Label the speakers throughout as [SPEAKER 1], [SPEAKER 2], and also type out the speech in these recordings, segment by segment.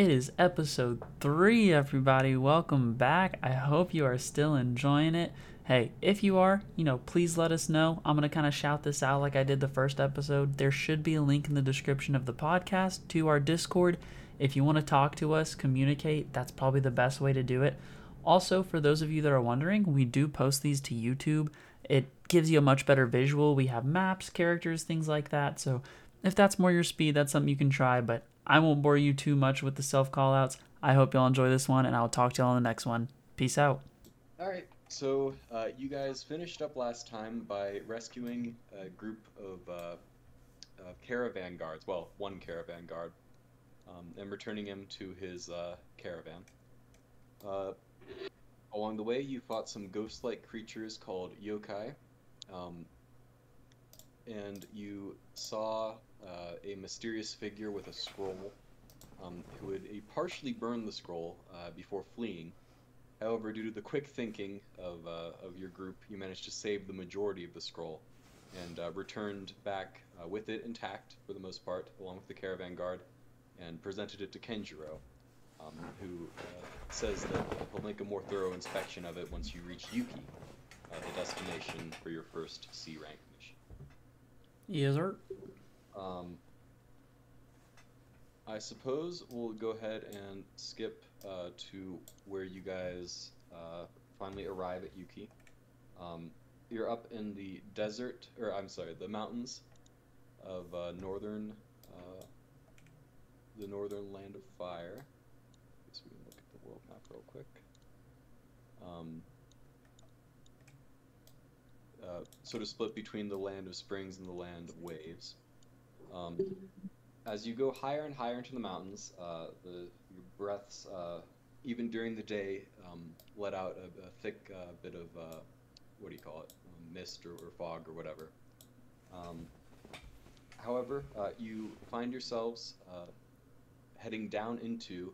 [SPEAKER 1] It is episode three, everybody. Welcome back. I hope you are still enjoying it. Hey, if you are, you know, please let us know. I'm going to kind of shout this out like I did the first episode. There should be a link in the description of the podcast to our Discord. If you want to talk to us, communicate, that's probably the best way to do it. Also, for those of you that are wondering, we do post these to YouTube. It gives you a much better visual. We have maps, characters, things like that. So, if that's more your speed, that's something you can try. But I won't bore you too much with the self callouts. I hope y'all enjoy this one, and I'll talk to y'all in the next one. Peace out.
[SPEAKER 2] All right. So uh, you guys finished up last time by rescuing a group of, uh, caravan guards. Well, one caravan guard, um, and returning him to his uh, caravan. Uh, along the way, you fought some ghost-like creatures called yokai, um, and you saw uh, a mysterious figure with a scroll, um, who had partially burned the scroll uh, before fleeing. However, due to the quick thinking of, uh, of your group, you managed to save the majority of the scroll and uh, returned back uh, with it intact for the most part, along with the caravan guard, and presented it to Kenjiro, um, who says that he'll make a more thorough inspection of it once you reach Yuki, the destination for your first C rank mission.
[SPEAKER 1] Yes, sir.
[SPEAKER 2] Um, I suppose we'll go ahead and skip uh, to where you guys uh, finally arrive at Yuki. Um, you're up in the desert, or I'm sorry, the mountains of uh, northern, uh, the northern land of fire. Guess we can look at the world map real quick. Um, uh, sort of split between the land of springs and the land of waves. Um, as you go higher and higher into the mountains, uh, the your breaths, uh, even during the day, um, let out a, a thick uh, bit of uh, what do you call it, um, mist or, or fog or whatever. Um, however, uh, you find yourselves uh, heading down into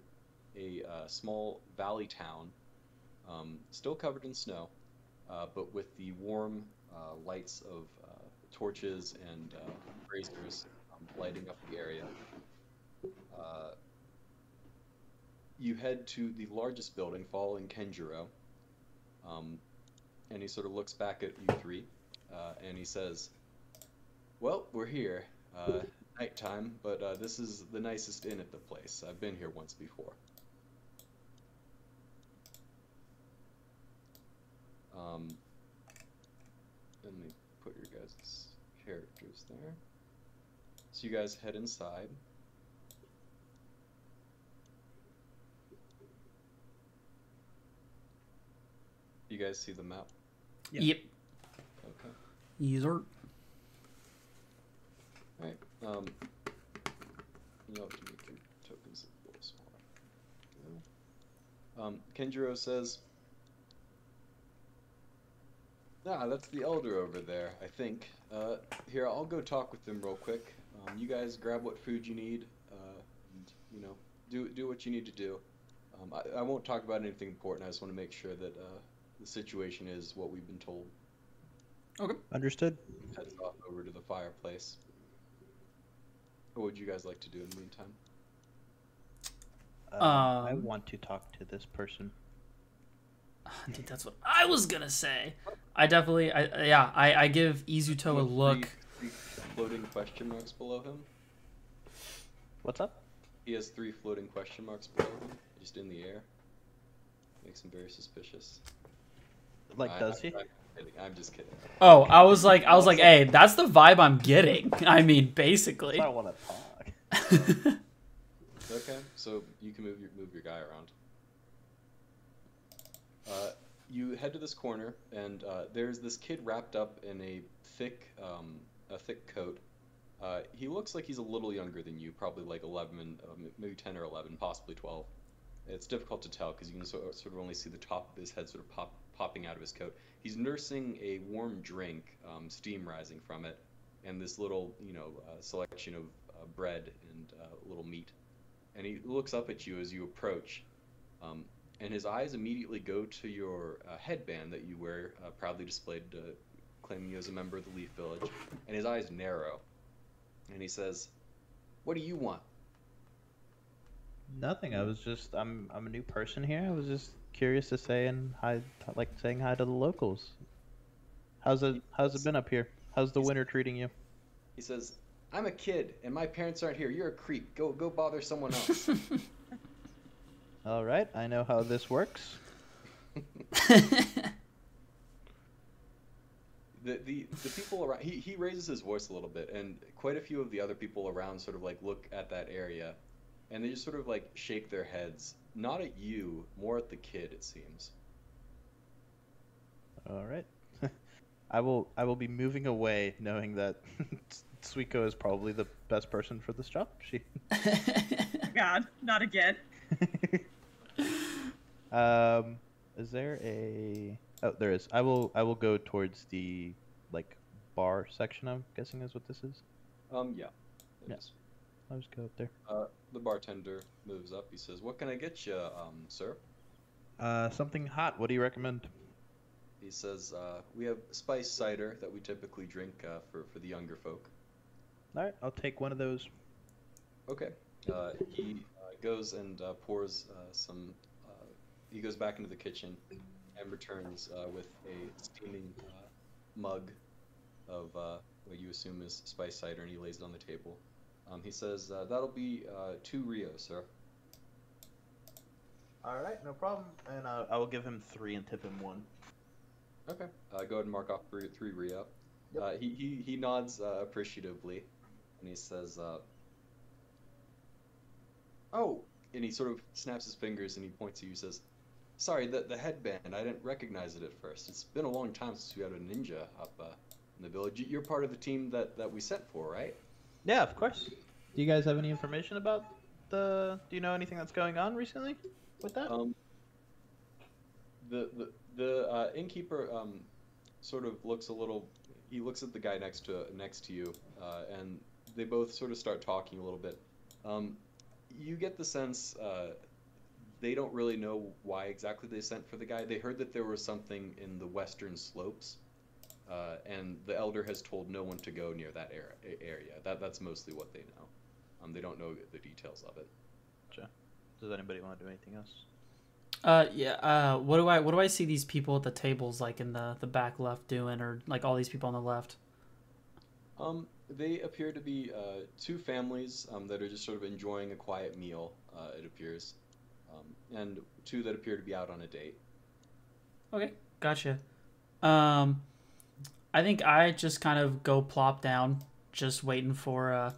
[SPEAKER 2] a small valley town, um, still covered in snow, but with the warm lights of torches and braziers lighting up the area. Uh, you head to the largest building, following Kenjiro, um, and he sort of looks back at you three, uh, and he says, "Well, we're here. Uh, nighttime, but uh, this is the nicest inn at the place. I've been here once before." Um, let me put your guys' characters there. So you guys head inside. You guys see the map?
[SPEAKER 1] Yep. yep.
[SPEAKER 2] Okay.
[SPEAKER 1] Yes, sir.
[SPEAKER 2] Alright, um, you have to make your tokens a little smaller. Um, Kenjiro says, Ah, that's the Elder over there, I think. Uh, here, I'll go talk with them real quick. Um, you guys grab what food you need, uh, and you know, do do what you need to do. Um, I, I won't talk about anything important. I just want to make sure that uh, the situation is what we've been told.
[SPEAKER 1] Okay.
[SPEAKER 3] Understood.
[SPEAKER 2] Heads off over to the fireplace. What would you guys like to do in the meantime?
[SPEAKER 3] Uh, um, I want to talk to this person.
[SPEAKER 1] I think that's what I was gonna say. I definitely, I yeah, I, I give Izuto a look
[SPEAKER 2] floating question marks below him.
[SPEAKER 3] What's up?
[SPEAKER 2] He has three floating question marks below him, just in the air. Makes him very suspicious.
[SPEAKER 3] Like, I, does I, he?
[SPEAKER 2] I, am just kidding.
[SPEAKER 1] Oh, I was like, I was like, hey, that's the vibe I'm getting. I mean, basically.
[SPEAKER 3] I want to
[SPEAKER 2] talk. okay, so you can move your move your guy around. Uh, you head to this corner, and uh, there's this kid wrapped up in a thick um, a thick coat. Uh, he looks like he's a little younger than you, probably like 11, uh, maybe 10 or 11, possibly 12. It's difficult to tell because you can sort of only see the top of his head sort of pop, popping out of his coat. He's nursing a warm drink, um, steam rising from it, and this little, you know, uh, selection of uh, bread and uh, little meat. And he looks up at you as you approach, um, and his eyes immediately go to your uh, headband that you wear, proudly displayed claiming you as a member of the Leaf Village, and his eyes narrow. And he says, What do you want?
[SPEAKER 4] Nothing. I was just I'm I'm a new person here. I was just curious to say and hi like saying hi to the locals. How's it how's it been up here? How's the winter treating you?
[SPEAKER 2] He says, "I'm a kid, and my parents aren't here. You're a creep. Go go bother someone else."
[SPEAKER 4] All right, I know how this works.
[SPEAKER 2] the, the the people around he, he raises his voice a little bit and quite a few of the other people around sort of like look at that area and they just sort of like shake their heads not at you more at the kid it seems
[SPEAKER 4] All right. I will I will be moving away knowing that Suiko is probably the best person for this job. She
[SPEAKER 5] God, not again.
[SPEAKER 4] Um, is there a? Oh, there is. I will. I will go towards the like bar section. I'm guessing is what this is.
[SPEAKER 2] um yeah, Yes.
[SPEAKER 4] Yeah. I'll just go up there.
[SPEAKER 2] Uh, the bartender moves up he says what can i get you um sir
[SPEAKER 4] Uh, something hot. What do you recommend?
[SPEAKER 2] he says uh, we have spice cider that we typically drink uh, for for the younger folk
[SPEAKER 4] All right, I'll take one of those.
[SPEAKER 2] Okay. Uh, he uh, goes and uh, pours uh, some. Uh, he goes back into the kitchen and returns uh, with a steaming uh, mug of uh, what you assume is spice cider, and he lays it on the table. Um, he says, uh, "That'll be uh, two Ryo, sir."
[SPEAKER 4] All right, no problem. And uh, I will give him three and tip him one.
[SPEAKER 2] Okay. Uh, go ahead and mark off three, three Ryo.
[SPEAKER 4] Yep.
[SPEAKER 2] Uh, he, he he nods uh, appreciatively, and he says, uh, "Oh," and he sort of snaps his fingers and he points to you. and Says, "Sorry, the the headband. I didn't recognize it at first. It's been a long time since we had a ninja up uh, in the village. You're part of the team that that we sent for, right?"
[SPEAKER 4] Yeah, of course. Do you guys have any information about the? Do you know anything that's going on recently with that?
[SPEAKER 2] Um, the the the uh, innkeeper um, sort of looks a little. He looks at the guy next to next to you, uh, and they both sort of start talking a little bit. Um, you get the sense uh, they don't really know why exactly they sent for the guy. They heard that there was something in the western slopes, uh, and the elder has told no one to go near that area. area. That that's mostly what they know. Um, they don't know the details of it.
[SPEAKER 4] Does anybody want to do anything else?
[SPEAKER 1] Uh, yeah. Uh, what do I what do I see these people at the tables like in the the back left doing, or like all these people on the left?
[SPEAKER 2] Um, they appear to be uh, two families um, that are just sort of enjoying a quiet meal. Uh, it appears, um, and two that appear to be out on a date.
[SPEAKER 1] Okay, gotcha. Um, I think I just kind of go plop down, just waiting for uh,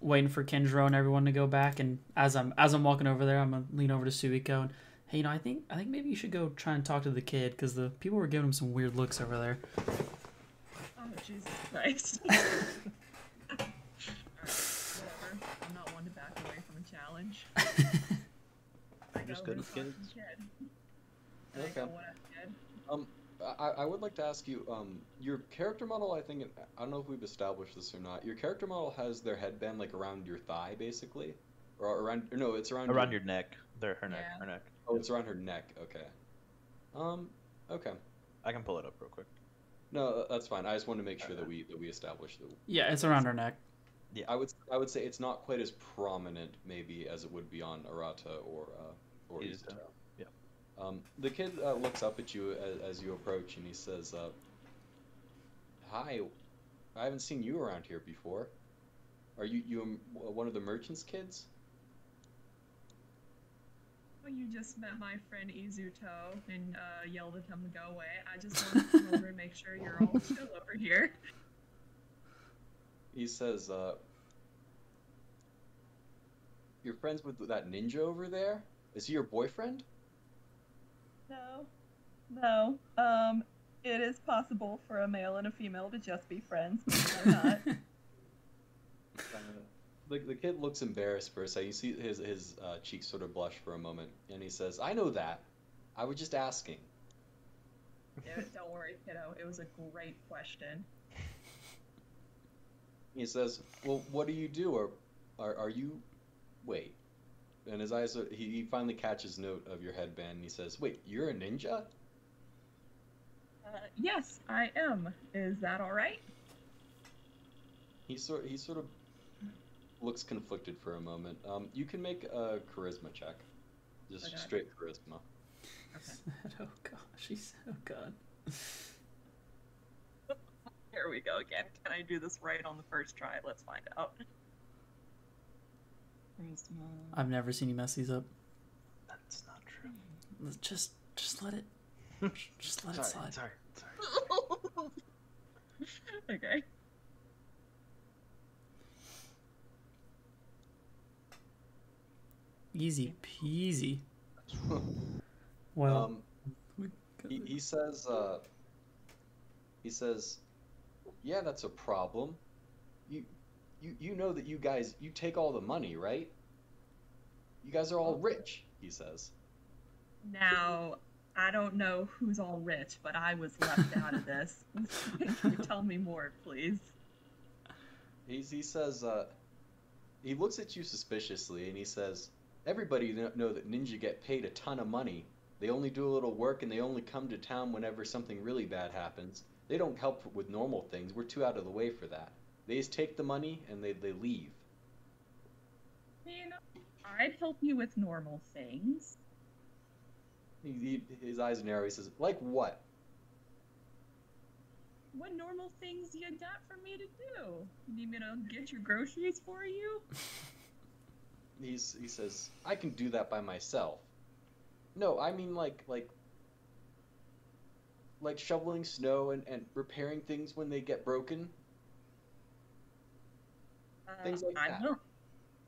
[SPEAKER 1] waiting for Kenjiro and everyone to go back. And as I'm as I'm walking over there, I'm gonna lean over to Suiko and hey, you know, I think I think maybe you should go try and talk to the kid because the people were giving him some weird looks over there.
[SPEAKER 5] Oh Jesus Christ. Alright, whatever. I'm not one to back away from a challenge. I
[SPEAKER 4] Just
[SPEAKER 5] go
[SPEAKER 4] good
[SPEAKER 5] over
[SPEAKER 4] with
[SPEAKER 5] to talk to
[SPEAKER 4] kids.
[SPEAKER 5] the kid. And I go,
[SPEAKER 2] Okay.
[SPEAKER 5] "What up, kid?"
[SPEAKER 2] Um, I, I would like to ask you, um, your character model. I think I don't know if we've established this or not. Your character model has their headband like around your thigh, basically, or around. Or no, it's around
[SPEAKER 4] Around your neck. There, her neck.
[SPEAKER 5] Yeah.
[SPEAKER 4] Her neck.
[SPEAKER 2] Oh, it's around her neck. Okay. Um. Okay.
[SPEAKER 4] I can pull it up real quick.
[SPEAKER 2] No, that's fine. I just wanted to make sure that we that we established that
[SPEAKER 1] Yeah, it's around her neck.
[SPEAKER 2] Yeah, I would I would say it's not quite as prominent maybe as it would be on Arata or uh, or
[SPEAKER 4] Izuto,
[SPEAKER 2] Izuto.
[SPEAKER 4] yeah.
[SPEAKER 2] Um, the kid uh, looks up at you as, as you approach and he says, uh, "Hi, I haven't seen you around here before. Are you you um, one of the merchants' kids?"
[SPEAKER 5] Well, you just met my friend Izuto and uh, yelled at him to go away. I just wanted to come over and make sure you're all chill over here.
[SPEAKER 2] He says, uh, "You're friends with that ninja over there? Is he your boyfriend?"
[SPEAKER 6] No. No. Um, it is possible for a male and a female to just be friends, but they're not.
[SPEAKER 2] Uh, the, the kid looks embarrassed for a second. You see his his uh, cheeks sort of blush for a moment, and he says, "I know that. I was just asking."
[SPEAKER 5] Yeah, don't worry, kiddo. It was a great question.
[SPEAKER 2] He says, "Well, what do you do? Or are are you? Wait." And his eyes, are, he, he finally catches note of your headband. And he says, "Wait, you're a ninja?"
[SPEAKER 5] Uh, yes, I am. Is that all right?
[SPEAKER 2] He sort he sort of looks conflicted for a moment. Um, you can make a charisma check, just
[SPEAKER 7] Okay.
[SPEAKER 2] straight charisma.
[SPEAKER 7] Okay.
[SPEAKER 1] oh gosh, she's so good.
[SPEAKER 5] Here we go again. Can I do this right on the first try? Let's find out. Charisma.
[SPEAKER 1] I've never seen you mess these up.
[SPEAKER 3] That's not true.
[SPEAKER 1] Just, just let it, just let it slide.
[SPEAKER 3] sorry, sorry.
[SPEAKER 5] okay.
[SPEAKER 1] Easy peasy. Well,
[SPEAKER 2] um,
[SPEAKER 1] we
[SPEAKER 2] he, he says, uh, he says, yeah, that's a problem. You, you, you know that you guys, you take all the money, right? You guys are all rich, he says.
[SPEAKER 5] Now, I don't know who's all rich, but I was left out of this. Can you tell me more, please?
[SPEAKER 2] He's, he says, uh, he looks at you suspiciously and he says, Everybody know that ninja get paid a ton of money. They only do a little work and they only come to town whenever something really bad happens. They don't help with normal things. We're too out of the way for that. They just take the money and they, they leave.
[SPEAKER 5] I mean, I'd help you with normal things.
[SPEAKER 2] He, he, his eyes narrow. He says, Like what?
[SPEAKER 5] What normal things you got for me to do? You need me to get your groceries for you?
[SPEAKER 2] He's, he says, I can do that by myself. No, I mean like like like shoveling snow and, and repairing things when they get broken.
[SPEAKER 5] Uh,
[SPEAKER 2] Things like
[SPEAKER 5] I'm
[SPEAKER 2] that.
[SPEAKER 5] will-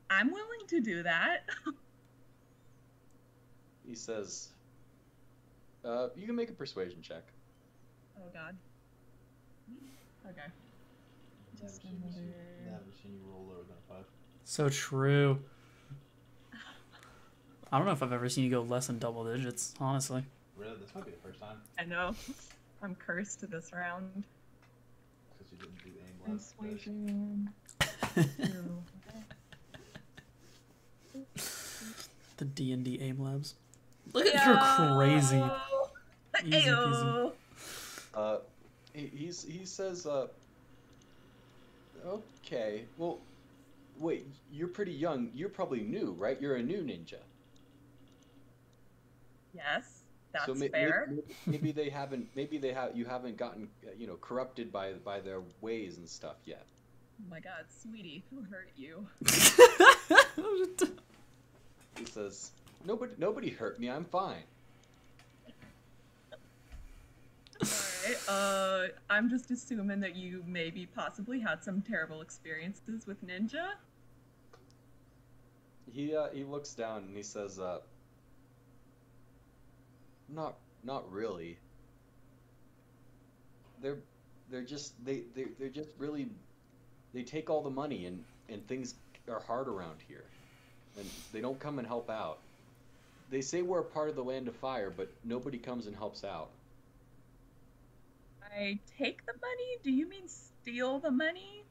[SPEAKER 5] I'm willing to do that.
[SPEAKER 2] He says, uh, you can make a persuasion check.
[SPEAKER 5] oh God. Okay. Just
[SPEAKER 3] Never seen, you,
[SPEAKER 5] another-
[SPEAKER 3] never seen you roll lower than a five.
[SPEAKER 1] so true. I don't know if I've ever seen you go less than double digits, honestly.
[SPEAKER 3] Really, this might be the first time
[SPEAKER 5] I know. I'm cursed to this round.
[SPEAKER 3] because you didn't do aim last.
[SPEAKER 5] Persuasion.
[SPEAKER 1] the D and D aim labs. Look at you're crazy. Easy peasy.
[SPEAKER 5] Ayo.
[SPEAKER 2] Uh, he, he's, he says, uh, okay, well, wait, you're pretty young. You're probably new, right? You're a new ninja.
[SPEAKER 5] Yes, that's
[SPEAKER 2] so may- may-
[SPEAKER 5] fair.
[SPEAKER 2] Maybe, maybe they haven't. Maybe they have. You haven't gotten, uh, you know, corrupted by by their ways and stuff yet.
[SPEAKER 5] Oh my God, sweetie, who hurt you?
[SPEAKER 2] He says, "Nobody, nobody hurt me. I'm fine."
[SPEAKER 5] Alright, uh, I'm just assuming that you maybe possibly had some terrible experiences with Ninja.
[SPEAKER 2] He uh, he looks down and he says, uh, "Not, not really. They're, they're just they they they're just really, they take all the money and and things are hard around here, and they don't come and help out. They say we're a part of the Land of Fire, but nobody comes and helps out.
[SPEAKER 5] I take the money? Do you mean steal the money?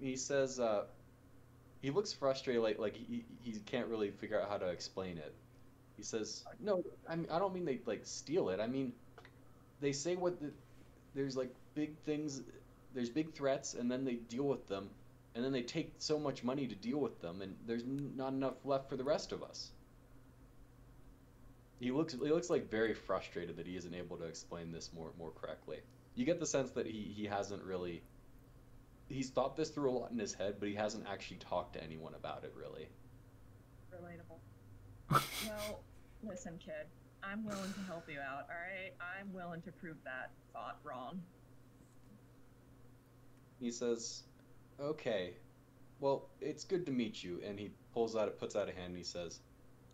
[SPEAKER 2] He says, uh, he looks frustrated, like like he he can't really figure out how to explain it. He says, "No, I mean I don't mean they like steal it. I mean, they say what the there's like big things, there's big threats, and then they deal with them, and then they take so much money to deal with them, and there's not enough left for the rest of us." He looks he looks like very frustrated that he isn't able to explain this more more correctly. You get the sense that he he hasn't really he's thought this through a lot in his head, but he hasn't actually talked to anyone about it really.
[SPEAKER 5] Relatable. well, listen, kid. I'm willing to help you out, alright? I'm willing to prove that thought wrong.
[SPEAKER 2] He says, "Okay, well, it's good to meet you." And he pulls out, puts out a hand, and he says,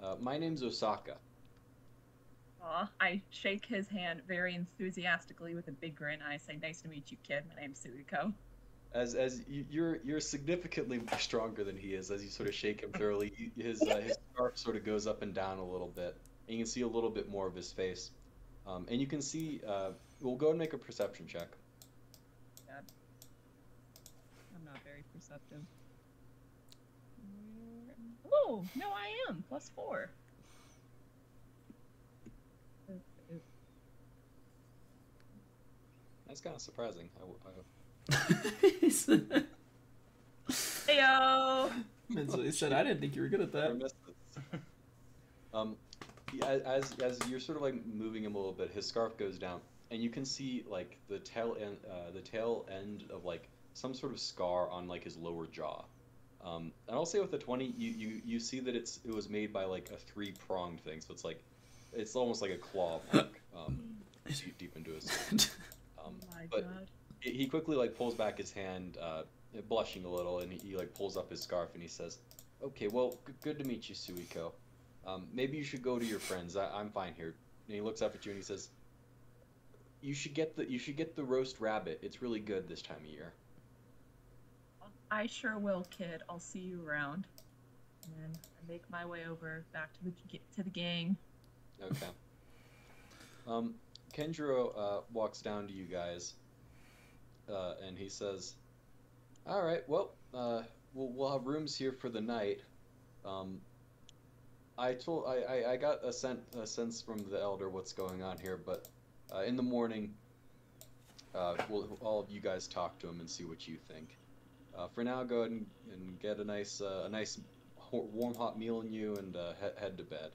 [SPEAKER 2] uh, "My name's Osaka."
[SPEAKER 5] Aw, I shake his hand very enthusiastically with a big grin. I say, Nice to meet you, kid. My name's Suiko.
[SPEAKER 2] As as you- you're you're significantly stronger than he is. As you sort of shake him thoroughly, his uh, his scarf sort of goes up and down a little bit, and you can see a little bit more of his face. Um, and you can see. Uh, we'll go and make a perception check.
[SPEAKER 5] God. I'm not very perceptive. Oh, no, I am. Plus four.
[SPEAKER 2] That's kind of surprising. I w- I-
[SPEAKER 5] Heyo!
[SPEAKER 1] Mentally said, I didn't think you were good at that.
[SPEAKER 2] Um, as as you're sort of like moving him a little bit, his scarf goes down, and you can see like the tail end, uh, the tail end of like some sort of scar on like his lower jaw. Um, and I'll say with the twenty, you, you you see that it's it was made by like a three pronged thing, so it's like it's almost like a claw mark um, deep, deep into his. Um,
[SPEAKER 5] Oh my
[SPEAKER 2] but
[SPEAKER 5] god.
[SPEAKER 2] he he quickly like pulls back his hand, uh, blushing a little, and he, he like pulls up his scarf and he says, "Okay, well, g- good to meet you, Suiko. Um, maybe you should go to your friends. I- I'm fine here." And he looks up at you and he says, "You should get the you should get the roast rabbit. It's really good this time of year."
[SPEAKER 5] I sure will, kid. I'll see you around. And I make my way over back to the to the gang.
[SPEAKER 2] Okay. Um, Kenjiro uh, walks down to you guys, uh, and he says, "All right, well, uh, we'll we'll have rooms here for the night. Um, I told I, I, I got a, sen- a sense from the elder what's going on here, but uh, in the morning, uh, we'll all of you guys talk to him and see what you think. Uh, for now, go ahead and, and get a nice uh, a nice warm hot meal in you and uh, he- head to bed,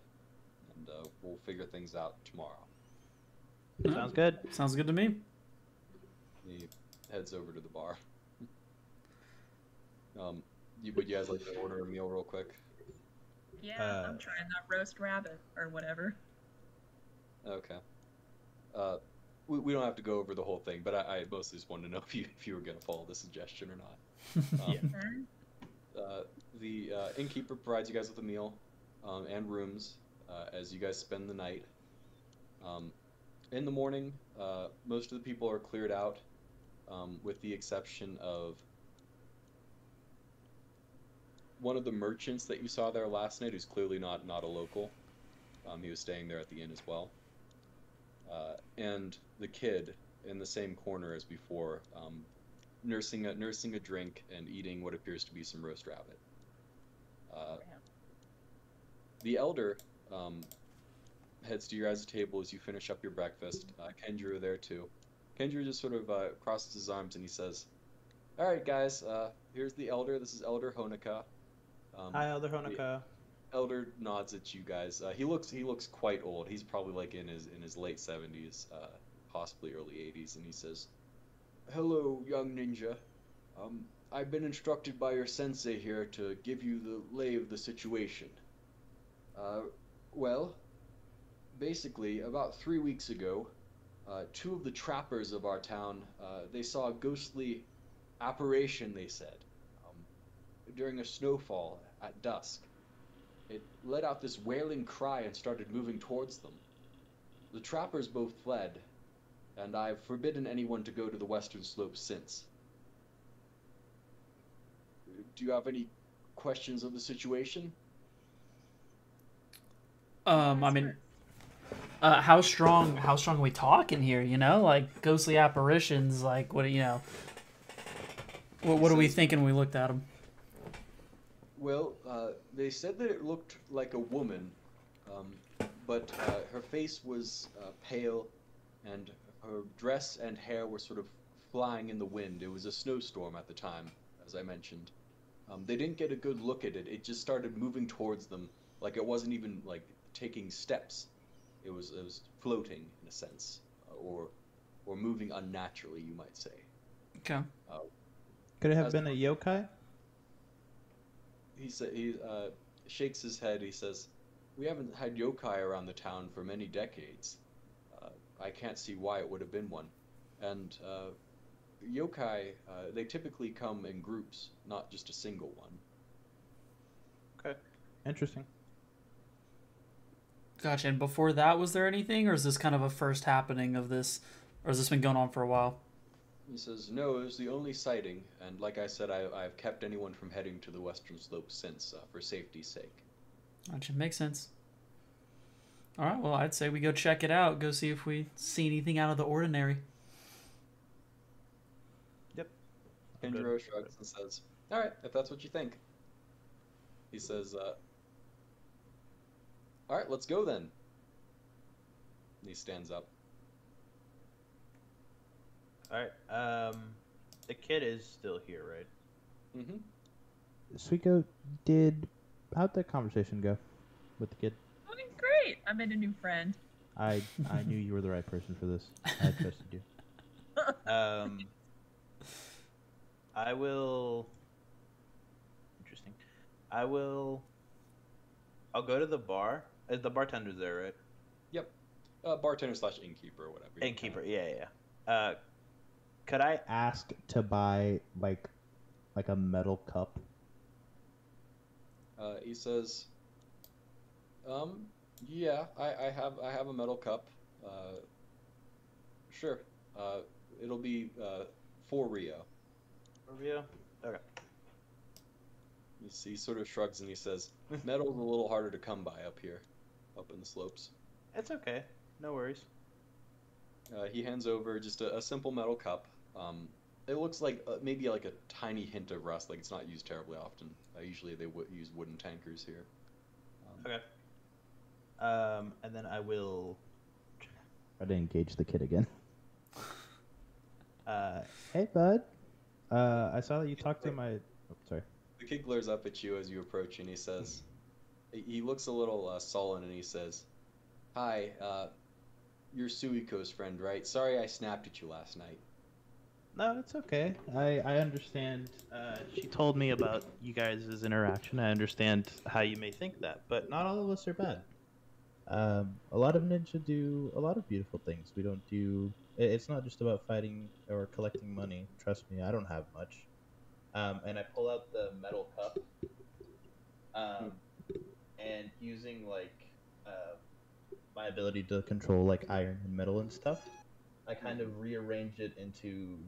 [SPEAKER 2] and uh, we'll figure things out tomorrow."
[SPEAKER 3] Sounds good.
[SPEAKER 1] Sounds good to me.
[SPEAKER 2] He heads over to the bar. Um, you, would you guys like to order a meal real quick?
[SPEAKER 5] Yeah,
[SPEAKER 3] Uh,
[SPEAKER 5] I'm trying that roast rabbit or whatever.
[SPEAKER 2] Okay. Uh, we, we don't have to go over the whole thing, but I, I mostly just wanted to know if you if you were gonna follow the suggestion or not. Um,
[SPEAKER 3] Yeah.
[SPEAKER 2] Uh, the uh, innkeeper provides you guys with a meal um, and rooms uh, as you guys spend the night. Um, in the morning, uh, most of the people are cleared out, um, with the exception of one of the merchants that you saw there last night, who's clearly not not a local. Um, he was staying there at the inn as well. Uh, and the kid in the same corner as before, um, nursing a nursing a drink and eating what appears to be some roast rabbit. Uh, the elder um, heads to your guys' table as you finish up your breakfast. Uh, Kenjiro there too. Kenjiro just sort of uh, crosses his arms and he says, "All right, guys. Uh, here's the elder. This is Elder Honika." Um,
[SPEAKER 3] Hi, Elder Honoka.
[SPEAKER 2] Elder nods at you guys. Uh, he looks he looks quite old. He's probably like in his in his late seventies, uh, possibly early eighties, and he says, "Hello, young ninja. Um, I've been instructed by your sensei here to give you the lay of the situation. Uh, well, basically, about three weeks ago, uh, two of the trappers of our town uh, they saw a ghostly apparition. They said um, during a snowfall at dusk." It let out this wailing cry and started moving towards them. The trappers both fled, and I've forbidden anyone to go to the western slopes since. Do you have any questions of the situation?
[SPEAKER 1] Um, I mean, uh, how strong? How strong are we talking here? You know, like ghostly apparitions. Like what? You know, what? What are we thinking? when We looked at them.
[SPEAKER 2] Well, uh, they said that it looked like a woman, um, but uh, her face was uh, pale, and her dress and hair were sort of flying in the wind. It was a snowstorm at the time, as I mentioned. Um, they didn't get a good look at it. It just started moving towards them, like it wasn't even like taking steps. It was it was floating in a sense, uh, or or moving unnaturally, you might say.
[SPEAKER 1] Okay.
[SPEAKER 3] Could it have been a yokai?
[SPEAKER 2] he sa- he uh, shakes his head. He says, "We haven't had yokai around the town for many decades. I can't see why it would have been one. And uh, yokai, uh, they typically come in groups, not just a single one. Okay.
[SPEAKER 3] Interesting.
[SPEAKER 1] Gotcha. And before that, was there anything, or is this kind of a first happening of this, or has this been going on for a while?
[SPEAKER 2] He says, "No, it was the only sighting, and like I said, I, I've kept anyone from heading to the western slope since, uh, for safety's sake."
[SPEAKER 1] Gotcha. Makes sense. All right. Well, I'd say we go check it out. Go see if we see anything out of the ordinary.
[SPEAKER 3] I'm good.
[SPEAKER 2] Kenjiro shrugs and says, "All right, if that's what you think." He says, uh, "All right, let's go then." And he stands up.
[SPEAKER 3] All right. Um, the kid is still here, right?
[SPEAKER 2] Mm-hmm.
[SPEAKER 4] Suiko, did how'd that conversation go with the kid?
[SPEAKER 5] Doing great. I made a new friend.
[SPEAKER 4] I I knew you were the right person for this. I trusted you. Um, I will. Interesting. I will. I'll go to the bar. Is the bartender's there, right? Yep.
[SPEAKER 2] Uh, bartender slash innkeeper or whatever.
[SPEAKER 4] Innkeeper. Yeah, yeah. yeah. Uh, could I ask to buy like like a metal cup?
[SPEAKER 2] Uh, he says, um, yeah, I, I have I have a metal cup. Uh, sure. Uh, it'll be uh, four Ryo.
[SPEAKER 4] Ryo. Okay.
[SPEAKER 2] He sort of shrugs and he says, metal's a little harder to come by up here, up in the slopes.
[SPEAKER 4] It's okay. No worries.
[SPEAKER 2] Uh, he hands over just a, a simple metal cup. Um, it looks like uh, maybe like a tiny hint of rust, like it's not used terribly often. Uh, usually they w- use wooden tankers here. Um,
[SPEAKER 4] Okay. Um, and then I will try to engage the kid again. Uh, hey, bud. Uh, I saw that you talked to my. Oh, sorry.
[SPEAKER 2] The kid glares up at you as you approach and he says, he he looks a little uh, sullen and he says, Hi, uh, you're Suiko's friend, right? Sorry I snapped at you last night.
[SPEAKER 4] No, it's okay. I I understand. Uh, she told me about you guys' interaction. I understand how you may think that, but not all of us are bad. Um, a lot of ninja do a lot of beautiful things. We don't do. It's not just about fighting or collecting money. Trust me, I don't have much. Um, and I pull out the metal cup. Um, and using like uh, my ability to control like iron and metal and stuff, I kind of rearrange it into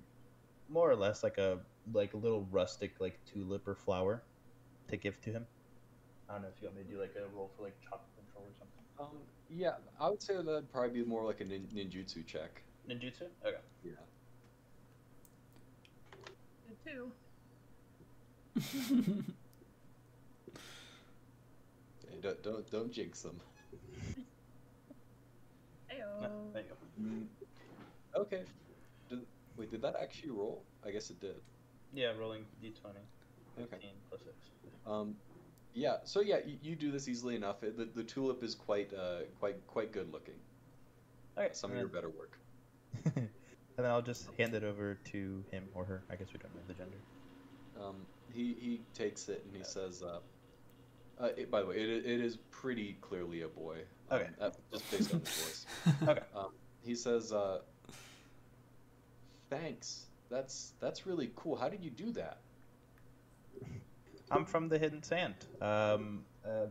[SPEAKER 4] more or less like a like a little rustic like tulip or flower to give to him. I don't know if you want me to do like a roll for like chakra control or something.
[SPEAKER 2] Um, yeah, I would say that'd probably be more like a nin- ninjutsu check.
[SPEAKER 4] Ninjutsu? Okay.
[SPEAKER 2] Yeah.
[SPEAKER 5] Did too.
[SPEAKER 2] Hey, don't, don't don't jinx them.
[SPEAKER 5] Ayo.
[SPEAKER 4] No, there you go.
[SPEAKER 2] Mm. Okay. Did, wait, did that actually roll? I guess it did.
[SPEAKER 4] Yeah, rolling d20.
[SPEAKER 2] Okay.
[SPEAKER 4] plus 6.
[SPEAKER 2] Um, yeah. So yeah, you, you do this easily enough. It, the, the tulip is quite uh quite quite good looking.
[SPEAKER 4] Okay,
[SPEAKER 2] Some of
[SPEAKER 4] and
[SPEAKER 2] your better work.
[SPEAKER 4] and then I'll just hand it over to him or her. I guess we don't know the gender.
[SPEAKER 2] Um, he he takes it and he says, uh, uh it, by the way, it, it is pretty clearly a boy. Um,
[SPEAKER 4] Okay.
[SPEAKER 2] uh, just based on his voice.
[SPEAKER 4] Okay.
[SPEAKER 2] Um, he says, uh, "Thanks. That's that's really cool. How did you do that?"
[SPEAKER 4] I'm from the Hidden Sand. Um, uh,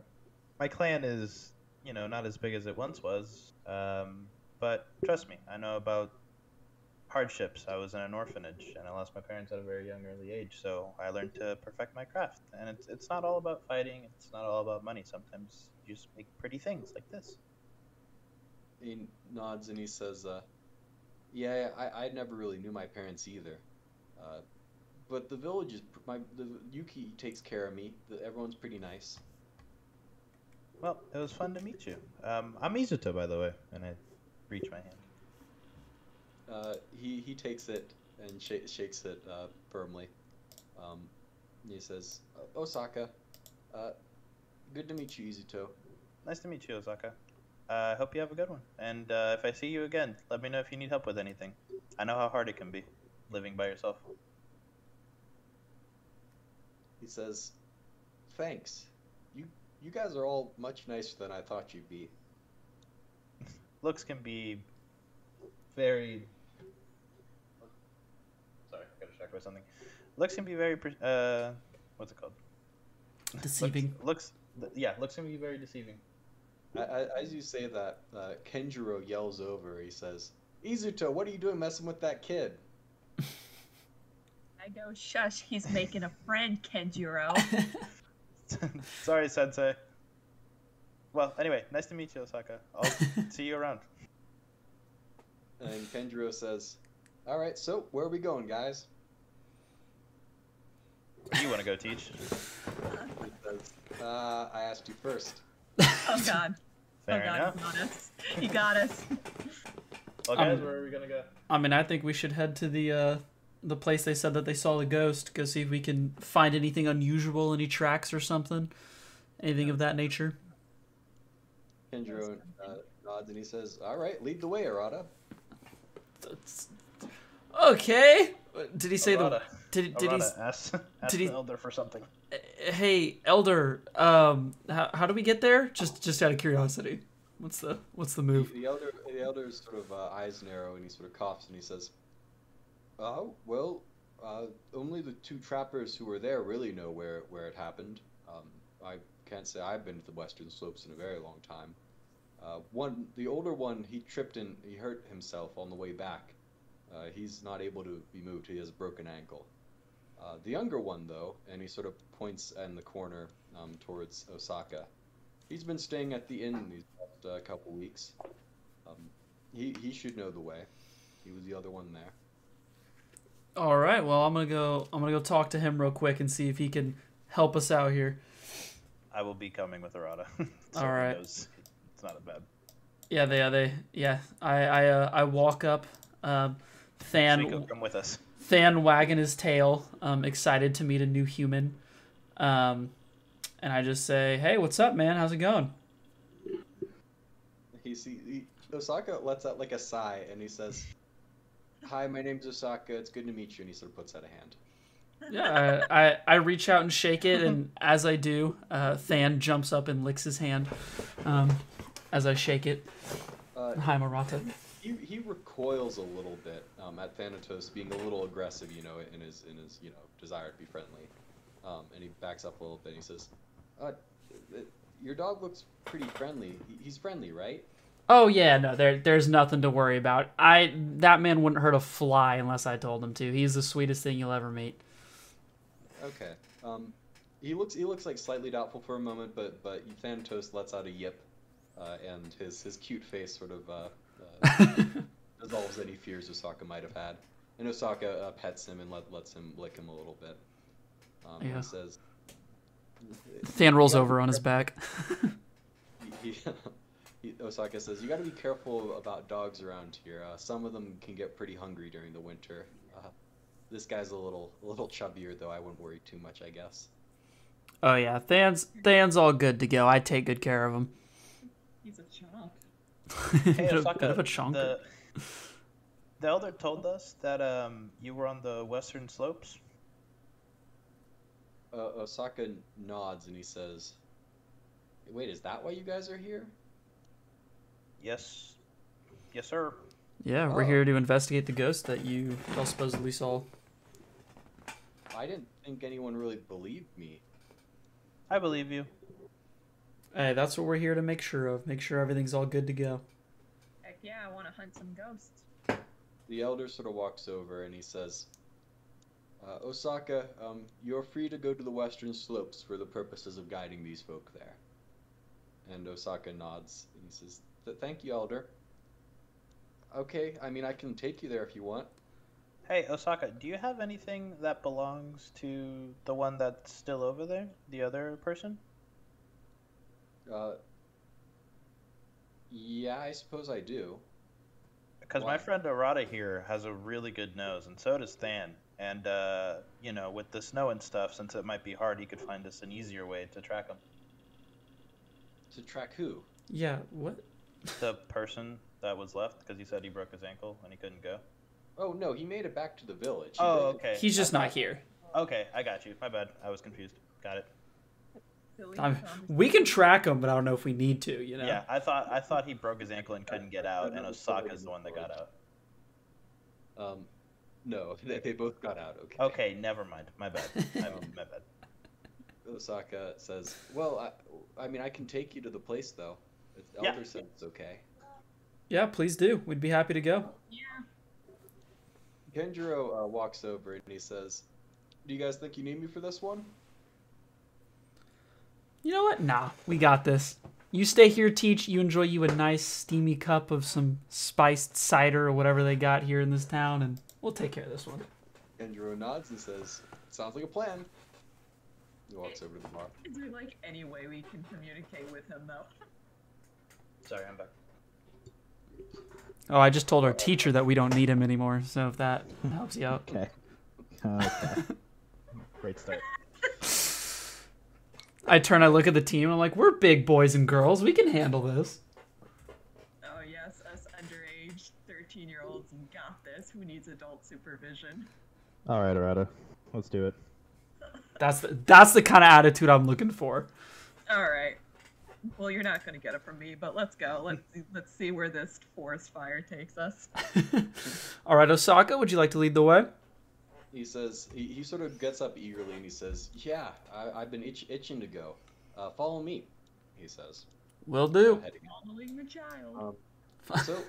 [SPEAKER 4] my clan is, you know, not as big as it once was. Um, but trust me, I know about hardships. I was in an orphanage and I lost my parents at a very young, early age. So I learned to perfect my craft. And it's it's not all about fighting. It's not all about money. Sometimes you just make pretty things like this.
[SPEAKER 2] He nods and he says, uh, "Yeah, I, I never really knew my parents either, uh, but the village is my the Yuki takes care of me. The, everyone's pretty nice."
[SPEAKER 4] Well, it was fun to meet you. Um, I'm Izuto, by the way, and I reach my hand.
[SPEAKER 2] Uh, he he takes it and sh- shakes it uh, firmly. Um, he says, "Osaka, uh, good to meet you, Izuto."
[SPEAKER 4] Nice to meet you, Osaka. Uh, I hope you have a good one. And uh, if I see you again, let me know if you need help with anything. I know how hard it can be living by yourself.
[SPEAKER 2] He says, "Thanks. You you guys are all much nicer than I thought you'd be."
[SPEAKER 4] Looks can be very. Sorry, I got distracted by something. Looks can be very. pre- Uh, what's it called?
[SPEAKER 1] Deceiving.
[SPEAKER 4] Looks, looks yeah, looks can be very deceiving.
[SPEAKER 2] I, I, as you say that, uh, Kenjiro yells over. He says, "Izuto, what are you doing messing with that kid?"
[SPEAKER 5] I go, shush, he's making a friend, Kenjiro.
[SPEAKER 4] Sorry, Sensei. Well, anyway, nice to meet you, Osaka. I'll see you around.
[SPEAKER 2] And Kenjiro says, "All right, so where are we going, guys?"
[SPEAKER 4] Where you want to go teach?
[SPEAKER 2] Uh, "I asked you first.
[SPEAKER 5] Oh god.
[SPEAKER 4] Fair
[SPEAKER 5] oh god,
[SPEAKER 4] enough.
[SPEAKER 5] he got us. He got us.
[SPEAKER 4] Well, guys,
[SPEAKER 1] Um,
[SPEAKER 4] where are we gonna go?
[SPEAKER 1] I mean, I think we should head to the uh, the place they said that they saw the ghost. Go see if we can find anything unusual, any tracks or something, anything of that nature.
[SPEAKER 2] Kenjiro uh, nods and he says, "All right, lead the way, Arata."
[SPEAKER 1] That's- Okay. Did he say
[SPEAKER 4] Arata.
[SPEAKER 1] the? Did did he?
[SPEAKER 4] Arata, ask, ask
[SPEAKER 1] did he-
[SPEAKER 4] elder for something.
[SPEAKER 1] Hey, Elder. Um, how, how do we get there? Just just out of curiosity. What's the what's the
[SPEAKER 2] The,
[SPEAKER 1] move?
[SPEAKER 2] the elder, the elder's sort of uh, eyes narrow and he sort of coughs and he says, "Oh, well, uh, only the two trappers who were there really know where where it happened. Um, I can't say I've been to the Western Slopes in a very long time. Uh, one, the older one, he tripped and he hurt himself on the way back. Uh, he's not able to be moved. He has a broken ankle. Uh, the younger one, though, and he sort of points in the corner um, towards Osaka. He's been staying at the inn these past uh, couple weeks. Um, he he should know the way. He was the other one there.
[SPEAKER 1] All right. Well, I'm gonna go. I'm gonna go talk to him real quick and see if he can help us out here.
[SPEAKER 4] I will be coming with Arata. so
[SPEAKER 1] All
[SPEAKER 4] he
[SPEAKER 1] right.
[SPEAKER 4] knows It's not as bad.
[SPEAKER 1] Yeah, they, yeah, they, yeah. I, I, uh, I walk up. Um, Than,
[SPEAKER 4] Suiko, come with us.
[SPEAKER 1] Than wagging his tail, um, excited to meet a new human. Um, and I just say, "Hey, what's up, man? How's it going?"
[SPEAKER 2] He see he, Osaka lets out like a sigh and he says, "Hi, my name's Osaka. It's good to meet you." And he sort of puts out a hand.
[SPEAKER 1] Yeah, I, I, I reach out and shake it, and as I do, uh, Than jumps up and licks his hand, um, as I shake it.
[SPEAKER 2] Uh,
[SPEAKER 1] Hi, Marata.
[SPEAKER 2] he, he recoils a little bit um, at Thanatos being a little aggressive, you know, in his in his you know desire to be friendly, um, and he backs up a little bit. and He says, uh, "Your dog looks pretty friendly. He's friendly, right?"
[SPEAKER 1] Oh yeah, no, there there's nothing to worry about. I that man wouldn't hurt a fly unless I told him to. He's the sweetest thing you'll ever meet.
[SPEAKER 2] Okay. Um, he looks he looks like slightly doubtful for a moment, but but Thanatos lets out a yip, uh, and his his cute face sort of uh, uh, dissolves any fears Osaka might have had. And Osaka uh, pets him and let, lets him lick him a little bit. Um,
[SPEAKER 1] Yeah.
[SPEAKER 2] Says,
[SPEAKER 1] Than rolls over on his back.
[SPEAKER 2] he, he, Osaka says, "You got to be careful about dogs around here. Uh, some of them can get pretty hungry during the winter. Uh, this guy's a little a little chubbier, though. I wouldn't worry too much, I guess."
[SPEAKER 1] oh yeah, Than's Than's all good to go. I take good care of him.
[SPEAKER 7] He's a chunk.
[SPEAKER 4] Hey,
[SPEAKER 1] bit, of,
[SPEAKER 4] Osaka,
[SPEAKER 1] bit of a chonker.
[SPEAKER 4] the, the elder told us that um, you were on the western slopes.
[SPEAKER 2] Uh, Osaka nods and he says, "Wait, is that why you guys are here?"
[SPEAKER 4] Yes. Yes, sir.
[SPEAKER 1] Yeah, we're
[SPEAKER 2] Oh.
[SPEAKER 1] here to investigate the ghost that you all supposedly saw.
[SPEAKER 2] I didn't think anyone really believed me.
[SPEAKER 4] I believe you.
[SPEAKER 1] Hey, that's what we're here to make sure of. Make sure everything's all good to go.
[SPEAKER 5] Heck yeah, I want to hunt some ghosts.
[SPEAKER 2] The elder sort of walks over and he says, uh, "Osaka, um, you're free to go to the western slopes for the purposes of guiding these folk there." And Osaka nods and he says, "Th- "Thank you, elder." Okay, I mean I can take you there if you want.
[SPEAKER 4] Hey, Osaka, do you have anything that belongs to the one that's still over there? The other person?
[SPEAKER 2] Uh, yeah, I suppose I do.
[SPEAKER 4] Because my friend Arata here has a really good nose, and so does Than. And, uh, you know, with the snow and stuff, since it might be hard, he could find us an easier way to track him.
[SPEAKER 2] To track who?
[SPEAKER 1] Yeah, what?
[SPEAKER 4] The person that was left, because he said he broke his ankle and he couldn't go.
[SPEAKER 2] Oh no, he made it back to the village. He
[SPEAKER 4] Oh,
[SPEAKER 2] did.
[SPEAKER 4] okay.
[SPEAKER 1] He's just not here.
[SPEAKER 4] Okay, I got you. My bad. I was confused. Got it.
[SPEAKER 1] I'm, we can track him, but I don't know if we need to. You know.
[SPEAKER 4] Yeah, I thought I thought he broke his ankle and couldn't get out, and Osaka's the one that got out.
[SPEAKER 2] Um, no, they, they both got out. Okay.
[SPEAKER 4] Okay, never mind. My bad. My, my bad.
[SPEAKER 2] Osaka says, "Well, I, I mean, I can take you to the place though. The
[SPEAKER 4] Yeah.
[SPEAKER 2] elder said it's okay."
[SPEAKER 1] Yeah, please do. We'd be happy to go.
[SPEAKER 5] Yeah.
[SPEAKER 2] Kenjiro uh, walks over and he says, "Do you guys think you need me for this one?"
[SPEAKER 1] You know what? Nah, we got this. You stay here, teach. You enjoy you a nice steamy cup of some spiced cider or whatever they got here in this town, and we'll take care of this one.
[SPEAKER 2] Kenjiro nods and says, "Sounds like a plan." He walks over to the bar.
[SPEAKER 7] Is there like any way we can communicate with him though?
[SPEAKER 4] Sorry, I'm back.
[SPEAKER 1] Oh, I just told our teacher that we don't need him anymore, so if that helps you out.
[SPEAKER 3] Okay. Oh, okay. Great start.
[SPEAKER 1] I turn, I look at the team, I'm like, we're big boys and girls. We can handle this.
[SPEAKER 5] Oh yes, us underage 13 year olds got this. Who needs adult supervision?
[SPEAKER 3] All right, Arata. Let's do it.
[SPEAKER 1] That's the, that's the kind of attitude I'm looking for.
[SPEAKER 5] All right. Well, you're not gonna get it from me, but let's go. Let's let's see where this forest fire takes us.
[SPEAKER 1] All right, Osaka, would you like to lead the way?
[SPEAKER 2] He says he, he sort of gets up eagerly and he says, "Yeah, I, I've been itch, itching to go. Uh, follow me," he says.
[SPEAKER 1] Will do.
[SPEAKER 2] Heading
[SPEAKER 5] Following the child.
[SPEAKER 2] Um, so,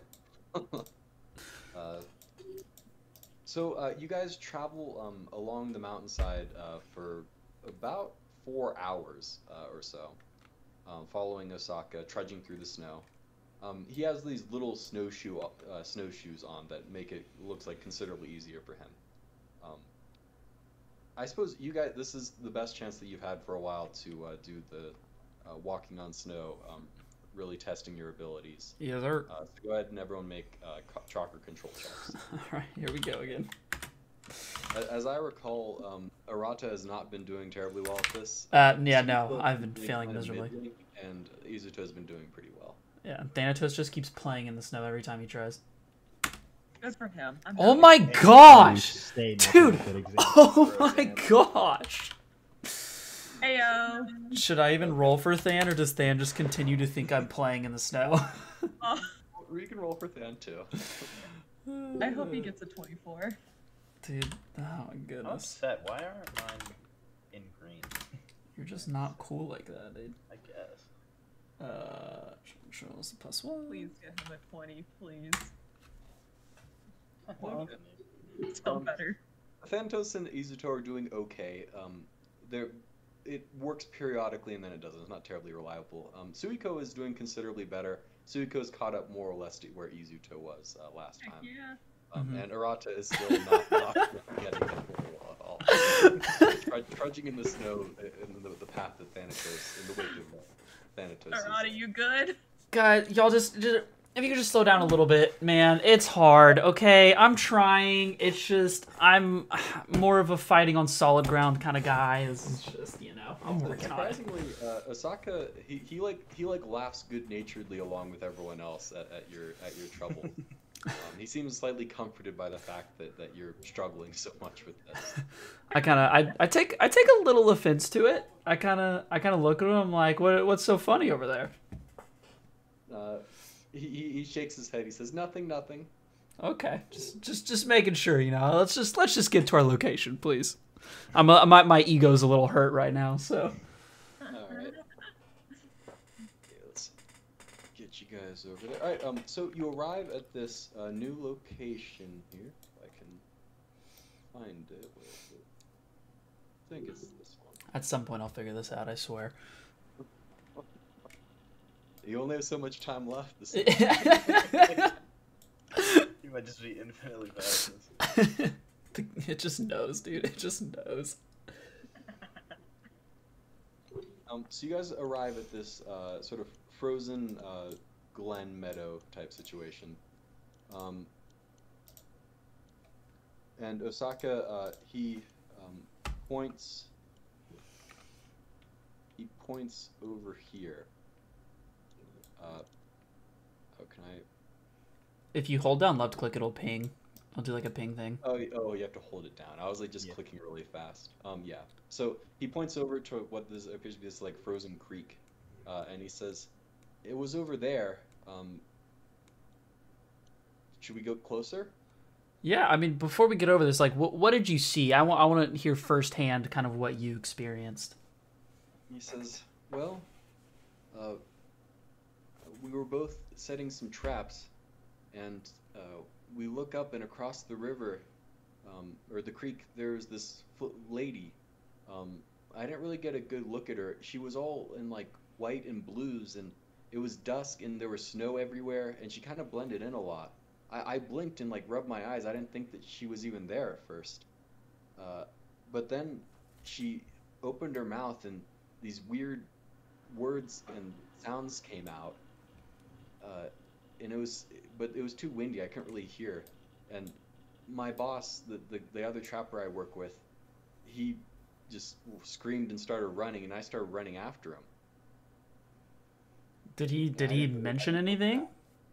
[SPEAKER 2] uh, so uh, you guys travel um, along the mountainside uh, for about four hours uh, or so, um, following Osaka, trudging through the snow. Um, he has these little snowshoe uh, snowshoes on that make it looks like considerably easier for him. Um, I suppose you guys, this is the best chance that you've had for a while to uh, do the uh, walking on snow, um, really testing your abilities.
[SPEAKER 1] Yes, sir.
[SPEAKER 2] Uh, so go ahead and everyone make uh, co- chakra control checks.
[SPEAKER 1] All right, here we go again.
[SPEAKER 2] A- As I recall, um, Arata has not been doing terribly well at this.
[SPEAKER 1] Uh, yeah, no, I've been failing miserably.
[SPEAKER 2] middling, And Izuto has been doing pretty well.
[SPEAKER 1] Yeah, Thanatos just keeps playing in the snow every time he tries.
[SPEAKER 5] Good for him. I'm
[SPEAKER 1] Oh my
[SPEAKER 3] You
[SPEAKER 1] gosh! Dude!
[SPEAKER 3] a good example.
[SPEAKER 1] Oh my gosh!
[SPEAKER 5] Heyo.
[SPEAKER 1] Should I even roll for Than, or does Than just continue to think I'm playing in the snow?
[SPEAKER 5] Oh,
[SPEAKER 2] We can roll for Than too.
[SPEAKER 5] I hope he gets a 24.
[SPEAKER 1] Dude, oh my goodness.
[SPEAKER 4] I'm
[SPEAKER 1] goodness.
[SPEAKER 4] upset. Why aren't mine in green?
[SPEAKER 1] You're just not cool like that, dude.
[SPEAKER 4] I guess.
[SPEAKER 1] Uh, controls plus one.
[SPEAKER 5] Please get him a 20, please.
[SPEAKER 2] Well,
[SPEAKER 5] Still
[SPEAKER 2] Um,
[SPEAKER 5] better.
[SPEAKER 2] Thanatos and Izuto are doing okay. Um, they're, it works periodically and then it doesn't. It's not terribly reliable. Um, Suiko is doing considerably better. Suiko's caught up more or less to where Izuto was uh, last
[SPEAKER 5] Heck
[SPEAKER 2] time.
[SPEAKER 5] yeah.
[SPEAKER 2] Um,
[SPEAKER 1] Mhm.
[SPEAKER 2] And Arata is still not, not getting it at all. Trud- trudging in the snow in the, the path of Thanatos, in the wake of Thanatos. is-
[SPEAKER 5] Arata, you good?
[SPEAKER 1] Guys, y'all just, just if you could just slow down a little bit, man. It's hard, okay? I'm trying. It's just I'm more of a fighting on solid ground kind of guy. This is just, you know, I'm working on.
[SPEAKER 2] Surprisingly, uh, Osaka he, he like he like laughs good naturedly along with everyone else at, at your at your trouble. um, he seems slightly comforted by the fact that, that you're struggling so much with this.
[SPEAKER 1] I kind of I, I take I take a little offense to it. I kind of I kind of look at him like, what what's so funny over there?
[SPEAKER 2] Uh, he, he he shakes his head. He says, "Nothing, nothing."
[SPEAKER 1] Okay, just just just making sure, you know. Let's just let's just get to our location, please. I'm a, my my ego's a little hurt right now, so
[SPEAKER 2] All right. Okay, let's get you guys over there. All right. Um. So you arrive at this uh, new location here. If I can find it. Where is it? I think it's this one.
[SPEAKER 1] at some point I'll figure this out. I swear.
[SPEAKER 2] You only have so much time left. This
[SPEAKER 4] You might just be infinitely bad at this.
[SPEAKER 1] it just knows, dude. It just knows.
[SPEAKER 2] Um, so you guys arrive at this uh, sort of frozen uh, glen meadow type situation. Um, and Osaka, uh, he um, points. He points over here. Uh, how can I?
[SPEAKER 1] If you hold down left click, it'll ping. I'll do like a ping thing.
[SPEAKER 2] Oh, oh, you have to hold it down. I was like just
[SPEAKER 3] Yeah.
[SPEAKER 2] clicking really fast. Um, yeah. So he points over to what this appears to be this like frozen creek, uh, and he says, "It was over there. Um, should we go closer?"
[SPEAKER 1] Yeah, I mean, before we get over this, like, what what did you see? I want I want to hear firsthand, kind of what you experienced.
[SPEAKER 2] He says, "Well, uh, we were both setting some traps, and uh, we look up and across the river, um, or the creek, there's this lady. Um, I didn't really get a good look at her. She was all in like white and blues, and it was dusk, and there was snow everywhere, and she kind of blended in a lot. I, I blinked and like rubbed my eyes. I didn't think that she was even there at first, uh, but then she opened her mouth and these weird words and sounds came out. Uh, and it was, but it was too windy. I couldn't really hear. And my boss, the, the the other trapper I work with, he just screamed and started running, and I started running after him.
[SPEAKER 1] Did he did he mention anything?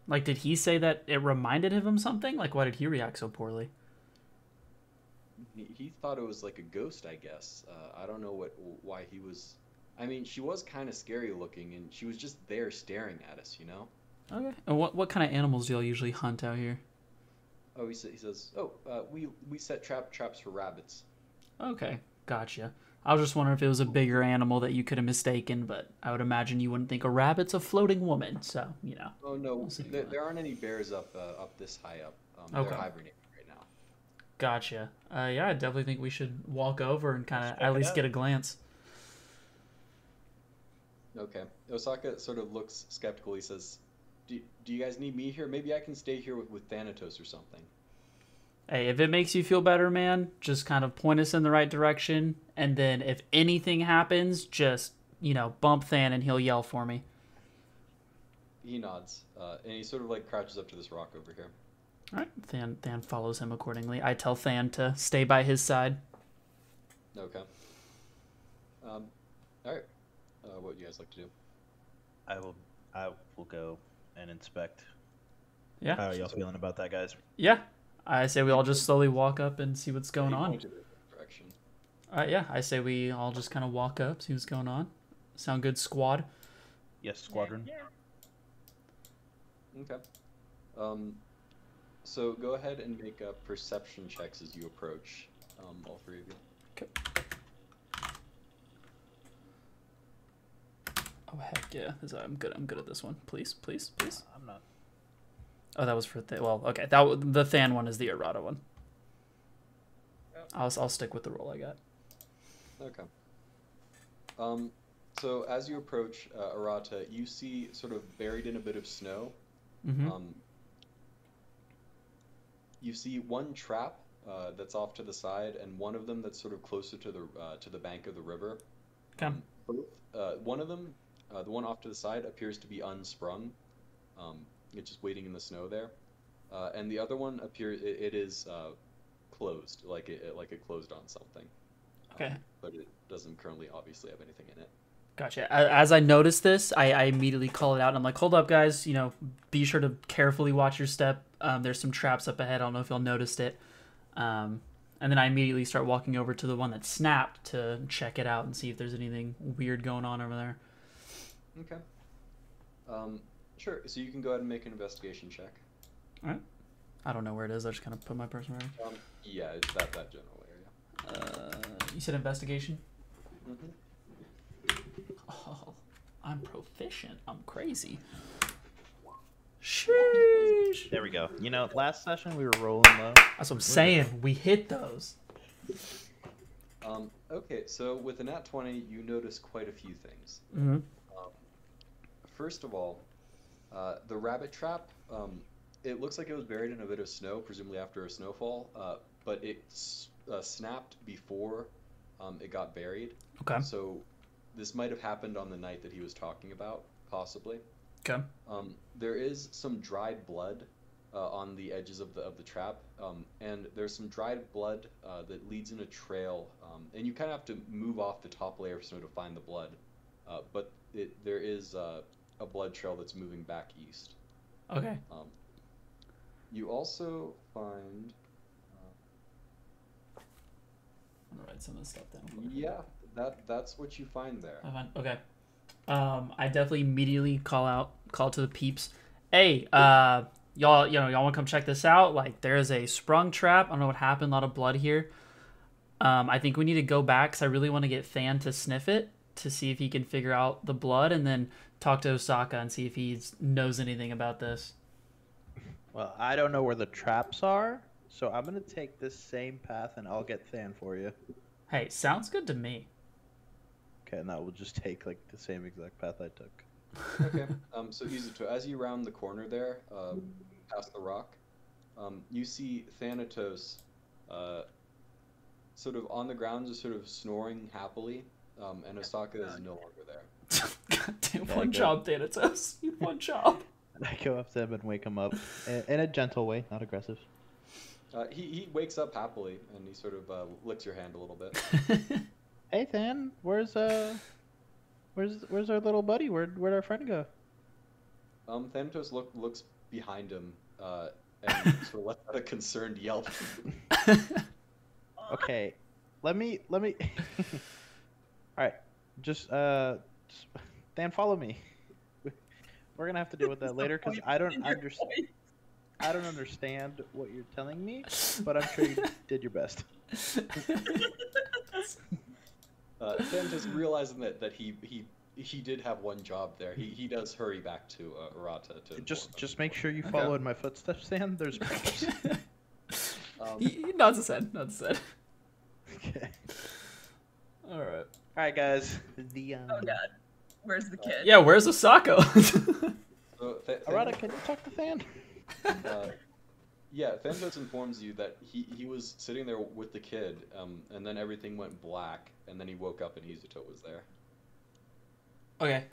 [SPEAKER 1] Like did he say that it reminded him of something? Like why did he react so poorly?
[SPEAKER 2] He, he thought it was like a ghost, I guess. Uh, I don't know what why he was. I mean, she was kind of scary looking, and she was just there staring at us, you know.
[SPEAKER 1] Okay. And what what kind of animals do y'all usually hunt out here?
[SPEAKER 2] Oh, he, sa- he says, "Oh, uh, we we set trap traps for rabbits."
[SPEAKER 1] Okay, gotcha. I was just wondering if it was a bigger animal that you could have mistaken, but I would imagine you wouldn't think a rabbit's a floating woman, so you know.
[SPEAKER 2] Oh no,
[SPEAKER 1] We'll
[SPEAKER 2] there, there aren't any bears up uh, up this high up. Um,
[SPEAKER 1] Okay.
[SPEAKER 2] They're hibernating right now.
[SPEAKER 1] Gotcha. Uh, yeah, I definitely think we should walk over and kind of at least
[SPEAKER 4] out.
[SPEAKER 1] get a glance.
[SPEAKER 2] Okay. Osaka sort of looks skeptical. He says, "Do, do you guys need me here? Maybe I can stay here with, with Thanatos or something."
[SPEAKER 1] Hey, if it makes you feel better, man, just kind of point us in the right direction, and then if anything happens, just you know bump Than and he'll yell for me.
[SPEAKER 2] He nods, uh, and he sort of like crouches up to this rock over here.
[SPEAKER 1] All right, Than Than follows him accordingly. I tell Than to stay by his side.
[SPEAKER 2] Okay. Um, all right. Uh, what would you guys like to do?
[SPEAKER 4] I will. I will go and inspect.
[SPEAKER 1] Yeah,
[SPEAKER 4] How are y'all feeling about that, guys?
[SPEAKER 1] yeah. I say we all just slowly walk up and see what's going on.
[SPEAKER 2] pointed in that direction.
[SPEAKER 1] Uh, yeah, I say we all just kind of walk up, see what's going on. Sound good, squad?
[SPEAKER 4] Yes, squadron.
[SPEAKER 7] Yeah.
[SPEAKER 2] Okay. Um, so go ahead and make uh, perception checks as you approach. Um, all three of you. Okay.
[SPEAKER 1] Oh heck yeah! I'm good. I'm good at this one. Please, please, please.
[SPEAKER 4] I'm not.
[SPEAKER 1] Oh, that was for th- well. Okay, that the Than one is the errata one. I'll I'll stick with the roll I got.
[SPEAKER 2] Okay. Um, so as you approach uh, Arata, you see sort of buried in a bit of snow.
[SPEAKER 1] Mm-hmm.
[SPEAKER 2] Um, you see one trap uh, that's off to the side, and one of them that's sort of closer to the uh, to the bank of the river.
[SPEAKER 1] Okay.
[SPEAKER 2] Um, both, uh, one of them, uh, the one off to the side, appears to be unsprung. Um, it's just waiting in the snow there, uh, and the other one appears it, it is uh, closed, like it like it closed on something.
[SPEAKER 1] Okay.
[SPEAKER 2] Um, but it doesn't currently obviously have anything in it.
[SPEAKER 1] Gotcha. As I notice this, I, I immediately call it out. And I'm like, hold up, guys. You know, be sure to carefully watch your step. Um, there's some traps up ahead. I don't know if y'all noticed it. Um, and then I immediately start walking over to the one that snapped to check it out and see if there's anything weird going on over there.
[SPEAKER 2] Okay. Um, sure. So you can go ahead and make an investigation check. All right.
[SPEAKER 1] I don't know where it is. I just kind of put my person right.
[SPEAKER 2] Um, yeah, it's that that general area.
[SPEAKER 1] Uh, you said investigation?
[SPEAKER 2] Mm-hmm.
[SPEAKER 1] Oh, I'm proficient. I'm crazy. Sheesh.
[SPEAKER 3] There we go. You know, last session we were rolling low.
[SPEAKER 1] That's what I'm saying. We hit those.
[SPEAKER 2] Um, okay, so with a nat 20, you notice quite a few things.
[SPEAKER 1] Mm-hmm.
[SPEAKER 2] Um, first of all, uh, the rabbit trap, um, it looks like it was buried in a bit of snow, presumably after a snowfall, uh, but it uh, snapped before um, it got buried.
[SPEAKER 1] Okay.
[SPEAKER 2] So this might have happened on the night that he was talking about, possibly.
[SPEAKER 1] Okay.
[SPEAKER 2] Um, there is some dried blood uh, on the edges of the of the trap, um, and there's some dried blood uh, that leads in a trail, um, and you kind of have to move off the top layer of snow to find the blood. Uh, but it, there is uh, a blood trail that's moving back east.
[SPEAKER 1] Okay.
[SPEAKER 2] Um, you also find,
[SPEAKER 1] I'm gonna write some of this stuff down.
[SPEAKER 2] yeah, that that's what you find there.
[SPEAKER 1] I find- Okay. Um, I definitely immediately call out, call to the peeps. Hey, uh, y'all, you know, y'all want to come check this out? Like, there is a sprung trap. I don't know what happened. A lot of blood here. Um, I think we need to go back because I really want to get Than to sniff it to see if he can figure out the blood, and then talk to Osaka and see if he knows anything about this.
[SPEAKER 3] Well, I don't know where the traps are, so I'm gonna take this same path and I'll get Than for you.
[SPEAKER 1] Hey, sounds good to me.
[SPEAKER 3] Okay, and that will just take like the same exact path I took.
[SPEAKER 2] okay. Um, so Izuto, as you round the corner there, uh, past the rock, um, you see Thanatos, uh, sort of on the ground, just sort of snoring happily, um, and Osaka is no longer there.
[SPEAKER 1] God damn,
[SPEAKER 3] Yeah,
[SPEAKER 1] one
[SPEAKER 3] good.
[SPEAKER 1] job, Thanatos. You one job.
[SPEAKER 3] And I go up to him and wake him up in, in a gentle way, not aggressive.
[SPEAKER 2] Uh, he, he wakes up happily and he sort of uh, licks your hand a little bit.
[SPEAKER 3] Hey, Than, where's uh, where's where's our little buddy? Where'd where'd our friend go?
[SPEAKER 2] Um, Thanatos look, looks behind him uh, and sort of lets out a concerned yelp.
[SPEAKER 3] Okay, let me let me. All right, just uh, just, Than, follow me. We're gonna have to deal with that later because I don't understand. I don't understand what you're telling me, but I'm sure you did your best.
[SPEAKER 2] Uh, Thanatos realizing that, that he, he he did have one job there. He, he does hurry back to uh, Arata to
[SPEAKER 3] Just
[SPEAKER 2] inform
[SPEAKER 3] just make sure you follow in my footsteps, Than. There's traps.
[SPEAKER 2] him. Um,
[SPEAKER 1] he, he nods his head. Nods his head.
[SPEAKER 3] okay.
[SPEAKER 1] All right.
[SPEAKER 3] All right, guys. The um,
[SPEAKER 5] Oh god. Where's the kid?
[SPEAKER 1] Yeah, where's Osaka?
[SPEAKER 2] so Th-
[SPEAKER 3] Arata, can you talk to Than?
[SPEAKER 2] uh, yeah, Thanatos informs you that he, he was sitting there with the kid, um, and then everything went black, and then he woke up and Izuto was there.
[SPEAKER 1] okay.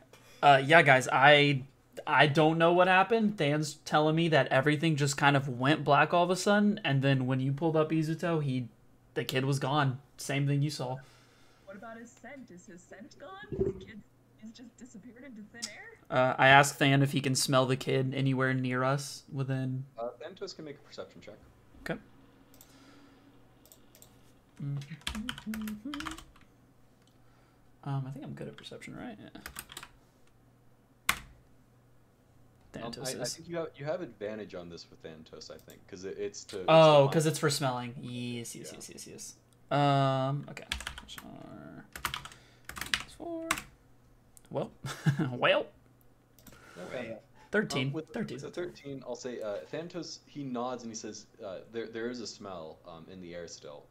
[SPEAKER 1] Uh, yeah, guys, I I don't know what happened. Than's telling me that everything just kind of went black all of a sudden, and then when you pulled up Izuto, he the kid was gone. Same thing you saw.
[SPEAKER 5] What about his scent? Is his scent gone? The kid has just disappeared into thin air?
[SPEAKER 1] Uh, I asked Than if he can smell the kid anywhere near us within.
[SPEAKER 2] Uh, Thanatos can make a perception check.
[SPEAKER 1] Okay. Um, I think I'm good at perception, right? Yeah.
[SPEAKER 2] Um,
[SPEAKER 1] Thanatos
[SPEAKER 2] I, I think you have you have advantage on this with Thanatos, I think, because it, it's to. it's
[SPEAKER 1] Oh, because it's for smelling. Yes, yes,
[SPEAKER 2] Yeah.
[SPEAKER 1] yes, yes, yes. Um, okay. Sure. Four. Well, well,
[SPEAKER 2] Okay.
[SPEAKER 1] 13.
[SPEAKER 2] Um, with,
[SPEAKER 1] 13.
[SPEAKER 2] with 13, I'll say uh, Thanatos, he nods and he says, uh, there, there is a smell um, in the air still.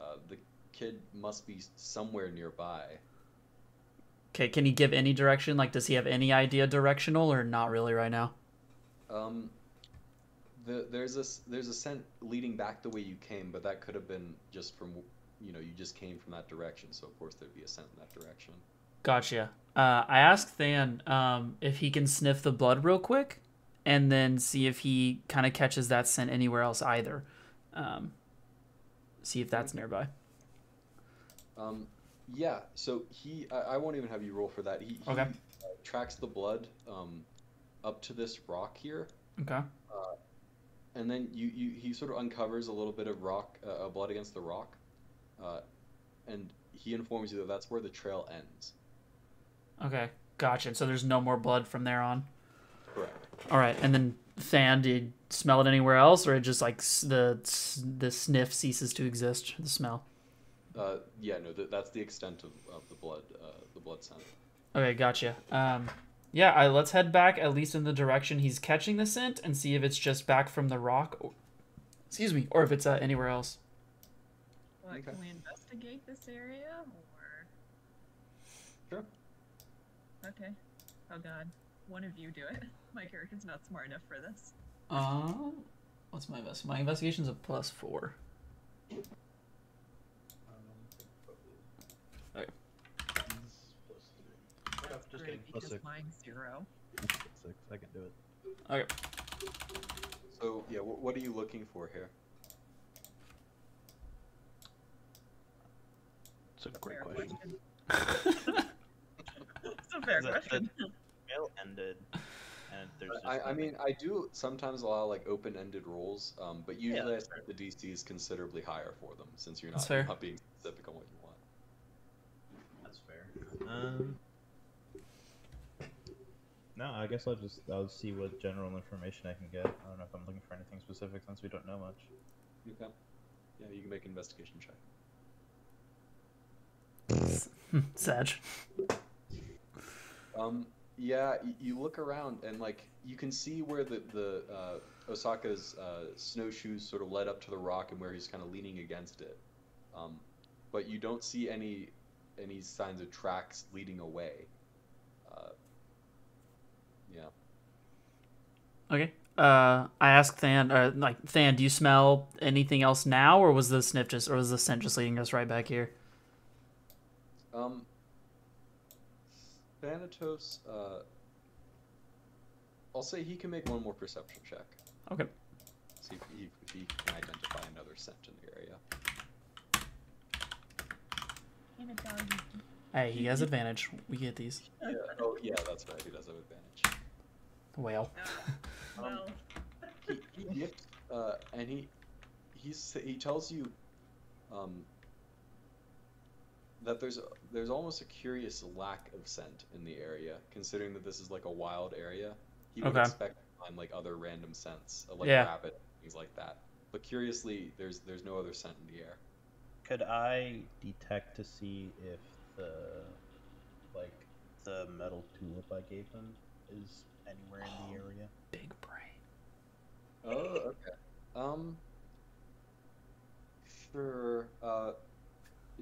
[SPEAKER 2] Uh, the kid must be somewhere nearby.
[SPEAKER 1] Okay, can he give any direction? Like, does he have any idea directional or not really right now?
[SPEAKER 2] Um, the, there's a s- there's a scent leading back the way you came, but that could have been just from you know you just came from that direction, so of course there'd be a scent in that direction.
[SPEAKER 1] Gotcha. Uh, I asked Than um, if he can sniff the blood real quick and then see if he kind of catches that scent anywhere else either. Um, see if that's nearby.
[SPEAKER 2] Um, yeah, so he I, I won't even have you roll for that. He, he
[SPEAKER 1] Okay.
[SPEAKER 2] uh, tracks the blood um, up to this rock here,
[SPEAKER 1] Okay.
[SPEAKER 2] and then you, you he sort of uncovers a little bit of rock uh, uh, blood against the rock, uh, and he informs you that that's where the trail ends.
[SPEAKER 1] Okay. Gotcha. So there's no more blood from there on.
[SPEAKER 2] Correct.
[SPEAKER 1] All right. And then Than, did you smell it anywhere else or it just like the the sniff ceases to exist, the smell?
[SPEAKER 2] Uh, yeah, no, th- that's the extent of, of the blood, uh, the blood scent.
[SPEAKER 1] Okay, gotcha. Um, yeah, I, let's head back at least in the direction he's catching the scent and see if it's just back from the rock. Or, excuse me, or if it's uh, anywhere else.
[SPEAKER 5] What,
[SPEAKER 2] Okay.
[SPEAKER 5] Can we investigate this area or?
[SPEAKER 2] Sure.
[SPEAKER 5] Okay. Oh god. One of you do it. My character's not smart enough for this.
[SPEAKER 1] Um, what's my invest? My investigation's a plus four. Okay.
[SPEAKER 3] Just
[SPEAKER 5] Great,
[SPEAKER 3] kidding. Plus six.
[SPEAKER 5] mine's zero.
[SPEAKER 3] Six. I can do it.
[SPEAKER 1] Okay.
[SPEAKER 2] So yeah, wh- what are you looking for here?
[SPEAKER 3] It's a great
[SPEAKER 5] Fair
[SPEAKER 3] question.
[SPEAKER 5] it's a fair
[SPEAKER 4] The- the-
[SPEAKER 5] question.
[SPEAKER 4] Mail ended, and there's.
[SPEAKER 2] I, I mean, I do sometimes allow like open-ended rolls, um, but usually I
[SPEAKER 4] that's
[SPEAKER 2] set the DCs considerably higher for them since you're
[SPEAKER 1] That's
[SPEAKER 2] not,
[SPEAKER 1] fair.
[SPEAKER 2] not being specific on what you want.
[SPEAKER 3] That's fair. Um. No, I guess I'll just I'll see what general information I can get. I don't know if I'm looking for anything specific since we don't know much.
[SPEAKER 2] Okay. Yeah, you can make an investigation check.
[SPEAKER 1] Sag.
[SPEAKER 2] Um, yeah, you look around and like you can see where the the uh, Osaka's uh, snowshoes sort of led up to the rock and where he's kind of leaning against it, um, but you don't see any any signs of tracks leading away. Uh, yeah.
[SPEAKER 1] Okay. Uh, I asked Than, uh, like Than, do you smell anything else now, or was the sniff just, or was the scent just leading us right back here?
[SPEAKER 2] Um, Thanatos, uh, I'll say he can make one more perception check.
[SPEAKER 1] Okay.
[SPEAKER 2] see if he, if he can identify another scent in the area.
[SPEAKER 5] Damn it, doggy.
[SPEAKER 1] Hey, he has advantage. We get these.
[SPEAKER 2] Yeah. Oh, yeah, that's right. He does have advantage.
[SPEAKER 1] Whale.
[SPEAKER 5] Oh, well,
[SPEAKER 2] he, he gifts, uh, and he he's he tells you um, that there's there's almost a curious lack of scent in the area, considering that this is like a wild area. He would
[SPEAKER 1] Okay.
[SPEAKER 2] expect to find like other random scents, like
[SPEAKER 1] Yeah.
[SPEAKER 2] rabbit, things like that. But curiously, there's there's no other scent in the air.
[SPEAKER 4] Could I detect to see if the like the metal tulip I gave him is anywhere in the area?
[SPEAKER 1] Big brain.
[SPEAKER 2] Oh, okay. Um, sure. Uh,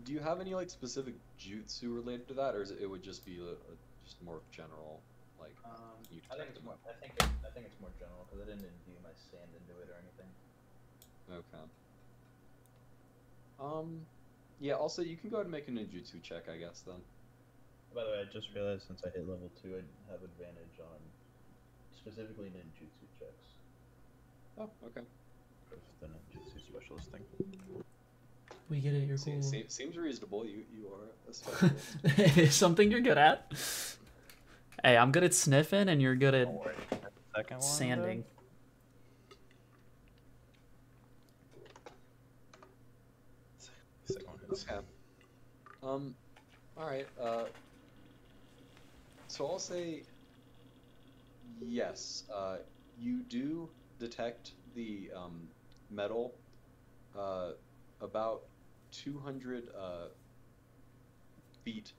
[SPEAKER 2] do you have any like specific jutsu related to that, or is it, it would just be a, a, just more general, like?
[SPEAKER 4] Um, I think it's more. I think it, I think it's more general because I didn't imbue my sand into it or anything.
[SPEAKER 2] Okay. Um, yeah. Also, you can go ahead and make a ninjutsu check, I guess. Then.
[SPEAKER 4] By the way, I just realized since I hit level two, I have advantage on specifically ninjutsu checks.
[SPEAKER 2] Oh, okay.
[SPEAKER 4] With the ninjutsu specialist thing.
[SPEAKER 1] We get it. You're
[SPEAKER 2] Se-
[SPEAKER 1] cool.
[SPEAKER 2] se- seems reasonable. You you are a specialist.
[SPEAKER 1] Something you're good at. Hey, I'm good at sniffing, and you're good at
[SPEAKER 4] Second one.
[SPEAKER 1] sanding.
[SPEAKER 4] though? Second
[SPEAKER 2] Okay. Um, all right. Uh, so I'll say yes. Uh, you do detect the um, metal uh, about 200 uh, feet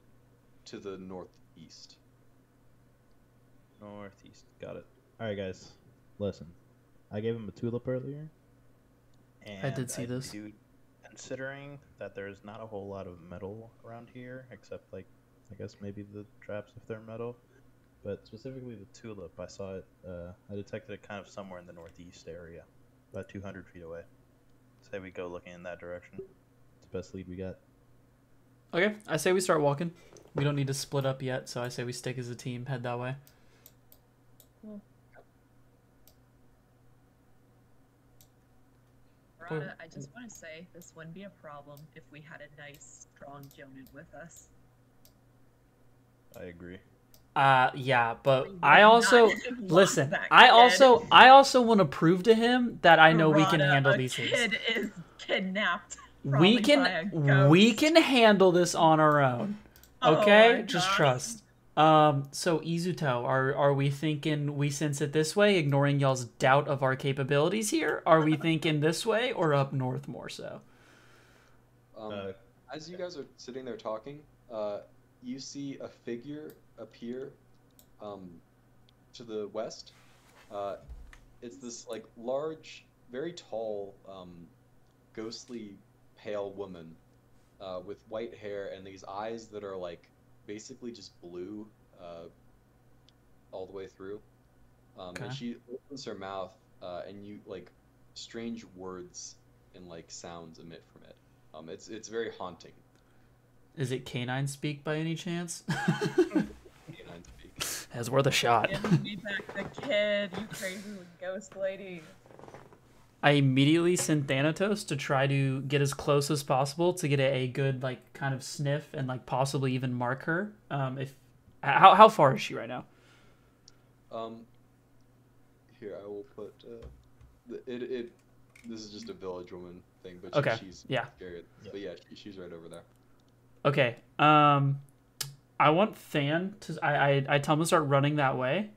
[SPEAKER 2] to the northeast.
[SPEAKER 4] Northeast. Got it. All right, guys. Listen, I gave him a tulip earlier. And
[SPEAKER 1] I did see this.
[SPEAKER 4] do- considering that there's not a whole lot of metal around here, except like I guess maybe the traps if they're metal, but specifically the tulip, I saw it. Uh, I detected it kind of somewhere in the northeast area, about 200 feet away. Say we go looking in that direction. It's the best lead we got.
[SPEAKER 1] Okay, I say we start walking. We don't need to split up yet, so I say we stick as a team, head that way.
[SPEAKER 5] Rada, I just want to say this wouldn't be a problem if we had a nice, strong Jonin with us.
[SPEAKER 4] I agree.
[SPEAKER 1] Uh, yeah, but I also listen. I also I also want to prove to him that I know we can handle
[SPEAKER 5] a
[SPEAKER 1] these things.
[SPEAKER 5] kid is kidnapped.
[SPEAKER 1] We
[SPEAKER 5] probably by a
[SPEAKER 1] can we can handle this on our own.
[SPEAKER 5] Oh
[SPEAKER 1] Okay,
[SPEAKER 5] my
[SPEAKER 1] just
[SPEAKER 5] gosh.
[SPEAKER 1] trust. Um, so Izuto, are are we thinking we sense it this way, ignoring y'all's doubt of our capabilities here? Are we thinking this way or up north more so?
[SPEAKER 2] Um,
[SPEAKER 4] Uh,
[SPEAKER 2] as you guys are sitting there talking, uh, you see a figure appear um, to the west. Uh, it's this like large, very tall, um, ghostly, pale woman uh, with white hair and these eyes that are like basically just blue uh, all the way through. Um,
[SPEAKER 1] Okay.
[SPEAKER 2] And she opens her mouth, uh, and you like strange words and like sounds emit from it. Um, it's it's very haunting.
[SPEAKER 1] Is it canine speak by any chance?
[SPEAKER 2] Canine speak.
[SPEAKER 1] That's worth a shot.
[SPEAKER 5] Give me back the kid, you crazy ghost lady.
[SPEAKER 1] I immediately send Thanatos to try to get as close as possible to get a, a good like kind of sniff and like possibly even mark her. Um, if how how far is she right now?
[SPEAKER 2] Um, here I will put. Uh, it it. This is just a village woman thing, but she,
[SPEAKER 1] Okay,
[SPEAKER 2] she's
[SPEAKER 1] yeah.
[SPEAKER 2] scary.
[SPEAKER 4] Yeah.
[SPEAKER 2] But yeah, she, she's right over there.
[SPEAKER 1] Okay. Um, I want Than to. I I, I tell him to start running that way.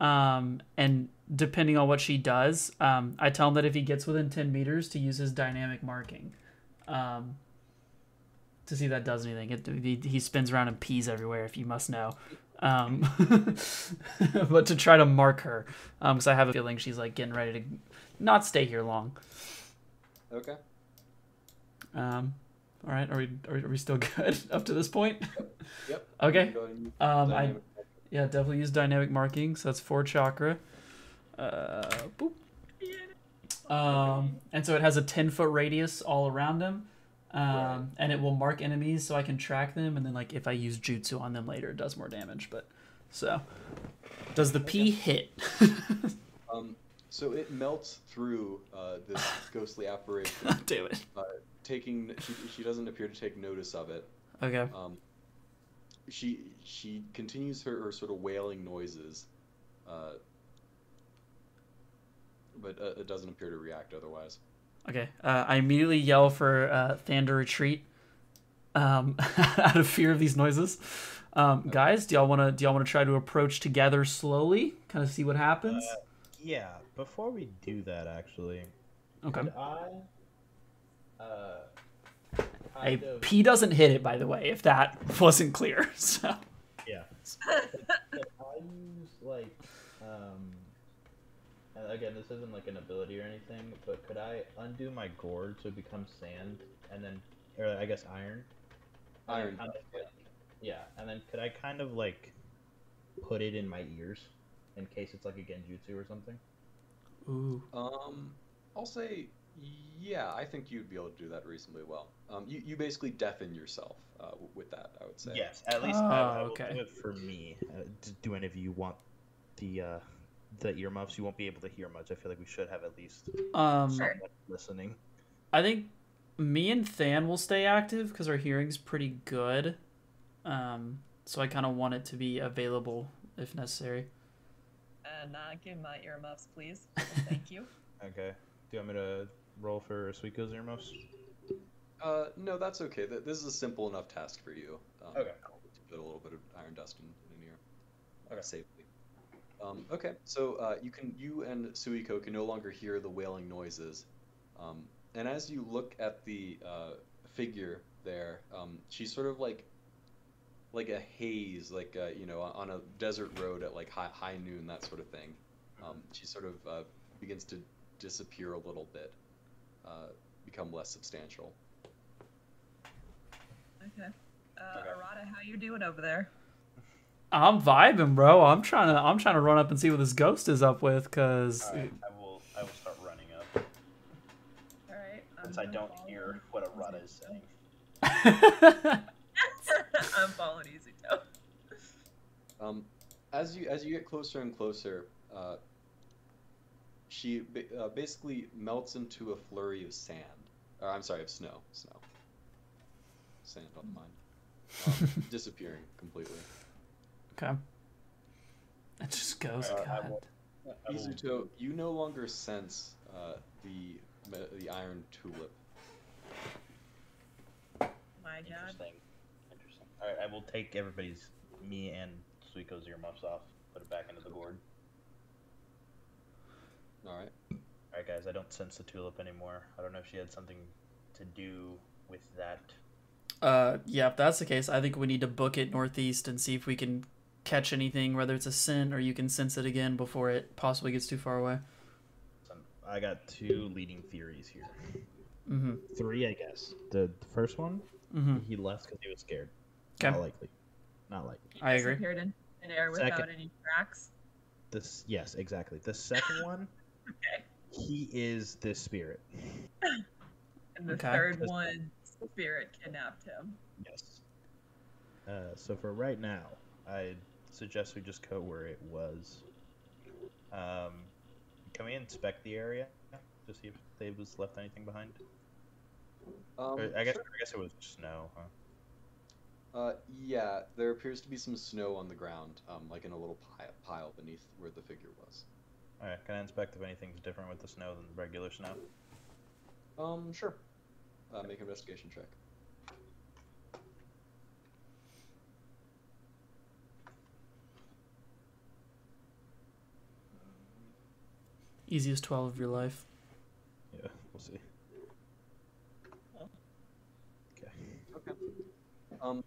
[SPEAKER 1] Um, and depending on what she does, um, I tell him that if he gets within ten meters, to use his dynamic marking. Um, to see if that does anything. It, he, he spins around and pees everywhere. If you must know. Um, but to try to mark her, um, because I have a feeling she's like getting ready to not stay here long.
[SPEAKER 2] Okay.
[SPEAKER 1] Um, all right, are we are, are we still good up to this point?
[SPEAKER 2] Yep.
[SPEAKER 1] Okay.
[SPEAKER 2] You can go ahead and use
[SPEAKER 1] Um, I yeah definitely use dynamic marking, so that's four chakra. Uh, boop. Um, and so it has a ten foot radius all around him. Um,
[SPEAKER 2] Right.
[SPEAKER 1] and it will mark enemies so I can track them, and then like if I use jutsu on them later, it does more damage. But so, does the P hit?
[SPEAKER 2] Um, so it melts through uh, this ghostly apparition,
[SPEAKER 1] Damn it.
[SPEAKER 2] taking. She, she doesn't appear to take notice of it.
[SPEAKER 1] Okay.
[SPEAKER 2] Um, she she continues her, her sort of wailing noises, uh, but uh, it doesn't appear to react otherwise.
[SPEAKER 1] Okay. Uh, I immediately yell for uh, Than to retreat, um, out of fear of these noises. Um, guys, do y'all want to do y'all want to try to approach together slowly, kind of see what happens?
[SPEAKER 4] Uh, Yeah, before we do that, actually,
[SPEAKER 1] okay.
[SPEAKER 4] could I, uh,
[SPEAKER 1] Hey,
[SPEAKER 4] kind of,
[SPEAKER 1] P doesn't hit it, by the way, if that wasn't clear. So.
[SPEAKER 4] yeah, could I use like, um, and again, this isn't like an ability or anything, but could I undo my gourd to become sand, and then, or I guess iron? And
[SPEAKER 2] Iron.
[SPEAKER 4] kind of, like- yeah, and then could I kind of like put it in my ears in case it's like a genjutsu or something?
[SPEAKER 1] Ooh.
[SPEAKER 2] Um, I'll say, yeah, I think you'd be able to do that reasonably well. Um, you, you basically deafen yourself uh, with that, I would say.
[SPEAKER 4] Yes, at least
[SPEAKER 1] Oh,
[SPEAKER 4] I, I will
[SPEAKER 1] okay.
[SPEAKER 4] do it for me. Uh, d- do any of you want the uh, the earmuffs? You won't be able to hear much. I feel like we should have at least
[SPEAKER 1] Um,
[SPEAKER 4] someone listening.
[SPEAKER 1] I think me and Than will stay active because our hearing's pretty good. Um, so I kind of want it to be available if necessary.
[SPEAKER 5] And uh, give my earmuffs, please. Thank you.
[SPEAKER 4] Okay. Do you want me to roll for Suiko's earmuffs?
[SPEAKER 2] Uh, no, that's okay. Th- This is a simple enough task for you. Um,
[SPEAKER 4] Okay.
[SPEAKER 2] To put a little bit of iron dust in, in here. Okay. Safely. Um, okay, so uh, you can you and Suiko can no longer hear the wailing noises, um, and as you look at the uh, figure there, um, she's sort of like like a haze, like uh, you know, on a desert road at like high, high noon, that sort of thing. Um, she sort of uh, begins to disappear a little bit, uh, become less substantial.
[SPEAKER 5] Okay. Uh,
[SPEAKER 4] Okay.
[SPEAKER 5] Arata, how you doing over there?
[SPEAKER 1] I'm vibing, bro. I'm trying to I'm trying to run up and see what this ghost is up with, cause
[SPEAKER 4] All right, I will. I will start running up
[SPEAKER 5] All right.
[SPEAKER 4] Since I don't hear what Arata is saying.
[SPEAKER 5] I'm following Easy Toe.
[SPEAKER 2] Um, as you as you get closer and closer, uh, she uh, basically melts into a flurry of sand. Or, I'm sorry, of snow. Snow. Sand on the mind. Um, disappearing completely.
[SPEAKER 1] Okay. It just goes.
[SPEAKER 4] Uh,
[SPEAKER 1] God.
[SPEAKER 4] will-
[SPEAKER 2] Izuto, you no longer sense uh, the the iron tulip.
[SPEAKER 5] My God.
[SPEAKER 4] Interesting. Interesting. All right, I will take everybody's me and Suiko's earmuffs off. Put it back into the gourd.
[SPEAKER 2] All right.
[SPEAKER 4] All right, guys. I don't sense the tulip anymore. I don't know if she had something to do with that.
[SPEAKER 1] Uh, yeah, if that's the case, I think we need to book it northeast and see if we can catch anything, whether it's a scent or you can sense it again before it possibly gets too far away.
[SPEAKER 4] I got two leading theories here.
[SPEAKER 1] Mm-hmm.
[SPEAKER 4] Three, I guess. The, the first one,
[SPEAKER 1] Mm-hmm.
[SPEAKER 4] he left because he was scared.
[SPEAKER 1] Okay.
[SPEAKER 4] Not likely. Not likely.
[SPEAKER 1] I agree.
[SPEAKER 5] Disappeared in, in air without
[SPEAKER 4] Second.
[SPEAKER 5] any tracks.
[SPEAKER 4] This, yes, exactly. The second one,
[SPEAKER 5] Okay.
[SPEAKER 4] he is this spirit.
[SPEAKER 5] And the
[SPEAKER 1] Okay.
[SPEAKER 5] third one, Spirit kidnapped him.
[SPEAKER 4] Yes. Uh, so for right now, I suggest we just go where it was. Um, can we inspect the area to see if they was left anything behind?
[SPEAKER 2] Um,
[SPEAKER 4] Or I guess
[SPEAKER 2] sure.
[SPEAKER 4] I guess it was snow. Huh?
[SPEAKER 2] Uh, yeah, there appears to be some snow on the ground, um, like in a little pile, pile beneath where the figure was.
[SPEAKER 4] All right. Can I inspect if anything's different with the snow than regular snow?
[SPEAKER 2] Um, sure. Uh, make an investigation check.
[SPEAKER 1] Easiest 12 of your life.
[SPEAKER 4] Yeah, we'll see. Okay.
[SPEAKER 2] Okay. Um,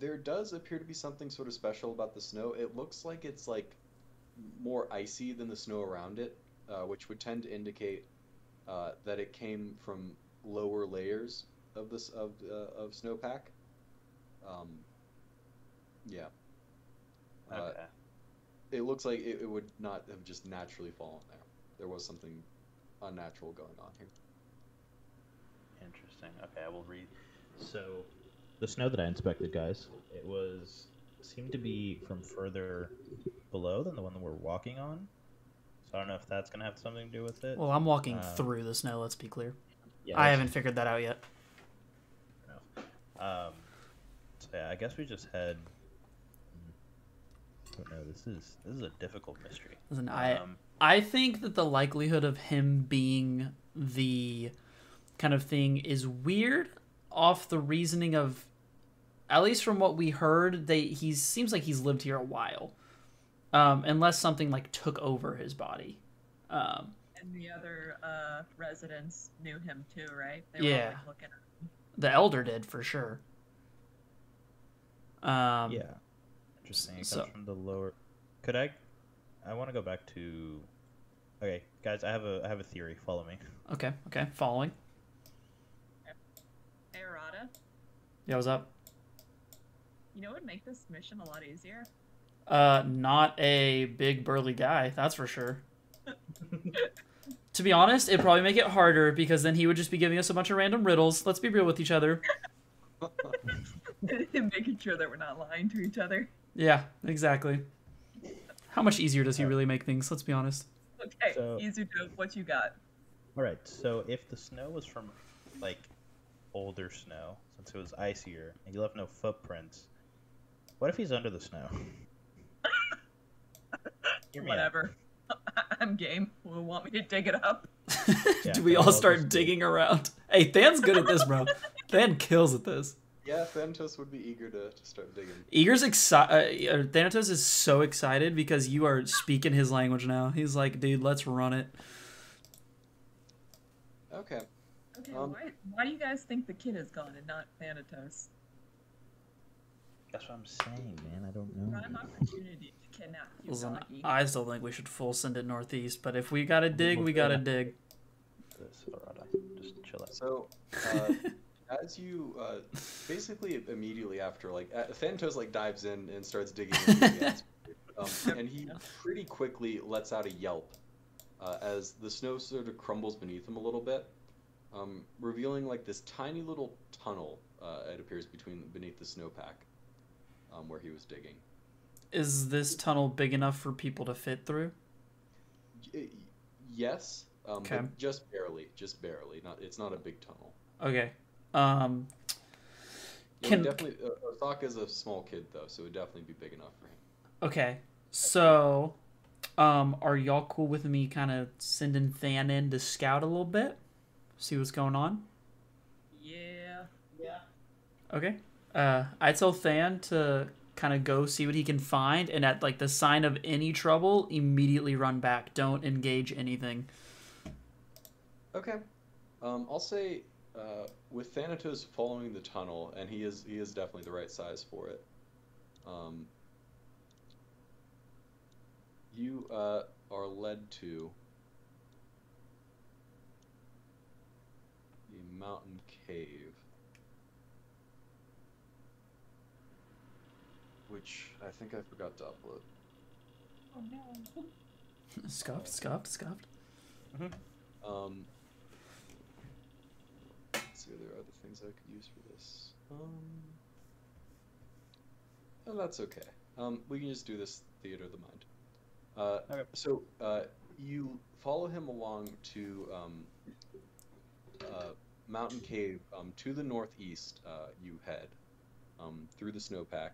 [SPEAKER 2] there does appear to be something sort of special about the snow. It looks like it's like more icy than the snow around it, uh, which would tend to indicate uh, that it came from lower layers of this of uh, of snowpack. Um, yeah. Uh,
[SPEAKER 4] Okay.
[SPEAKER 2] It looks like it, it would not have just naturally fallen there. There was something unnatural going on here.
[SPEAKER 4] Interesting. Okay, I will read. So, the snow that I inspected, guys, it was seemed to be from further below than the one that we're walking on. So So I don't know if that's gonna have something to do with it.
[SPEAKER 1] Well, I'm walking
[SPEAKER 4] Um,
[SPEAKER 1] through the snow. Let's be clear.
[SPEAKER 4] yeah,
[SPEAKER 1] I haven't figured that out yet.
[SPEAKER 4] fair. Um, so yeah, I guess we just head. I don't know. This is this is a difficult mystery.
[SPEAKER 1] Listen, I
[SPEAKER 4] Um,
[SPEAKER 1] I think that the likelihood of him being the kind of thing is weird off the reasoning of at least from what we heard they he seems like he's lived here a while um, unless something like took over his body um,
[SPEAKER 5] And the other uh, residents knew him too, right? They were all,
[SPEAKER 1] Yeah.
[SPEAKER 5] like, looking at him.
[SPEAKER 1] the elder did for sure um,
[SPEAKER 4] yeah. Interesting. It comes
[SPEAKER 1] so-
[SPEAKER 4] from the lower. Could I? I want to go back to. Okay, guys, I have a I have a theory. Follow me.
[SPEAKER 1] okay okay following
[SPEAKER 5] Hey, Arata,
[SPEAKER 1] yeah what's up
[SPEAKER 5] you know what would make this mission a lot easier?
[SPEAKER 1] Uh, not a big burly guy, that's for sure. to be honest, it'd probably make it harder because then he would just be giving us a bunch of random riddles. Let's be real with each other.
[SPEAKER 5] Making sure that we're not lying to each other.
[SPEAKER 1] Yeah, exactly. How much easier does he uh, really make things? Let's be honest.
[SPEAKER 5] Okay,
[SPEAKER 4] So-
[SPEAKER 5] easy joke. What you got?
[SPEAKER 4] All right. So if the snow was from like older snow, since it was icier, and you left no footprints, what if he's under the snow? Hear me out.
[SPEAKER 5] Whatever. I'm game. Will want me to dig it up?
[SPEAKER 4] Yeah,
[SPEAKER 1] Do we all
[SPEAKER 4] all
[SPEAKER 1] start digging around? Hey, Than's good at this, bro. Than kills at this.
[SPEAKER 2] Yeah, Thanatos would be eager to, to start digging.
[SPEAKER 1] Eager's excited. Uh, Thanatos is so excited because you are speaking his language now. He's like, dude, let's run it.
[SPEAKER 2] Okay.
[SPEAKER 5] Okay,
[SPEAKER 2] Um,
[SPEAKER 5] why, why do you guys think the kid is gone and not Thanatos?
[SPEAKER 4] That's what I'm saying, man. I don't know.
[SPEAKER 5] Prime opportunity to kidnap
[SPEAKER 1] Listen. I still think we should full send it northeast, but if we gotta dig, we gotta dig.
[SPEAKER 4] This, Arata. Just chill out.
[SPEAKER 2] So, uh, as you uh, basically immediately after, like uh, Thanatos like dives in and starts digging, into the um, and he pretty quickly lets out a yelp uh, as the snow sort of crumbles beneath him a little bit, um, revealing like this tiny little tunnel. Uh, it appears between beneath the snowpack, um, where he was digging.
[SPEAKER 1] Is this tunnel big enough for people to fit through?
[SPEAKER 2] Y- yes, um,
[SPEAKER 1] Okay.
[SPEAKER 2] just barely, just barely. Not, it's not a big tunnel.
[SPEAKER 1] Okay. Um,
[SPEAKER 2] Yeah,
[SPEAKER 1] Can-
[SPEAKER 2] definitely. Uh, Osaka's a small kid though, so it would definitely be big enough for him.
[SPEAKER 1] okay. So, um, are y'all cool with me kind of sending Than in to scout a little bit? See what's going on?
[SPEAKER 5] yeah.
[SPEAKER 4] Yeah.
[SPEAKER 1] Okay. Uh, I tell Than to kind of go see what he can find, and at like the sign of any trouble, immediately run back. Don't engage anything.
[SPEAKER 2] Okay. Um, I'll say uh, with Thanatos following the tunnel, and he is he is definitely the right size for it. Um, you uh, are led to the mountain cave, which I think I forgot to upload.
[SPEAKER 5] Oh no.
[SPEAKER 1] Scuffed, scuffed, scuffed.
[SPEAKER 2] Um, let's see, are there other things I could use for this? Um, oh, that's okay. Um, we can just do this theater of the mind. Uh,
[SPEAKER 4] Okay.
[SPEAKER 2] So, uh, you follow him along to um, uh, Mountain Cave. Um, to the northeast, uh, you head um, through the snowpack,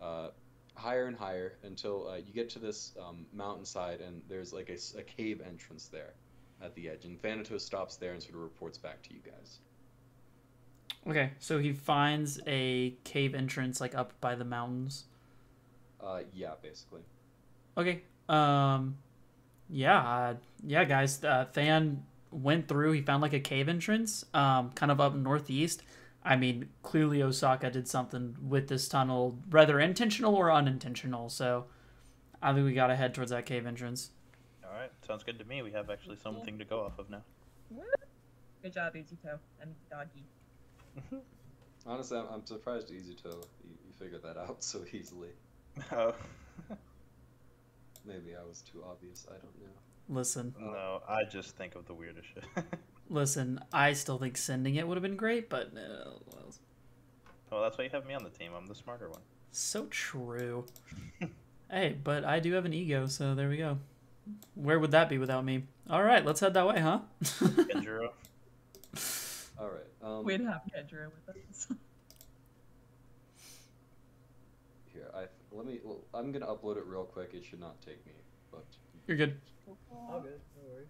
[SPEAKER 2] uh, higher and higher until uh, you get to this um, mountainside, and there's like a cave entrance there at the edge, and Thanatos stops there and sort of reports back to you guys.
[SPEAKER 1] Okay, so he finds a cave entrance like up by the mountains.
[SPEAKER 2] Uh, yeah, basically.
[SPEAKER 1] Okay. Um yeah, uh, yeah guys, uh Than went through, he found like a cave entrance um kind of up northeast. I mean, clearly Osaka did something with this tunnel, whether intentional or unintentional. So I think we got to head towards that cave entrance.
[SPEAKER 4] All right. Sounds good to me. We have actually something to go off of now.
[SPEAKER 5] Good job, Izuto and Doggy.
[SPEAKER 2] Honestly, I'm, I'm surprised Izuto you, you figured that out so easily.
[SPEAKER 4] oh.
[SPEAKER 2] Maybe I was too obvious. I don't know.
[SPEAKER 1] Listen,
[SPEAKER 4] no, I just think of the weirdest shit.
[SPEAKER 1] listen, I still think sending it would have been great, but uh, well,
[SPEAKER 4] well, that's why you have me on the team. I'm the smarter one.
[SPEAKER 1] so true. hey, but I do have an ego, so there we go. Where would that be without me? All right, let's head that way, huh?
[SPEAKER 4] Kenjiro.
[SPEAKER 2] All right. Um,
[SPEAKER 7] We'd have Kendra with us.
[SPEAKER 2] Here, I let me. Well, I'm gonna upload it real quick. It should not take me, but
[SPEAKER 1] You're good.
[SPEAKER 4] All good, no worries.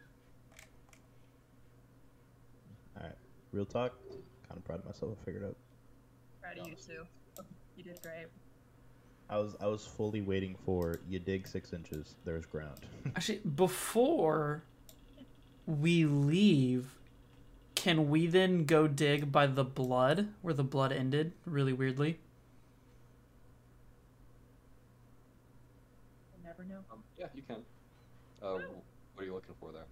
[SPEAKER 4] Alright, real talk. Kind of proud of myself. I figured out.
[SPEAKER 7] Proud of you too. You did great.
[SPEAKER 4] I was I was fully waiting for you dig six inches. There's ground.
[SPEAKER 1] Actually, before we leave, can we then go dig by the blood where the blood ended? Really weirdly.
[SPEAKER 5] You never know.
[SPEAKER 2] um, yeah, you can. Uh, what are you looking for there?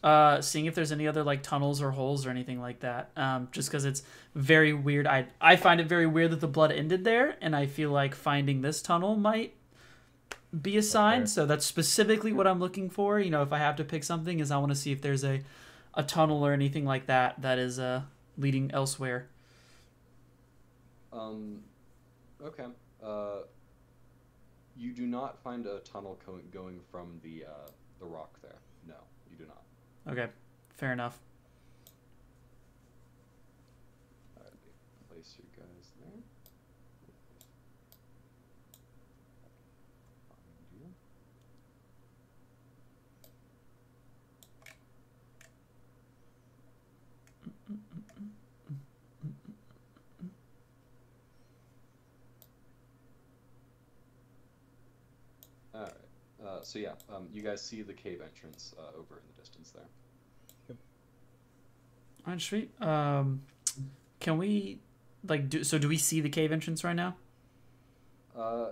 [SPEAKER 1] Uh, seeing if there's any other like tunnels or holes or anything like that. Um, just because it's very weird. I I find it very weird that the blood ended there, and I feel like finding this tunnel might be a sign.
[SPEAKER 4] fair.
[SPEAKER 1] So that's specifically what I'm looking for. You know, if I have to pick something, is I want to see if there's a a tunnel or anything like that that is uh leading elsewhere.
[SPEAKER 2] Um, okay. Uh, you do not find a tunnel co- going from the uh, the rock there. No, you do not.
[SPEAKER 1] Okay, fair enough.
[SPEAKER 2] All right, place you guys there. Find you. All right. Uh, so yeah, um, you guys see the cave entrance uh, over in the distance there. Yep.
[SPEAKER 1] All right, sweet. Um, can we like do so? Do we see the cave entrance right now?
[SPEAKER 2] Uh,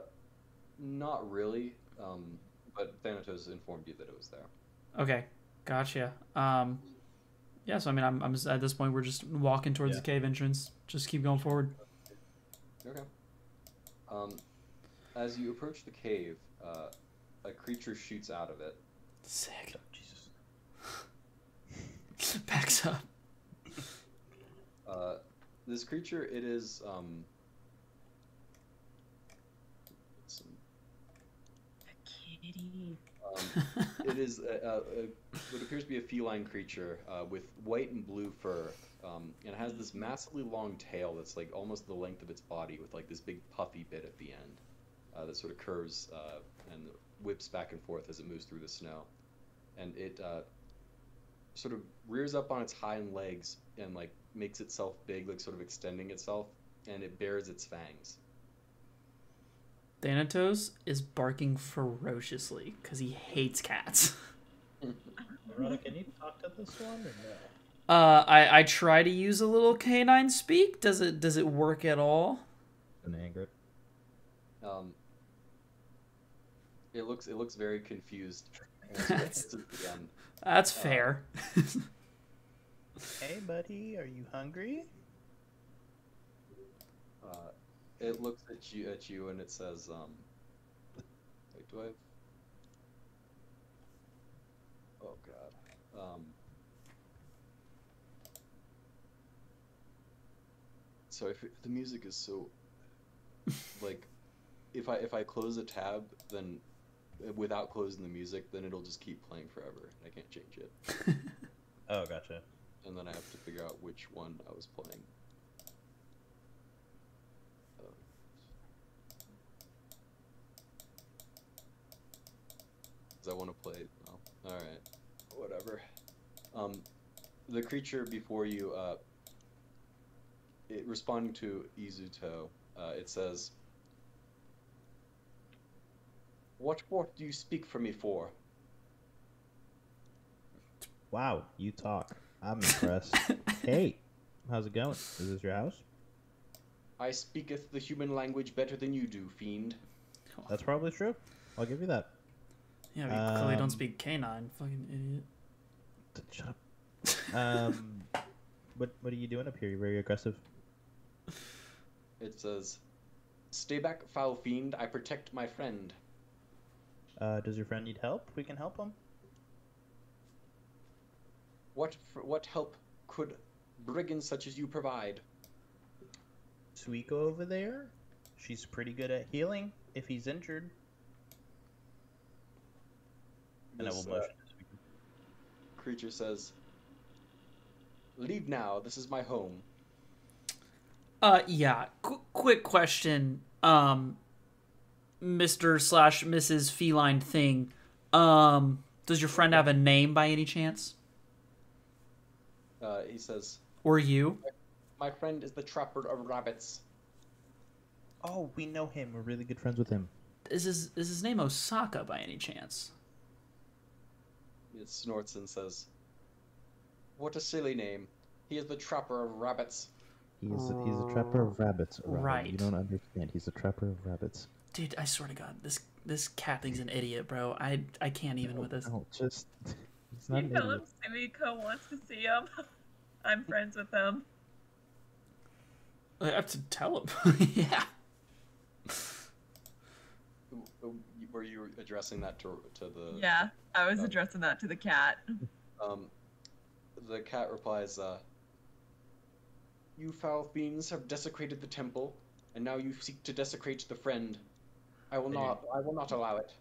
[SPEAKER 2] not really. Um, but Thanatos informed you that it was there.
[SPEAKER 1] Okay, gotcha. Um, yeah. So I mean, I'm, I'm at this point we're just walking towards
[SPEAKER 4] Yeah.
[SPEAKER 1] the cave entrance. Just keep going forward.
[SPEAKER 2] Okay. Um, as you approach the cave, uh, a creature shoots out of it.
[SPEAKER 1] Sick.
[SPEAKER 4] Jesus.
[SPEAKER 1] Backs up.
[SPEAKER 2] Uh, this creature, it is um. Some,
[SPEAKER 5] Kitty.
[SPEAKER 2] um, it is a, a, a, what appears to be a feline creature uh, with white and blue fur, um, and it has this massively long tail that's like almost the length of its body, with like this big puffy bit at the end uh, that sort of curves uh, and whips back and forth as it moves through the snow, and it uh, sort of rears up on its hind legs and like makes itself big, like sort of extending itself, and it bares its fangs.
[SPEAKER 1] Thanatos is barking ferociously because he hates cats.
[SPEAKER 4] Rhoda, can you talk to this one or no?
[SPEAKER 1] Uh, I I try to use a little canine speak. Does it does it work at all?
[SPEAKER 4] An anger.
[SPEAKER 2] Um, it looks it looks very confused. And it's- it's at the end.
[SPEAKER 1] That's fair.
[SPEAKER 4] Hey, buddy, are you hungry?
[SPEAKER 2] Uh, it looks at you at you and it says, um, wait, do I? Have... Oh God. Um. So if it, the music is so, like, if I if I close a tab, then uh, without closing the music, then it'll just keep playing forever. I can't change it,
[SPEAKER 4] Oh, gotcha.
[SPEAKER 2] and then I have to figure out which one I was playing. Because I want to play. Oh, all right, whatever. Um, the creature before you, uh, it responding to Izuto, uh, it says, "What what do you speak for me for?"
[SPEAKER 4] Wow, you talk. I'm impressed. hey, how's it going? Is this your house?
[SPEAKER 2] I speaketh the human language better than you do, fiend.
[SPEAKER 4] That's probably true. I'll give you that.
[SPEAKER 1] Yeah, we clearly don't
[SPEAKER 4] Um,
[SPEAKER 1] speak canine. Fucking idiot.
[SPEAKER 4] Shut up. Um, what what are you doing up here? You're very aggressive.
[SPEAKER 2] It says, "Stay back, foul fiend. I protect my friend."
[SPEAKER 4] Uh, does your friend need help? We can help him.
[SPEAKER 2] What f- what help could brigands such as you provide?
[SPEAKER 4] Suiko over there, she's pretty good at healing if he's injured. And And I
[SPEAKER 2] This,
[SPEAKER 4] will
[SPEAKER 2] uh, creature says, "Leave now. This is my home."
[SPEAKER 1] Uh, yeah. Qu- quick question, um, Mister slash Mrs. Feline thing. Um, does your friend have a name by any chance,
[SPEAKER 2] Uh, he says,
[SPEAKER 1] or you?
[SPEAKER 2] "My friend is the trapper of rabbits."
[SPEAKER 4] Oh, we know him. We're really good friends with him.
[SPEAKER 1] Is his is his name Osaka by any chance?
[SPEAKER 2] It snorts and says, "What a silly name. He is the trapper of rabbits."
[SPEAKER 3] He's a, he's a trapper of rabbits. Arata.
[SPEAKER 1] Right.
[SPEAKER 3] You don't understand. He's a trapper of rabbits.
[SPEAKER 1] Dude, I swear to God, this this cat thing's an idiot, bro. I I can't even with this.
[SPEAKER 3] No, just he's not
[SPEAKER 5] You
[SPEAKER 3] an
[SPEAKER 5] tell
[SPEAKER 3] idiot.
[SPEAKER 5] him Sumiko wants to see him. I'm friends with him.
[SPEAKER 1] I have to tell him. yeah.
[SPEAKER 2] Uh, Were you addressing that to to the?
[SPEAKER 5] Yeah, I was
[SPEAKER 2] Oh.
[SPEAKER 5] addressing that to the cat.
[SPEAKER 2] Um, the cat replies, uh, "You foul fiends have desecrated the temple, and now you seek to desecrate the friend. I will not. I will not allow it."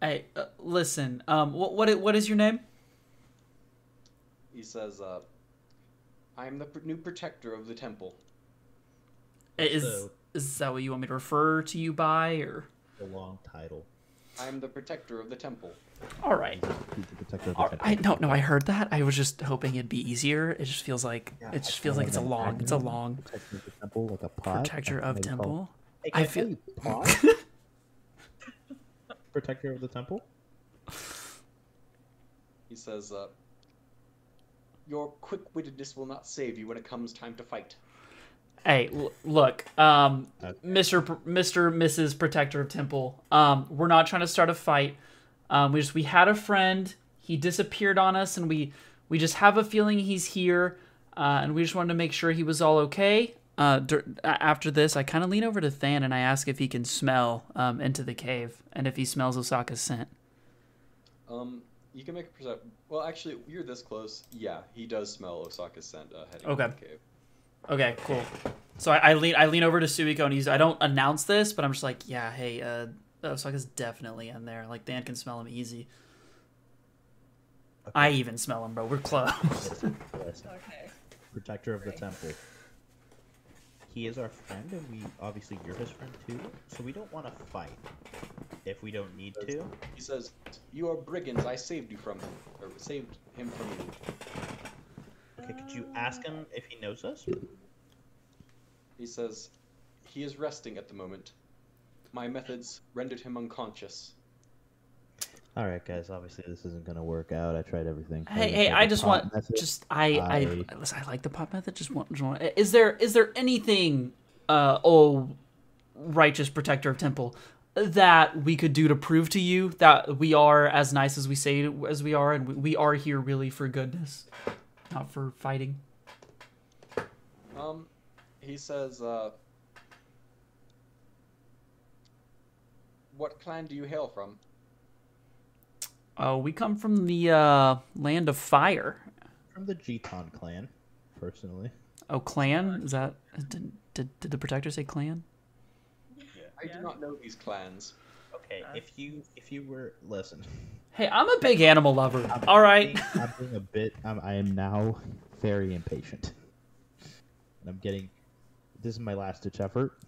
[SPEAKER 1] Hey, uh, listen. Um, what what what is your name?
[SPEAKER 2] He says, uh, "I am the pr- new protector of the temple."
[SPEAKER 1] Is
[SPEAKER 4] So-
[SPEAKER 1] is that what you want me to refer to you by, or?
[SPEAKER 4] A long title.
[SPEAKER 2] I am the protector of the temple.
[SPEAKER 1] All right.
[SPEAKER 3] He's the protector of the
[SPEAKER 1] All-
[SPEAKER 3] temple.
[SPEAKER 1] I don't know. I heard that. I was just hoping it'd be easier. It just feels like
[SPEAKER 3] Yeah,
[SPEAKER 1] it just
[SPEAKER 3] I
[SPEAKER 1] feels like it's a long. It's a long
[SPEAKER 3] Protector of the temple, like a pot.
[SPEAKER 1] protector of temple.
[SPEAKER 4] Hey,
[SPEAKER 1] I feel-
[SPEAKER 4] you Pot? Protector of the temple.
[SPEAKER 2] He says, uh, "Your quick-wittedness will not save you when it comes time to fight."
[SPEAKER 1] Hey, l- look, um, Mr. Pr- Mr. Mrs. Protector of Temple. Um, we're not trying to start a fight. Um, we just we had a friend. He disappeared on us, and we we just have a feeling he's here. Uh, and we just wanted to make sure he was all okay. Uh, dur- after this, I kind of lean over to Than and I ask if he can smell um, into the cave and if he smells Osaka's scent.
[SPEAKER 2] Um, you can make a percep. Well, actually, you're this close. Yeah, he does smell Osaka's scent uh, heading
[SPEAKER 1] Okay.
[SPEAKER 2] into the cave.
[SPEAKER 1] Okay, cool. So I, I lean I lean over to Suiko and he's I don't announce this, but I'm just like, yeah, hey, uh, Osaka's definitely in there. Like Than can smell him easy. I even smell him, bro. We're close.
[SPEAKER 5] Okay.
[SPEAKER 4] protector of the temple. He is our friend, and we obviously you're his friend too. So we don't want to fight if we don't need to.
[SPEAKER 2] He says, "You are brigands. I saved you from him, or saved him from you."
[SPEAKER 4] Okay, could you ask him if he knows us?
[SPEAKER 2] He says, "He is resting at the moment. My methods rendered him unconscious."
[SPEAKER 3] All right, guys. Obviously, this isn't gonna work out. I tried everything.
[SPEAKER 1] hey, hey, I just want
[SPEAKER 3] method.
[SPEAKER 1] just I I,
[SPEAKER 3] I-
[SPEAKER 1] listen, I like the pop method. Just want, just want is there is there anything uh oh righteous protector of temple that we could do to prove to you that we are as nice as we say as we are and we, we are here really for goodness, not for fighting.
[SPEAKER 2] Um, he says, uh, "What clan do you hail from?"
[SPEAKER 1] Oh, we come from the uh, land of fire.
[SPEAKER 4] From the Geton clan, personally.
[SPEAKER 1] Oh, clan? Is that did, did, did the protector say clan?
[SPEAKER 2] I
[SPEAKER 5] Yeah.
[SPEAKER 2] do not know these clans.
[SPEAKER 4] Okay,
[SPEAKER 5] Uh,
[SPEAKER 4] if you if you were listen,
[SPEAKER 1] Hey, I'm a big animal lover. All right.
[SPEAKER 3] I'm being a bit. I'm, I am now very impatient, and I'm getting. This is my last ditch effort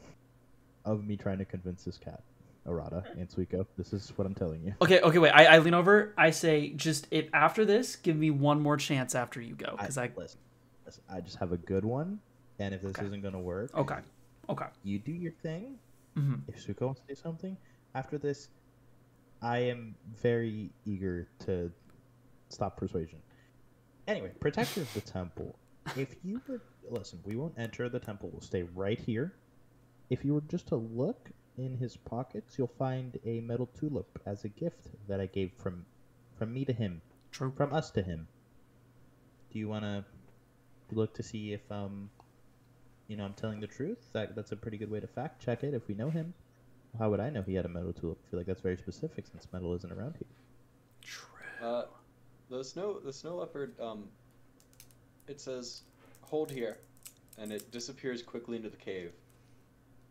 [SPEAKER 3] of me trying to convince this cat, Arata and Suiko. This is what I'm telling you.
[SPEAKER 1] Okay, okay, wait. I, I lean over. I say, just if after this, give me one more chance after you go, because I,
[SPEAKER 4] listen,
[SPEAKER 3] Listen, I just have a good one, and if this
[SPEAKER 1] Okay.
[SPEAKER 3] isn't gonna work,
[SPEAKER 1] okay, okay.
[SPEAKER 3] you do your thing.
[SPEAKER 1] hmm
[SPEAKER 3] If Suiko wants to say something after this, I am very eager to stop persuasion. Anyway, protector of the temple. If you were listen, we won't enter the temple. We'll stay right here. If you were just to look in his pockets, you'll find a metal tulip as a gift that I gave from from me to him,
[SPEAKER 1] True.
[SPEAKER 3] from us to him. Do you want to look to see if um you know I'm telling the truth? That that's a pretty good way to fact check it if we know him. How would I know he had a metal tulip? I feel like that's very specific since metal isn't around here.
[SPEAKER 1] True.
[SPEAKER 2] Uh, the snow the snow leopard um, it says, "Hold here," and it disappears quickly into the cave.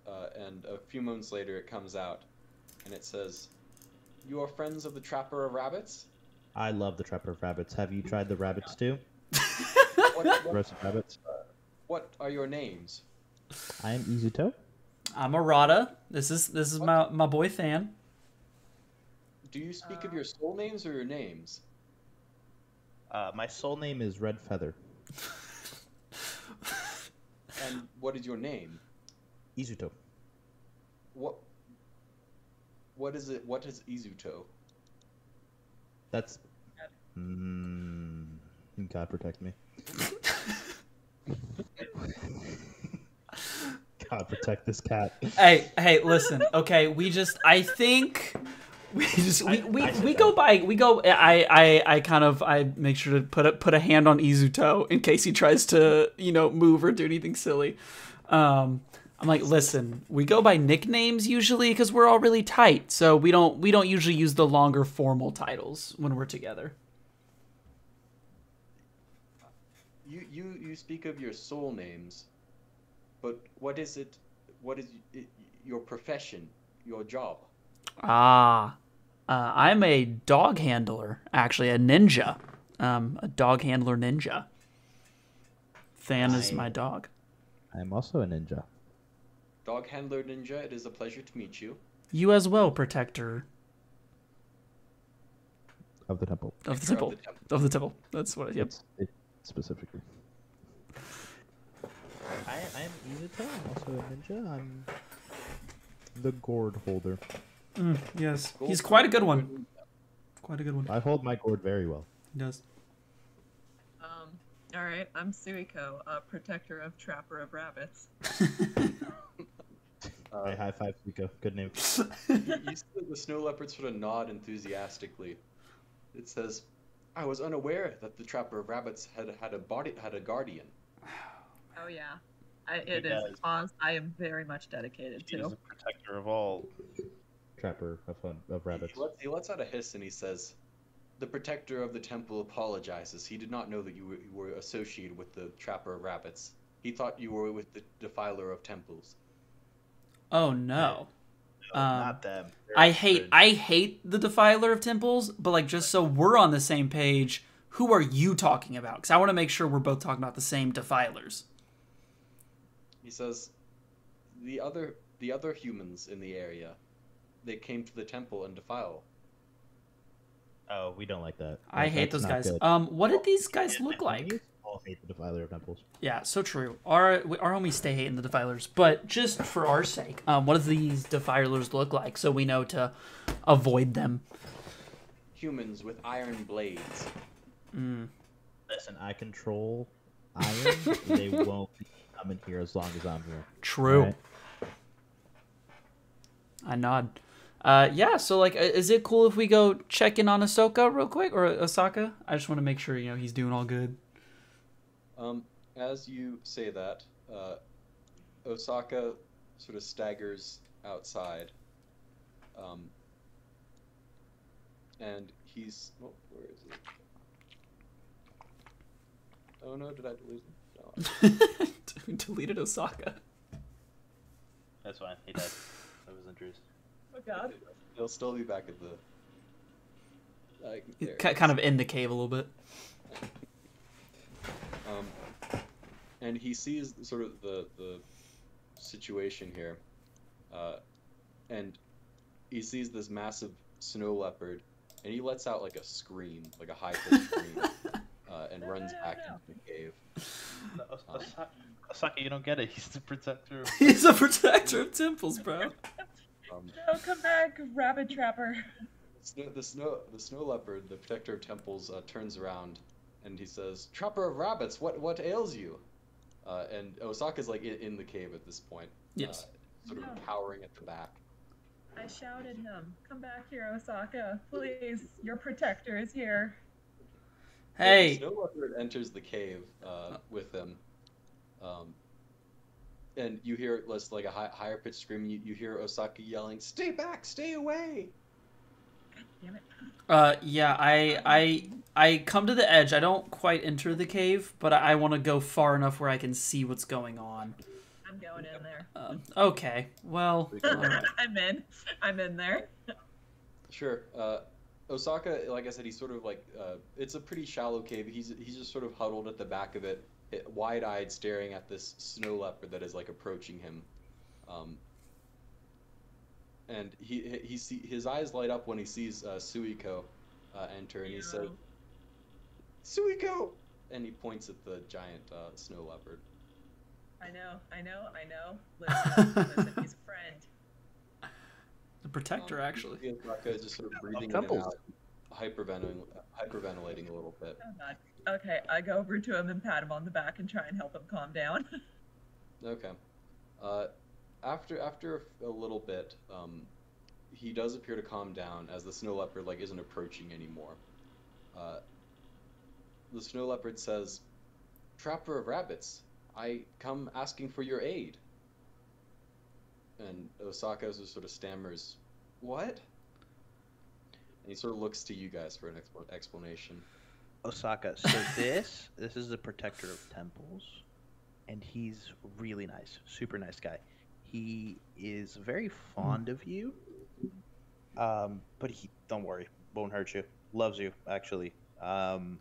[SPEAKER 2] Uh, and a few moments later, it comes out, and it says, "You are friends of the trapper of rabbits."
[SPEAKER 3] I love the Trapper of Rabbits. Have you tried the rabbits too?
[SPEAKER 2] What, what,
[SPEAKER 3] Roasted rabbits.
[SPEAKER 2] what are your names?
[SPEAKER 3] I am Izuto.
[SPEAKER 1] I'm Arata. This is this is my my boy Than.
[SPEAKER 2] Do you speak of your soul names or your names?
[SPEAKER 3] Uh, my soul name is Red Feather.
[SPEAKER 2] And what is your name?
[SPEAKER 3] Izuto.
[SPEAKER 2] What? What is it? What is Izuto?
[SPEAKER 3] That's. Mm, God protect me. God protect this cat.
[SPEAKER 1] Hey, hey, listen. Okay, we just I think we just we,
[SPEAKER 3] I-
[SPEAKER 1] we,
[SPEAKER 3] I
[SPEAKER 1] we go by we go I, I I kind of I make sure to put a put a hand on Izuto in case he tries to, you know, move or do anything silly. Um I'm like, listen, we go by nicknames usually because we're all really tight. So we don't we don't usually use the longer formal titles when we're together.
[SPEAKER 2] You you you speak of your soul names, but what is it? What is y- your profession? Your job?
[SPEAKER 1] Ah, uh, I'm a dog handler, actually a ninja, um, a dog handler ninja. Than is my dog.
[SPEAKER 3] I am also a ninja.
[SPEAKER 2] Dog handler ninja. It is a pleasure to meet you.
[SPEAKER 1] You as well, protector
[SPEAKER 3] Of the temple.
[SPEAKER 1] of the temple.
[SPEAKER 2] of the temple.
[SPEAKER 1] Of the temple. That's what. Yep.
[SPEAKER 3] It's, it, specifically. I, I am Izuto. I'm also a ninja. I'm the gourd holder.
[SPEAKER 1] Mm, yes,
[SPEAKER 2] Gold-
[SPEAKER 1] he's quite a good one. Quite a good one.
[SPEAKER 3] I hold my gourd very well.
[SPEAKER 1] He does.
[SPEAKER 7] Um, all right, I'm Suiko, a protector of Trapper of Rabbits.
[SPEAKER 3] Uh, I high five Suiko. Good name.
[SPEAKER 2] You you see the snow leopard sort of nod enthusiastically. It says, "I was unaware that the trapper of rabbits had had a body had a guardian."
[SPEAKER 7] Oh yeah, I, it is
[SPEAKER 4] does.
[SPEAKER 7] a cause I am very much dedicated
[SPEAKER 4] He's
[SPEAKER 7] to.
[SPEAKER 4] a protector of all.
[SPEAKER 3] Trapper of, fun, of rabbits.
[SPEAKER 2] He lets, he lets out a hiss and he says, "The protector of the temple apologizes. He did not know that you were, you were associated with the trapper of rabbits. He thought you were with the defiler of temples."
[SPEAKER 1] Oh no.
[SPEAKER 4] No,
[SPEAKER 1] Um,
[SPEAKER 4] not them. They're
[SPEAKER 1] I hate
[SPEAKER 4] good.
[SPEAKER 1] I hate the defiler of temples, but like just so we're on the same page, who are you talking about? Because I want to make sure we're both talking about the same defilers.
[SPEAKER 2] He says, "The other the other humans in the area, they came to the temple and defile."
[SPEAKER 3] Oh, we don't like that.
[SPEAKER 1] I
[SPEAKER 3] That-
[SPEAKER 1] hate those guys.
[SPEAKER 3] good.
[SPEAKER 1] Um, what did these guys look
[SPEAKER 3] my
[SPEAKER 1] like?
[SPEAKER 3] Homies All hate the defiler of temples.
[SPEAKER 1] Yeah, so true. Our our homies stay hating the defilers, but just for our sake, um, what do these defilers look like so we know to avoid them?
[SPEAKER 2] Humans with iron blades.
[SPEAKER 1] Mm.
[SPEAKER 3] Listen, I control iron. they won't be coming here as long as I'm here.
[SPEAKER 1] True.
[SPEAKER 3] Alright?
[SPEAKER 1] I nod. Uh, yeah. So like, uh, is it cool if we go check in on Ahsoka real quick or Osaka? I just want to make sure you know he's doing all good.
[SPEAKER 2] Um, as you say that, uh, Osaka sort of staggers outside. Um, and he's. Oh, where is he? Oh no, did I delete him? No.
[SPEAKER 1] Deleted Osaka.
[SPEAKER 4] That's fine. He died. That was injuries.
[SPEAKER 7] Oh god.
[SPEAKER 2] He'll still be back at the. Like, there
[SPEAKER 1] Ki-
[SPEAKER 2] he is.
[SPEAKER 1] Kind of in the cave a little bit.
[SPEAKER 2] Um, and he sees sort of the the situation here, uh, and he sees this massive snow leopard, and he lets out like a scream, like a high pitched scream, uh, and runs back into the cave.
[SPEAKER 4] No, Os- Osaka, Osaka, you don't get it. He's the protector. Of...
[SPEAKER 1] He's a protector of temples, bro.
[SPEAKER 2] Um,
[SPEAKER 5] No, come back, rabbit trapper.
[SPEAKER 2] snow, the snow the snow leopard, the protector of temples, uh, turns around, and he says, "Trapper of rabbits, what what ails you?" Uh, and Osaka's like in, in the cave at this point.
[SPEAKER 1] Yes.
[SPEAKER 2] Uh, sort
[SPEAKER 5] No.
[SPEAKER 2] of cowering at the back.
[SPEAKER 5] I shouted him. Come back here, Osaka. Please, your protector is here.
[SPEAKER 1] Hey.
[SPEAKER 2] Snow Leopard enters the cave uh, with him, um, and you hear less like a high, higher pitched scream. You, you hear Osaka yelling, "Stay back! Stay away!"
[SPEAKER 5] Damn it.
[SPEAKER 1] Uh, yeah, I, I, I come to the edge. I don't quite enter the cave, but I, I want to go far enough where I can see what's going on.
[SPEAKER 5] I'm going in there.
[SPEAKER 1] Um, okay, well, all right.
[SPEAKER 7] I'm in. I'm in there.
[SPEAKER 2] Sure. Uh, Osaka, like I said, he's sort of like uh, it's a pretty shallow cave. He's he's just sort of huddled at the back of it, it wide-eyed, staring at this snow leopard that is like approaching him. Um, and he he, he see, his eyes light up when he sees uh, Suiko uh, enter, and he says, "Suiko!" and he points at the giant uh, snow leopard.
[SPEAKER 5] I know, I know, I know. Listen, listen, he's a friend.
[SPEAKER 1] The protector, actually.
[SPEAKER 2] Osaka is just sort of breathing in and out, hyperventilating, hyperventilating a little bit.
[SPEAKER 5] Oh god. Okay, I go over to him and pat him on the back and try and help him calm down.
[SPEAKER 2] Okay. Uh, after after a little bit, um, he does appear to calm down as the snow leopard like isn't approaching anymore. Uh, the snow leopard says, "Trapper of rabbits, I come asking for your aid." And Osaka sort of stammers, "What?" And he sort of looks to you guys for an expl- explanation.
[SPEAKER 3] Osaka. So this this is the protector of temples, and he's really nice, super nice guy. He is very fond of you. Um, but he don't worry, won't hurt you. Loves you actually. Um,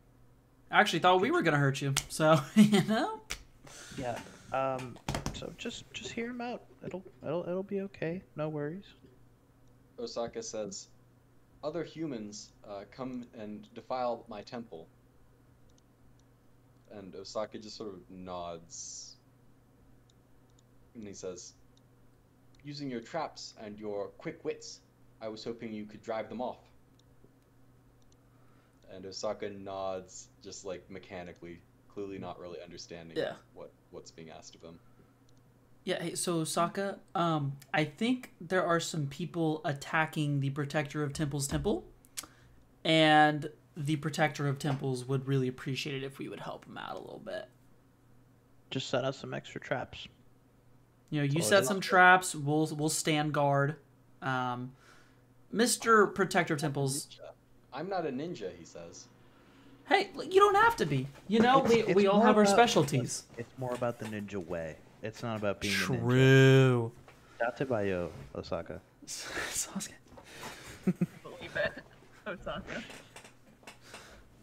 [SPEAKER 1] I actually thought we were gonna hurt you, so you know.
[SPEAKER 3] yeah. Um, so just just hear him out. It'll it'll it'll be okay. No worries.
[SPEAKER 2] Osaka says, Other humans uh, come and defile my temple. And Osaka just sort of nods. And he says, Using your traps and your quick wits, I was hoping you could drive them off. And Osaka nods just like mechanically, clearly not really understanding
[SPEAKER 1] Yeah.
[SPEAKER 2] what, what's being asked of him.
[SPEAKER 1] Yeah, hey, so Sokka, um, I think there are some people attacking the Protector of Temples temple, and the Protector of Temples would really appreciate it if we would help him out a little bit.
[SPEAKER 3] Just set up some extra traps.
[SPEAKER 1] You know, you set some
[SPEAKER 3] not-
[SPEAKER 1] traps. We'll we'll stand guard. Um, Mister Protector of Temples.
[SPEAKER 2] Ninja. I'm not a ninja, he says.
[SPEAKER 1] Hey, you don't have to be. You know,
[SPEAKER 3] It's-
[SPEAKER 1] we,
[SPEAKER 3] it's
[SPEAKER 1] we all
[SPEAKER 3] more
[SPEAKER 1] have our
[SPEAKER 3] about-
[SPEAKER 1] specialties.
[SPEAKER 3] It's more about the ninja way. It's not about being a ninja.
[SPEAKER 1] True.
[SPEAKER 3] Dattebayo, Osaka.
[SPEAKER 1] Sasuke.
[SPEAKER 5] Believe it. Osaka.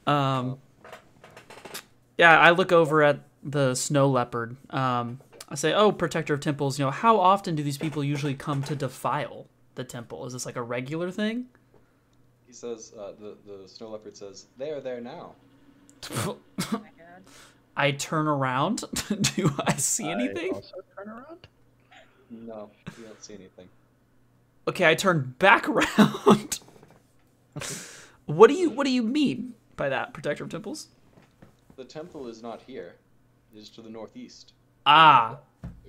[SPEAKER 1] Um, yeah, I look over at the snow leopard. Um, I say, "Oh, protector of temples. You know, how often do these people usually come to defile the temple? Is this like a regular thing?"
[SPEAKER 2] He says, uh, the, the snow leopard says, they are there now.
[SPEAKER 5] Oh my god.
[SPEAKER 1] I turn around. do I see anything?
[SPEAKER 3] I
[SPEAKER 1] anything?
[SPEAKER 3] also turn around.
[SPEAKER 2] No, you don't see anything.
[SPEAKER 1] Okay, I turn back around. what do you What do you mean by that, protector of temples?
[SPEAKER 2] The temple is not here. It is to the northeast.
[SPEAKER 1] Ah,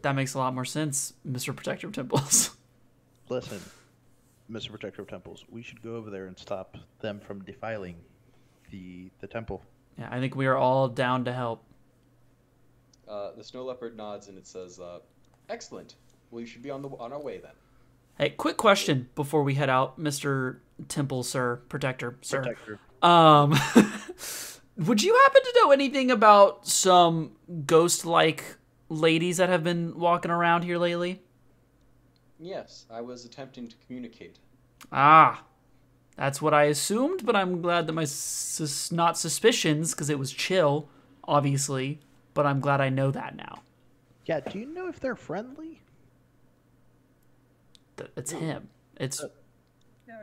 [SPEAKER 1] that makes a lot more sense, Mister Protector of Temples.
[SPEAKER 3] Listen, Mr. Protector of Temples, we should go over there and stop them from defiling the the temple.
[SPEAKER 1] yeah, I think we are all down to help.
[SPEAKER 2] Uh, the snow leopard nods and it says, uh, "Excellent. Well, you should be on the on our way then."
[SPEAKER 1] Hey, quick question before we head out, Mister Temple, sir, Protector, sir.
[SPEAKER 3] Protector.
[SPEAKER 1] Um, would you happen to know anything about some ghost-like ladies that have been walking around here lately?
[SPEAKER 2] Yes, I was attempting to communicate.
[SPEAKER 1] Ah, that's what I assumed, but I'm glad that my sus- not suspicions, because it was chill, obviously, but I'm glad I know that now.
[SPEAKER 3] Yeah, do you know if they're friendly?
[SPEAKER 1] Th- It's him. It's
[SPEAKER 5] No,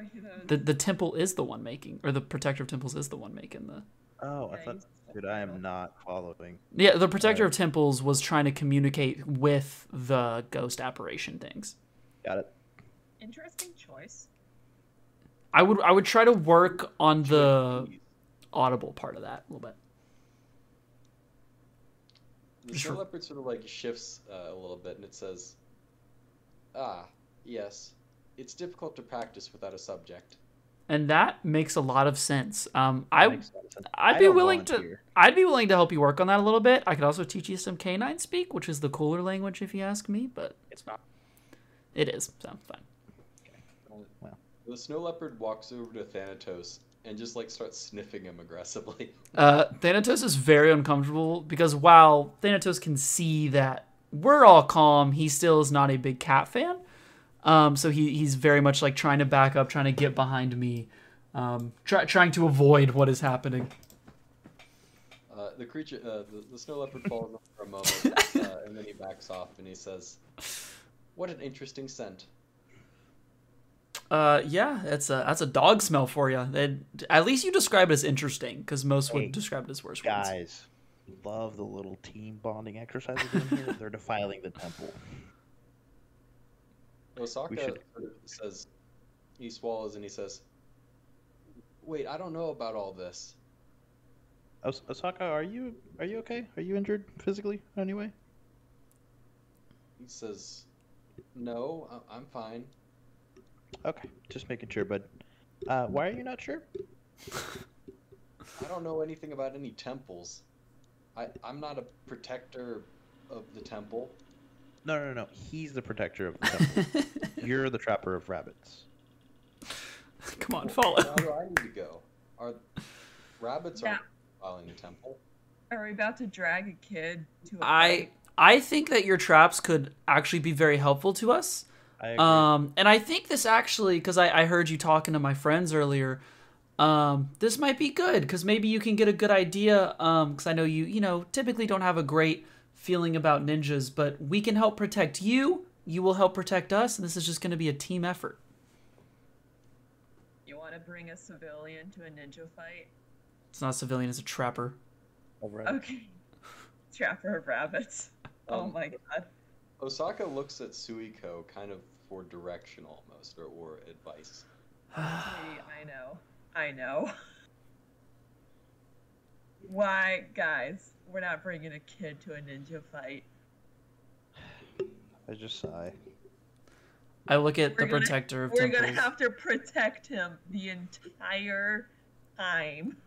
[SPEAKER 1] the the temple is the one making, or the protector of temples is the one making the.
[SPEAKER 3] Oh, I thought. Dude, I am not following.
[SPEAKER 1] Yeah, the protector of temples was trying to communicate with the ghost apparition things.
[SPEAKER 3] Got it.
[SPEAKER 5] Interesting choice.
[SPEAKER 1] I would I would try to work on the audible part of that a little bit.
[SPEAKER 2] The
[SPEAKER 1] Sure.
[SPEAKER 2] snow leopard sort of like shifts uh, a little bit and it says, "Ah, yes. It's difficult to practice without a subject."
[SPEAKER 1] And that makes a lot of sense. Um, I,
[SPEAKER 3] of sense.
[SPEAKER 1] I'd
[SPEAKER 3] I
[SPEAKER 1] be
[SPEAKER 3] don't
[SPEAKER 1] willing to. I'd be willing to help you work on that a little bit. I could also teach you some canine speak, which is the cooler language if you ask me, but it's not. It is, so fine. Okay.
[SPEAKER 3] Well.
[SPEAKER 2] The snow leopard walks over to Thanatos and just like starts sniffing him aggressively.
[SPEAKER 1] Uh, Thanatos is very uncomfortable because while Thanatos can see that we're all calm, he still is not a big cat fan. Um, so he, he's very much like trying to back up, trying to get behind me. um, try, trying to avoid what is happening.
[SPEAKER 2] Uh, the creature, uh, the, the snow leopard falls for a moment, uh, and then he backs off and he says, "What an interesting scent."
[SPEAKER 1] Uh, yeah, that's a that's a dog smell for you. It, at least you describe it as interesting, because most would describe it as worse ones.
[SPEAKER 3] Guys, love the little team bonding exercise we're doing here. They're defiling the temple.
[SPEAKER 2] Osaka
[SPEAKER 3] should-
[SPEAKER 2] says, he swallows and he says, "Wait, I don't know about all this."
[SPEAKER 3] Os- Osaka, are you are you okay? Are you injured physically in any way?
[SPEAKER 2] He says, "No, I- I'm fine."
[SPEAKER 3] Okay, just making sure. bud. uh, why are you not sure?
[SPEAKER 2] I don't know anything about any temples. I, I'm not a protector of the temple.
[SPEAKER 3] No, no, no. He's the protector of the temple. You're the trapper of rabbits.
[SPEAKER 1] Come on,
[SPEAKER 2] Well,
[SPEAKER 1] follow.
[SPEAKER 2] How do I need to go? Are rabbits
[SPEAKER 5] Yeah.
[SPEAKER 2] aren't filing the temple?
[SPEAKER 5] Are we about to drag a kid to a
[SPEAKER 1] I
[SPEAKER 5] fight?
[SPEAKER 1] I think that your traps could actually be very helpful to us.
[SPEAKER 3] I agree.
[SPEAKER 1] Um, and I think this actually, because I, I heard you talking to my friends earlier, um, this might be good because maybe you can get a good idea. Um, because I know you, you know, typically don't have a great feeling about ninjas, but we can help protect you. You will help protect us, and this is just going to be a team effort.
[SPEAKER 5] You want to bring a civilian to a ninja fight?
[SPEAKER 1] It's not a civilian; it's a trapper.
[SPEAKER 3] All right.
[SPEAKER 5] Okay. Trapper of rabbits. Oh
[SPEAKER 2] Um,
[SPEAKER 5] my god.
[SPEAKER 2] Osaka looks at Suiko kind of for direction almost, or, or advice.
[SPEAKER 5] See, I know. I know. Why, guys, we're not bringing a kid to a ninja fight.
[SPEAKER 3] I just sigh.
[SPEAKER 1] I look at
[SPEAKER 5] We're
[SPEAKER 1] the
[SPEAKER 5] gonna-
[SPEAKER 1] protector of
[SPEAKER 5] We're
[SPEAKER 1] temples.
[SPEAKER 5] gonna have to protect him the entire time.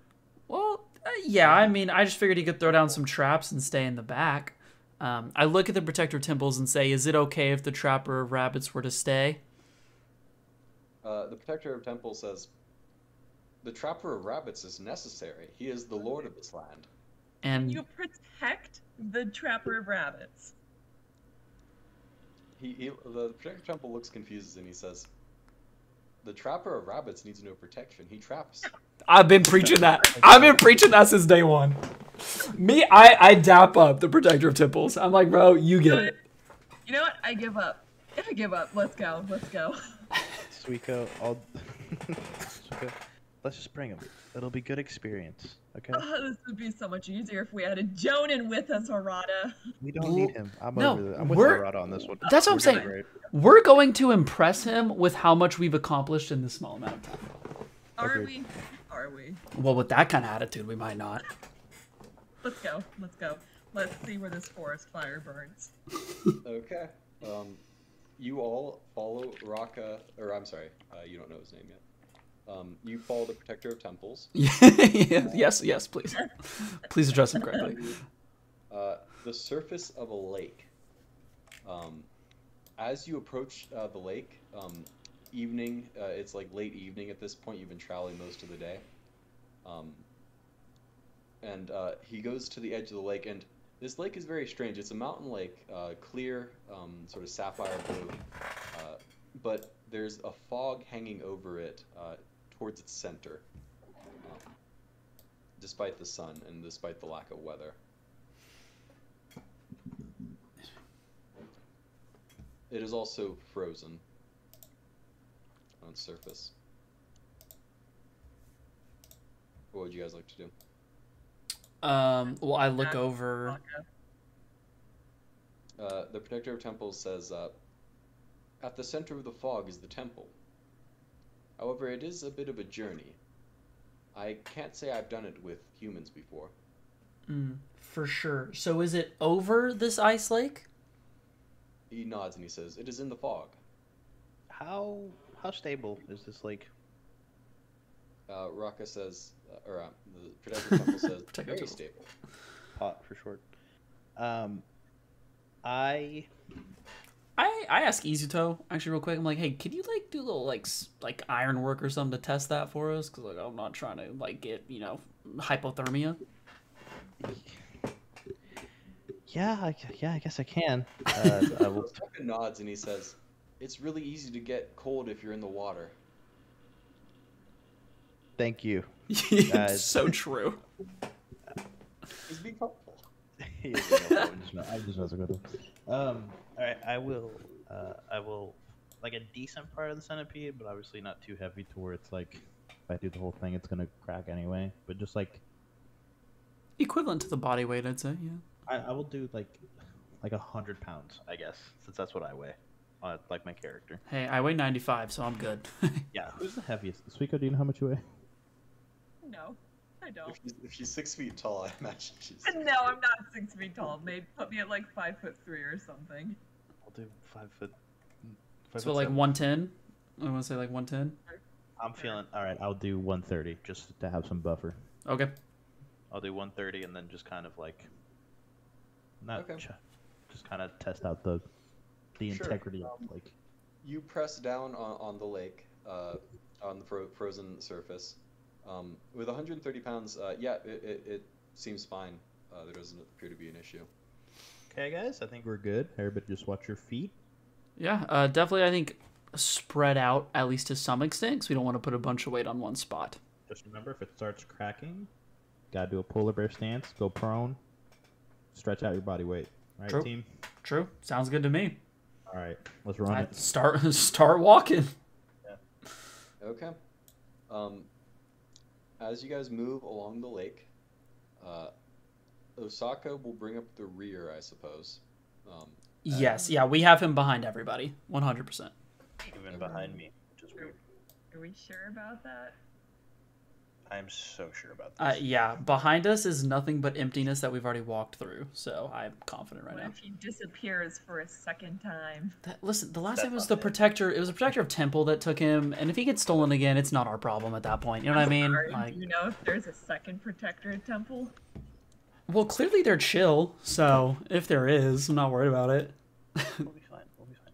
[SPEAKER 1] Well, uh, yeah, I mean, I just figured he could throw down some traps and stay in the back. Um, I look at the protector of temples and say, is it okay if the trapper of rabbits were to stay?
[SPEAKER 2] Uh, the protector of temple says, "The trapper of rabbits is necessary. He is the lord of this land."
[SPEAKER 1] And
[SPEAKER 5] You protect the trapper of rabbits.
[SPEAKER 2] He, he the protector of temple looks confused and he says, "The trapper of rabbits needs no protection. He traps."
[SPEAKER 1] I've been preaching that. I've been preaching that since day one. Me, I, I dap up the protector of temples. I'm like, bro, you get it.
[SPEAKER 5] You know what? I give up. If I give up. Let's go. Let's go.
[SPEAKER 3] Suiko, I'll. Suiko, let's just bring him. It'll be good experience. Okay.
[SPEAKER 5] Oh, this would be so much easier if we had a Jonin with us, Arata.
[SPEAKER 3] We don't need him. I'm
[SPEAKER 1] No,
[SPEAKER 3] over the. I'm with
[SPEAKER 1] we're-
[SPEAKER 3] on this one.
[SPEAKER 1] That's what I'm
[SPEAKER 3] We're doing
[SPEAKER 1] saying.
[SPEAKER 3] great.
[SPEAKER 1] We're going to impress him with how much we've accomplished in this small amount of time.
[SPEAKER 5] Are
[SPEAKER 3] Agreed.
[SPEAKER 5] we? Are we?
[SPEAKER 1] Well, with that kind of attitude, we might not.
[SPEAKER 5] Let's go. Let's go. Let's see where this forest fire burns.
[SPEAKER 2] okay. Um, you all follow Raka, or I'm sorry, uh, you don't know his name yet. Um, you follow the protector of temples.
[SPEAKER 1] yes, yes, please. Please address him correctly.
[SPEAKER 2] Uh, the surface of a lake. Um, as you approach uh, the lake, um, evening, uh, it's like late evening at this point, you've been traveling most of the day. Um, and uh, he goes to the edge of the lake, and this lake is very strange. It's a mountain lake, uh, clear, um, sort of sapphire blue, uh, but there's a fog hanging over it uh, towards its center, um, despite the sun and despite the lack of weather. It is also frozen on its surface. What would you guys like to do?
[SPEAKER 1] Um, well, I look over.
[SPEAKER 2] Uh, the Protector of Temples says, uh, At the center of the fog is the temple. However, it is a bit of a journey. I can't say I've done it with humans before.
[SPEAKER 1] Mm, for sure. So is it over this ice lake?
[SPEAKER 2] He nods and he says, It is in the fog.
[SPEAKER 3] How how stable is this lake?
[SPEAKER 2] Uh, Raka says, uh, or uh, the Protector Temple says,
[SPEAKER 1] Protector
[SPEAKER 2] Very
[SPEAKER 1] Temple.
[SPEAKER 2] stable.
[SPEAKER 3] Hot for short. Um, I
[SPEAKER 1] I I ask Izuto actually real quick. I'm like, hey, could you like do a little like like iron work or something to test that for us? Cause like I'm not trying to like get you know hypothermia.
[SPEAKER 3] yeah I, yeah I guess I can. Uh, I will,
[SPEAKER 2] Osaka nods and he says, It's really easy to get cold if you're in the water.
[SPEAKER 3] Thank you.
[SPEAKER 1] it's so true.
[SPEAKER 2] He's being helpful.
[SPEAKER 3] He is. I'm just- I'm just messing with him. Um, all right, I will. Uh, I will like a decent part of the centipede, but obviously not too heavy to where it's like if I do the whole thing, it's gonna crack anyway. But just like
[SPEAKER 1] Equivalent to the body weight, I'd say. Yeah.
[SPEAKER 3] I, I will do like like a hundred pounds, I guess, since that's what I weigh. Uh, like my character.
[SPEAKER 1] Hey, I weigh 95, so I'm good.
[SPEAKER 3] Yeah. Who's the heaviest? Suiko, do you know how much you weigh?
[SPEAKER 5] No, I don't.
[SPEAKER 2] If she's, if she's six feet tall, I imagine she's.
[SPEAKER 5] No, I'm not six feet tall. Maybe put me at like five foot three or something.
[SPEAKER 4] I'll do five foot. Five
[SPEAKER 1] so
[SPEAKER 4] foot
[SPEAKER 1] like
[SPEAKER 4] seven.
[SPEAKER 1] 110. I want to say like 110.
[SPEAKER 3] I'm feeling all right. I'll do 130 just to have some buffer.
[SPEAKER 1] Okay.
[SPEAKER 4] I'll do 130 and then just kind of like.
[SPEAKER 3] Not
[SPEAKER 2] Okay.
[SPEAKER 3] ch- just kind of test out the the
[SPEAKER 2] Sure.
[SPEAKER 3] integrity of
[SPEAKER 2] Um,
[SPEAKER 3] like
[SPEAKER 2] You press down on, on the lake, uh, on the fro- frozen surface. Um, with 130 pounds, uh, yeah, it, it, it seems fine. Uh, there doesn't appear to be an issue.
[SPEAKER 3] Okay, guys, I think we're good. Everybody, just watch your feet.
[SPEAKER 1] Yeah, uh, definitely. I think spread out at least to some extent, 'cause we don't want to put a bunch of weight on one spot.
[SPEAKER 3] Just remember, if it starts cracking, gotta do a polar bear stance. Go prone. Stretch out your body weight. All right,
[SPEAKER 1] True.
[SPEAKER 3] team.
[SPEAKER 1] True. Sounds good to me.
[SPEAKER 3] All right, let's run
[SPEAKER 1] I
[SPEAKER 3] it.
[SPEAKER 1] start start walking. Yeah.
[SPEAKER 2] Okay. Um, as you guys move along the lake, uh, Osaka will bring up the rear, I suppose. Um,
[SPEAKER 1] Yes. Yeah, we have him behind everybody. 100%.
[SPEAKER 4] Even behind me, which is weird.
[SPEAKER 5] Are we sure about that?
[SPEAKER 4] I'm so sure about this.
[SPEAKER 1] Uh, yeah, behind us is nothing but emptiness that we've already walked through. So I'm confident right
[SPEAKER 5] what
[SPEAKER 1] now.
[SPEAKER 5] if he disappears for a second time?
[SPEAKER 1] That, listen, the last
[SPEAKER 4] That's
[SPEAKER 1] time was the
[SPEAKER 4] it.
[SPEAKER 1] protector. It was a protector of temple that took him, and if he gets stolen again, it's not our problem at that point. You know what I mean?
[SPEAKER 5] Sorry,
[SPEAKER 1] Like,
[SPEAKER 5] do you know if there's a second protector of temple?
[SPEAKER 1] Well, clearly they're chill. So if there is, I'm not worried about it.
[SPEAKER 4] We'll be fine. We'll be fine.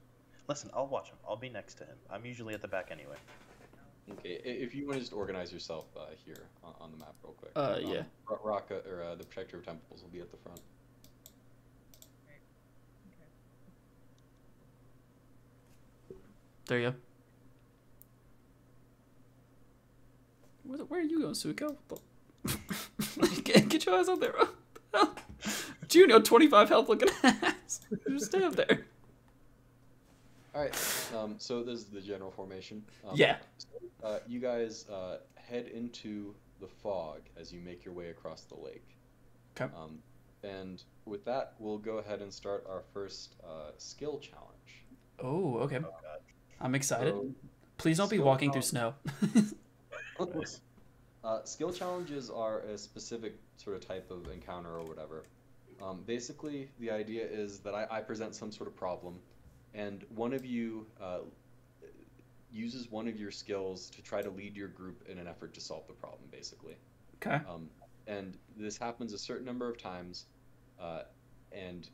[SPEAKER 4] Listen, I'll watch him. I'll be next to him. I'm usually at the back anyway.
[SPEAKER 2] okay, if you want to just organize yourself uh, here on, on the map real quick.
[SPEAKER 1] Uh,
[SPEAKER 2] Um,
[SPEAKER 1] yeah.
[SPEAKER 2] Ra- Raka, or uh, the Protector of Temples will be at the front.
[SPEAKER 1] There you go. Where, where are you going, Suiko? get, get your ass out there. Juno, 25 health looking ass. Just stay up there.
[SPEAKER 2] All right. Um, so this is the general formation. Um,
[SPEAKER 1] Yeah.
[SPEAKER 2] Uh, you guys uh, head into the fog as you make your way across the lake.
[SPEAKER 1] Okay.
[SPEAKER 2] Um, and with that, we'll go ahead and start our first uh, skill challenge.
[SPEAKER 1] Oh, okay.
[SPEAKER 4] Oh god.
[SPEAKER 1] I'm excited.
[SPEAKER 2] So,
[SPEAKER 1] Please don't be
[SPEAKER 2] skill
[SPEAKER 1] walking through snow.
[SPEAKER 2] uh, skill challenges are a specific sort of type of encounter or whatever. Um, basically, the idea is that I, I present some sort of problem, and one of you uh, uses one of your skills to try to lead your group in an effort to solve the problem, basically.
[SPEAKER 1] okay.
[SPEAKER 2] Um, and this happens a certain number of times, uh, and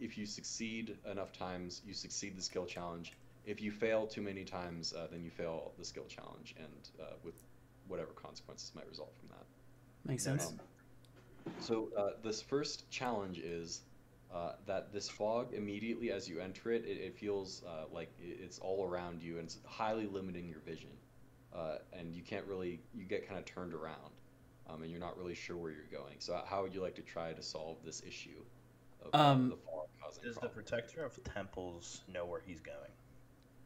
[SPEAKER 2] if you succeed enough times, you succeed the skill challenge. If you fail too many times, uh, then you fail the skill challenge, and uh, with whatever consequences might result from that.
[SPEAKER 1] Makes sense.
[SPEAKER 2] Um, so uh, this first challenge is uh, that this fog immediately as you enter it, it, it feels uh, like it's all around you and it's highly limiting your vision, uh, and you can't really you get kind of turned around, um, and you're not really sure where you're going. So how would you like to try to solve this issue of
[SPEAKER 1] Um,
[SPEAKER 2] the fog causing
[SPEAKER 4] Does the protector of temples know where he's going?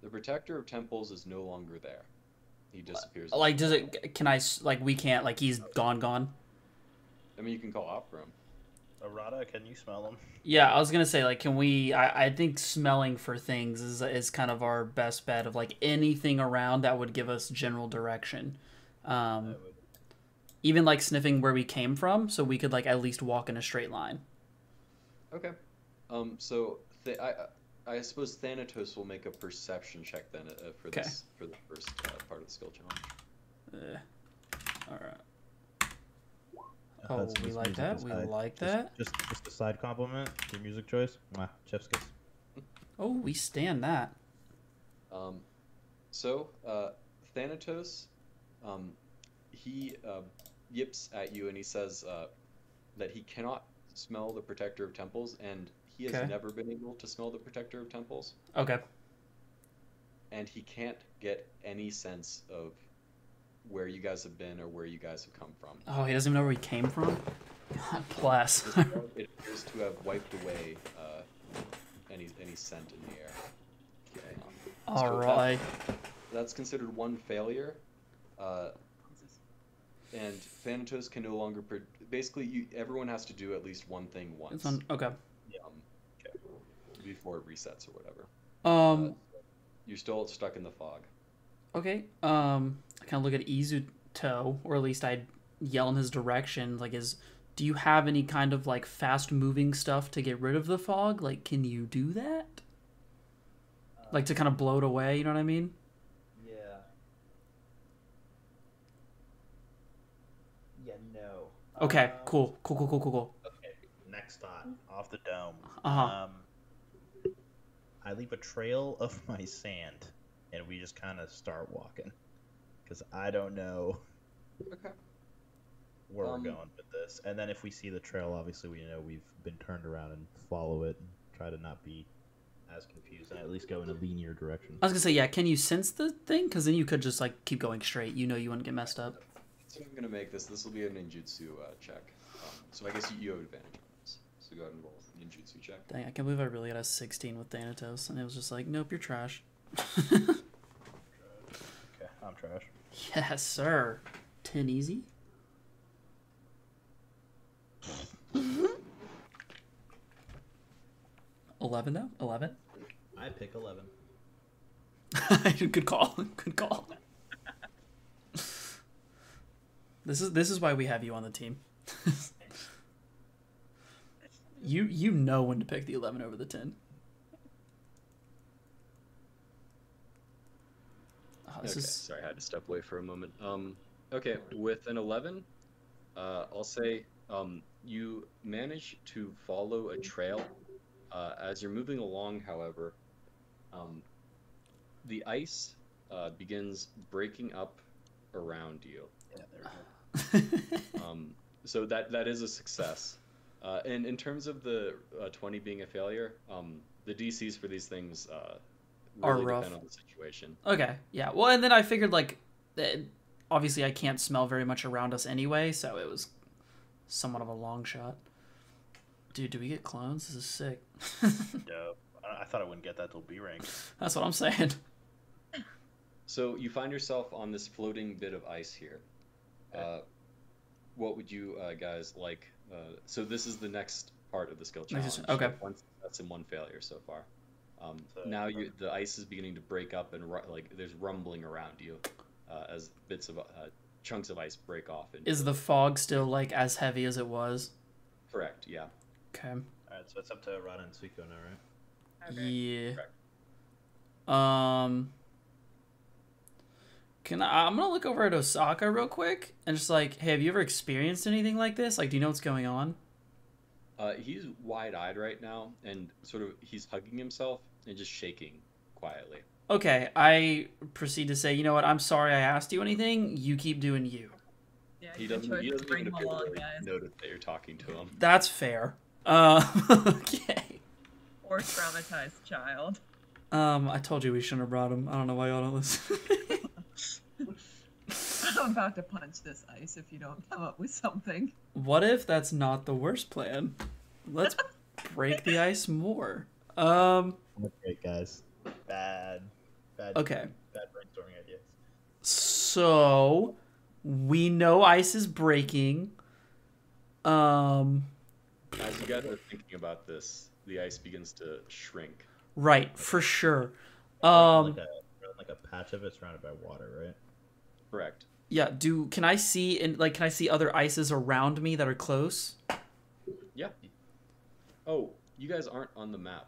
[SPEAKER 2] The protector of temples is no longer there. He disappears.
[SPEAKER 1] Like, does it? Can I? Like, we can't. Like, he's gone, gone.
[SPEAKER 2] I mean, you can call out for him.
[SPEAKER 4] Arata, can you smell them?
[SPEAKER 1] Yeah, I was gonna say, like, can we? I, I think smelling for things is is kind of our best bet of like anything around that would give us general direction. Um,
[SPEAKER 4] would-
[SPEAKER 1] even like sniffing where we came from, so we could like at least walk in a straight line.
[SPEAKER 2] Okay. Um. So th- I I suppose Thanatos will make a perception check then uh, for
[SPEAKER 1] Okay.
[SPEAKER 2] this for the first uh, part of the skill challenge.
[SPEAKER 1] Uh, all right. Oh,
[SPEAKER 3] that's-
[SPEAKER 1] we like
[SPEAKER 3] music
[SPEAKER 1] that. We
[SPEAKER 3] aside.
[SPEAKER 1] like
[SPEAKER 3] Just-
[SPEAKER 1] that.
[SPEAKER 3] Just, just a side compliment. Your music choice. Mwah, chef's kiss.
[SPEAKER 1] Oh, we stand that.
[SPEAKER 2] Um, so uh, Thanatos, um, he uh, yips at you and he says uh, that he cannot smell the protector of temples, and he has
[SPEAKER 1] Okay.
[SPEAKER 2] never been able to smell the protector of temples,
[SPEAKER 1] Okay.
[SPEAKER 2] and he can't get any sense of where you guys have been or where you guys have come from.
[SPEAKER 1] Oh, he doesn't even know where he came from. God bless.
[SPEAKER 2] It appears to have wiped away uh, any any scent in the air.
[SPEAKER 4] Okay.
[SPEAKER 2] Um,
[SPEAKER 1] All
[SPEAKER 2] so that- That's considered one failure. Uh, and Thanatos can no longer. Pro- basically, you, everyone has to do at least one thing once
[SPEAKER 1] on. Okay.
[SPEAKER 2] um, before it resets or whatever.
[SPEAKER 1] Um.
[SPEAKER 2] You're still stuck in the fog.
[SPEAKER 1] Okay. Um. Kind of look at Izuto, or at least I yell in his direction. Like, is do you have any kind of like fast moving stuff to get rid of the fog? Like, can you do that? Like to kind of blow it away. You know what I mean?
[SPEAKER 4] Yeah. Yeah, no.
[SPEAKER 1] Okay.
[SPEAKER 4] Um,
[SPEAKER 1] Cool. Cool. Cool. Cool. Cool. Cool.
[SPEAKER 4] Okay, next thought. Off the dome.
[SPEAKER 1] Uh-huh.
[SPEAKER 4] Um, I leave a trail of my sand, and we just kind of start walking. Because I don't know
[SPEAKER 2] Okay.
[SPEAKER 4] where
[SPEAKER 2] Um,
[SPEAKER 4] we're going with this. And then if we see the trail, obviously we know we've been turned around and follow it and try to not be as confused and at least go in a linear direction.
[SPEAKER 1] I was gonna say, yeah. Can you sense the thing? Because then you could just like keep going straight. You know, you wouldn't get messed up.
[SPEAKER 2] So I'm gonna make this. This will be a ninjutsu uh, check. Um, so I guess you, you have advantage on this. So go ahead and roll ninjutsu check.
[SPEAKER 1] Dang, I can't believe I really got a 16 with Thanatos, and it was just like, nope, you're trash.
[SPEAKER 4] Okay, I'm trash.
[SPEAKER 1] Yes, sir. 10 easy. Eleven though. Eleven.
[SPEAKER 4] I pick 11.
[SPEAKER 1] Good call. Good call. This is this is why we have you on the team. you you know when to pick the eleven over the ten. Oh, this
[SPEAKER 2] okay,
[SPEAKER 1] is
[SPEAKER 2] sorry, I had to step away for a moment. Um, okay, with an 11, uh, I'll say um, you manage to follow a trail. Uh, as you're moving along, however, um, the ice uh, begins breaking up around you.
[SPEAKER 4] Yeah, there we go.
[SPEAKER 2] Um, so that that is a success. Uh, and in terms of the uh, 20 being a failure, um, the DCs for these things uh,
[SPEAKER 1] Are rough.
[SPEAKER 2] depend on the situation.
[SPEAKER 1] Okay, yeah. Well, and then I figured like, eh, obviously I can't smell very much around us anyway, so it was somewhat of a long shot. Dude, do we get clones? This is sick.
[SPEAKER 4] Yeah, I I thought I wouldn't get that till B rank.
[SPEAKER 1] That's what I'm saying.
[SPEAKER 2] So you find yourself on this floating bit of ice here. Uh, what would you uh, guys like? Uh, so this is the next part of the skill
[SPEAKER 1] Next-
[SPEAKER 2] challenge.
[SPEAKER 1] okay.
[SPEAKER 2] One that's in one failure so far. Um,
[SPEAKER 4] So-
[SPEAKER 2] now you, the ice is beginning to break up and ru- like there's rumbling around you uh, as bits of uh, chunks of ice break off. And
[SPEAKER 1] Is the fog still like as heavy as it was?
[SPEAKER 2] correct? Yeah.
[SPEAKER 1] Okay.
[SPEAKER 4] Alright, so it's up to Rada and Suiko now, right?
[SPEAKER 5] Okay.
[SPEAKER 1] Yeah.
[SPEAKER 2] Correct.
[SPEAKER 1] Um. Can I? I'm gonna look over at Osaka real quick and just like, hey, have you ever experienced anything like this? Like, do you know what's going on?
[SPEAKER 2] Uh, he's wide-eyed right now and sort of he's hugging himself and just shaking quietly.
[SPEAKER 1] Okay, I proceed to say, you know what? I'm sorry I asked you anything. You keep doing you.
[SPEAKER 5] Yeah,
[SPEAKER 2] He
[SPEAKER 5] you
[SPEAKER 2] doesn't.
[SPEAKER 5] tried
[SPEAKER 2] He doesn't
[SPEAKER 5] bring
[SPEAKER 2] even
[SPEAKER 5] him
[SPEAKER 2] appear to
[SPEAKER 5] along,
[SPEAKER 2] really
[SPEAKER 5] guys.
[SPEAKER 2] notice that you're talking to him.
[SPEAKER 1] That's fair. Uh, okay.
[SPEAKER 5] Or traumatized child.
[SPEAKER 1] Um, I told you we shouldn't have brought him. I don't know why y'all don't listen.
[SPEAKER 5] I'm about to punch this ice if you don't come up with something.
[SPEAKER 1] what if that's not the worst plan? Let's break the ice more. Um,
[SPEAKER 4] Okay, guys. Bad. Bad.
[SPEAKER 1] Okay.
[SPEAKER 4] Bad brainstorming ideas.
[SPEAKER 1] so we know ice is breaking. Um,
[SPEAKER 2] As you guys are thinking about this, the ice begins to shrink.
[SPEAKER 1] right, for sure. Um,
[SPEAKER 4] like a like a patch of it surrounded by water, right?
[SPEAKER 2] Correct.
[SPEAKER 1] Yeah. Do can I see and like can I see other ices around me that are close?
[SPEAKER 2] Yeah. Oh, you guys aren't on the map.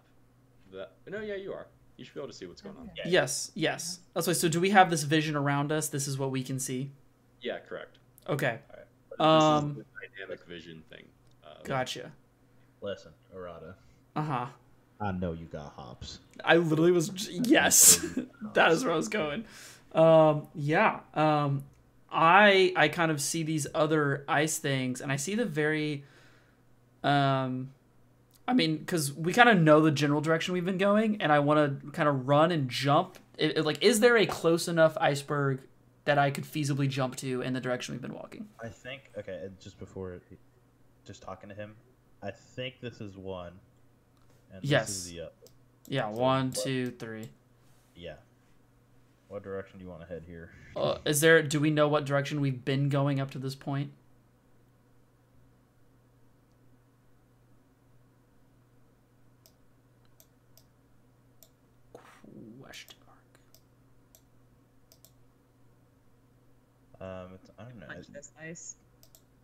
[SPEAKER 2] That no, yeah, you are. You should be able to see what's going on.
[SPEAKER 4] Yeah.
[SPEAKER 1] Yes, yes. That's why. So do we have this vision around us? This is what we can see.
[SPEAKER 2] Yeah, correct.
[SPEAKER 1] Okay,
[SPEAKER 2] This
[SPEAKER 1] Um,
[SPEAKER 2] is the dynamic vision thing. Uh,
[SPEAKER 1] gotcha.
[SPEAKER 4] Listen, Arata,
[SPEAKER 1] Uh huh.
[SPEAKER 4] I know you got hops.
[SPEAKER 1] I literally was yes, that is where I was going. Um, yeah. Um, I I kind of see these other ice things, and I see the very, um, I mean, because we kind of know the general direction we've been going, and I want to kind of run and jump. It, it- like, is there a close enough iceberg that I could feasibly jump to in the direction we've been walking?
[SPEAKER 4] I think okay. Just before, just talking to him, I think this is one. And this
[SPEAKER 1] Yes.
[SPEAKER 4] is the uh,
[SPEAKER 1] Yeah,
[SPEAKER 4] So
[SPEAKER 1] one, two, three.
[SPEAKER 4] yeah. What direction do you want to head here?
[SPEAKER 1] Uh, is there? Do we know what direction we've been going up to this point? Question mark.
[SPEAKER 4] Um, it's, I don't know.
[SPEAKER 7] Punch this ice.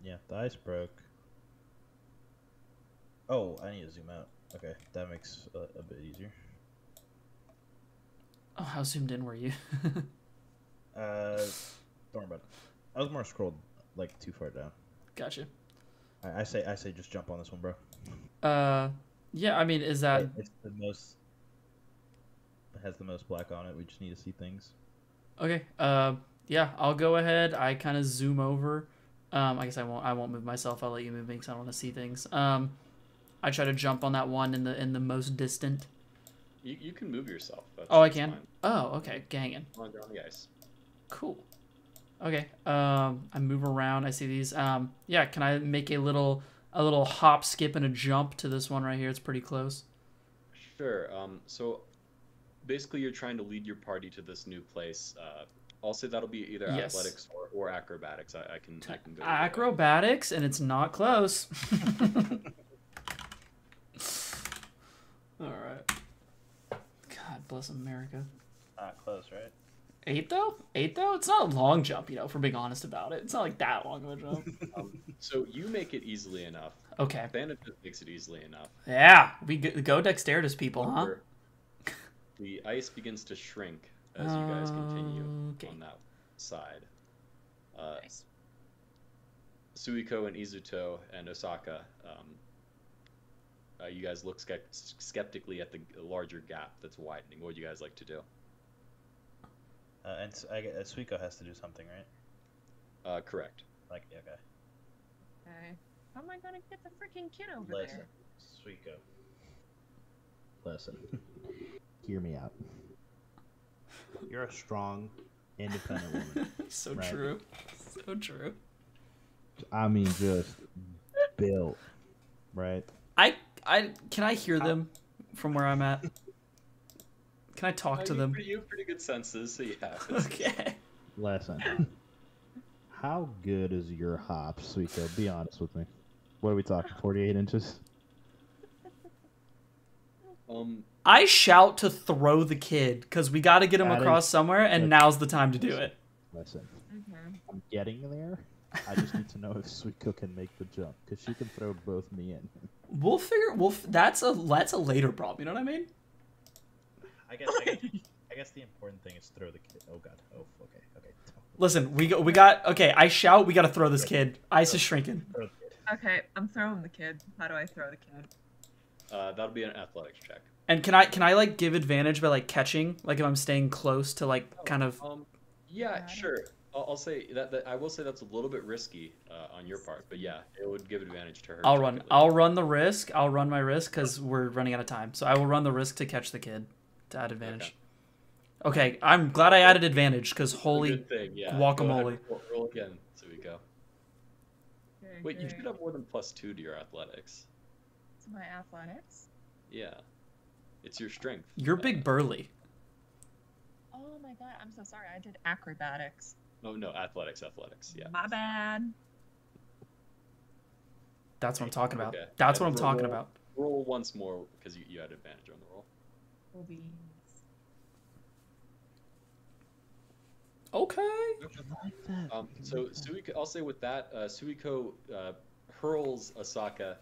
[SPEAKER 4] Yeah, the ice broke. Oh, I need to zoom out. Okay, that makes a, a bit easier.
[SPEAKER 1] Oh, how zoomed in were you?
[SPEAKER 4] Uh, don't worry about it. I was more scrolled like too far down.
[SPEAKER 1] gotcha.
[SPEAKER 4] I, I say I say just jump on this one, bro.
[SPEAKER 1] Uh, yeah. I mean, is that
[SPEAKER 4] It- it's the most. Has the most black on it. We just need to see things.
[SPEAKER 1] okay? Uh, yeah. I'll go ahead. I kind of zoom over. Um, I guess I won't. I won't move myself. I'll let you move me because I want to see things. Um, I try to jump on that one in the in the most distant.
[SPEAKER 2] You, you can move yourself. That's,
[SPEAKER 1] Oh, I can.
[SPEAKER 2] fine.
[SPEAKER 1] Oh, okay. Gangin'.
[SPEAKER 2] As long as you're on the ice.
[SPEAKER 1] Cool. Okay. Um, I move around. I see these. Um, yeah. Can I make a little a little hop, skip, and a jump to this one right here? It's pretty close.
[SPEAKER 2] Sure. Um, so basically, you're trying to lead your party to this new place. Uh, I'll say that'll be either
[SPEAKER 1] Yes.
[SPEAKER 2] athletics or, or acrobatics. I, I can I can go.
[SPEAKER 1] Acrobatics, and it's not close. All right. God bless America.
[SPEAKER 4] Not close, right?
[SPEAKER 1] Eight though? Eight though? It's not a long jump, you know. For being honest about it, it's not like that long of a jump.
[SPEAKER 2] Um, so you make it easily enough.
[SPEAKER 1] Okay.
[SPEAKER 2] Bandit just makes it easily enough.
[SPEAKER 1] Yeah, we go, go dexterous people, huh?
[SPEAKER 2] The ice begins to shrink as you guys continue
[SPEAKER 1] Okay.
[SPEAKER 2] on that side. Uh,
[SPEAKER 7] Nice.
[SPEAKER 2] Suiko and Izuto and Osaka, um, uh, you guys look skep- skeptically at the larger gap that's widening. What would you guys like to do?
[SPEAKER 4] Uh, and s- I gue- uh, Suiko has to do something, right?
[SPEAKER 2] Uh, correct.
[SPEAKER 4] Like, yeah, okay.
[SPEAKER 5] Okay. How am I gonna get the freaking kid over
[SPEAKER 4] Listen,
[SPEAKER 5] there?
[SPEAKER 4] Suiko.
[SPEAKER 3] Listen, hear me out. You're a strong, independent woman.
[SPEAKER 1] so
[SPEAKER 3] Right.
[SPEAKER 1] true. So true.
[SPEAKER 3] I mean, just built, right?
[SPEAKER 1] I I can I hear them from where I'm at? Can I talk
[SPEAKER 2] Uh,
[SPEAKER 1] to
[SPEAKER 2] you,
[SPEAKER 1] them?
[SPEAKER 2] pretty- you have pretty good senses, so yeah.
[SPEAKER 1] Okay.
[SPEAKER 3] Listen, how good is your hop, Suiko? Be honest with me. What are we talking? 48 inches?
[SPEAKER 2] Um,
[SPEAKER 1] I shout to throw the kid because we got to get him across
[SPEAKER 3] is-
[SPEAKER 1] somewhere, and now's the time to do it.
[SPEAKER 3] Listen,
[SPEAKER 5] Mm-hmm.
[SPEAKER 3] I'm getting there. I just need to know if Sweet Suiko can make the jump because she can throw both me and him.
[SPEAKER 1] We'll figure. We'll. f- That's a that's a later problem. You know what I mean?
[SPEAKER 4] I guess, I guess, I guess the important thing is throw the kid. Oh god. Oh, okay, okay.
[SPEAKER 1] Listen, we go, we got okay. I shout. We got to throw this kid. Ice is shrinking.
[SPEAKER 4] Throw the kid.
[SPEAKER 5] Okay, I'm throwing the kid. How do I throw the kid?
[SPEAKER 2] uh, that'll be an athletics check.
[SPEAKER 1] And can I can I like give advantage by like catching? Like if I'm staying close to like kind of.
[SPEAKER 2] Um, yeah, sure. I'll, I'll say that, that I will say that's a little bit risky uh, on your part, but yeah, it would give advantage to her.
[SPEAKER 1] I'll run.
[SPEAKER 2] technically.
[SPEAKER 1] I'll run the risk. I'll run my risk because we're running out of time. So I will run the risk to catch the kid to add advantage. Okay, I'm glad I added advantage because holy.
[SPEAKER 2] thing, yeah.
[SPEAKER 1] guacamole.
[SPEAKER 2] Roll, roll again, so we go.
[SPEAKER 5] Okay,
[SPEAKER 2] Wait, you
[SPEAKER 5] great.
[SPEAKER 2] should have more than plus two to your athletics.
[SPEAKER 5] It's my athletics.
[SPEAKER 2] Yeah, it's your strength.
[SPEAKER 1] You're
[SPEAKER 2] Uh,
[SPEAKER 1] big burly.
[SPEAKER 5] Oh my god, I'm so sorry. I did acrobatics.
[SPEAKER 2] No, no, athletics, athletics. Yeah.
[SPEAKER 5] My bad.
[SPEAKER 1] That's what I'm talking about.
[SPEAKER 2] Okay.
[SPEAKER 1] That's
[SPEAKER 2] Yeah,
[SPEAKER 1] what I'm talking about.
[SPEAKER 2] Roll once more because you, you had advantage on the roll.
[SPEAKER 5] Will be.
[SPEAKER 1] Okay.
[SPEAKER 2] Um, so Suiko, I'll say with that, uh, Suiko uh, hurls Osaka.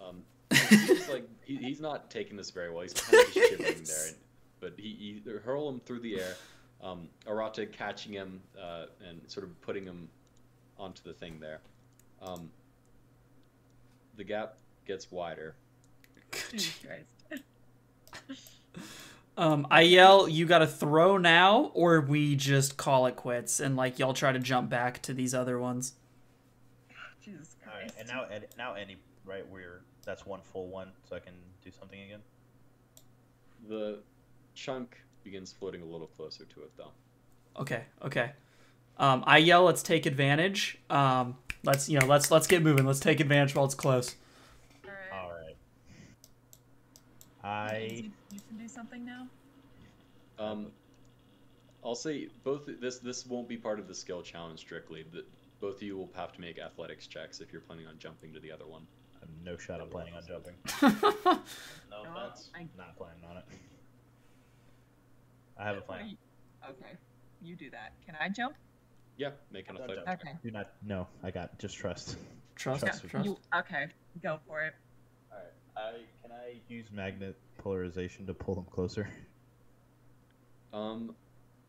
[SPEAKER 2] Um, he's like he, he's not taking this very well. He's kind of just shivering there, and, but he, he hurl him through the air. Um, Arata catching him uh, and sort of putting him onto the thing there. Um, the gap gets wider.
[SPEAKER 1] Um, I yell, "You got to throw now, or we just call it quits." And like y'all try to jump back to these other ones.
[SPEAKER 5] Jesus
[SPEAKER 4] All right,
[SPEAKER 5] Christ.
[SPEAKER 4] and now, Ed, now any right? We're that's one full one, so I can do something again.
[SPEAKER 2] The chunk begins floating a little closer to it, though.
[SPEAKER 1] Okay. Okay. Um, I yell, "Let's take advantage." Um, let's you know, let's let's get moving. Let's take advantage while it's close.
[SPEAKER 5] Alright.
[SPEAKER 4] All right. I
[SPEAKER 5] Easy, You can do something now?
[SPEAKER 2] Um, I'll say both. This this won't be part of the skill challenge strictly. That both of you will have to make athletics checks if you're planning on jumping to the other one.
[SPEAKER 4] I have no shot of planning on jumping. No offense.
[SPEAKER 5] I-
[SPEAKER 4] Not planning on it. I have a plan.
[SPEAKER 5] you- Okay, you do that. Can I jump?
[SPEAKER 2] Yeah, make an
[SPEAKER 4] Don't
[SPEAKER 2] athletics.
[SPEAKER 4] jump.
[SPEAKER 5] Okay.
[SPEAKER 4] Do not. No, I got just trust.
[SPEAKER 1] Trust,
[SPEAKER 4] Trust
[SPEAKER 1] trust.
[SPEAKER 5] You, okay, go for it.
[SPEAKER 4] All right. I can I use magnet polarization to pull them closer.
[SPEAKER 2] Um,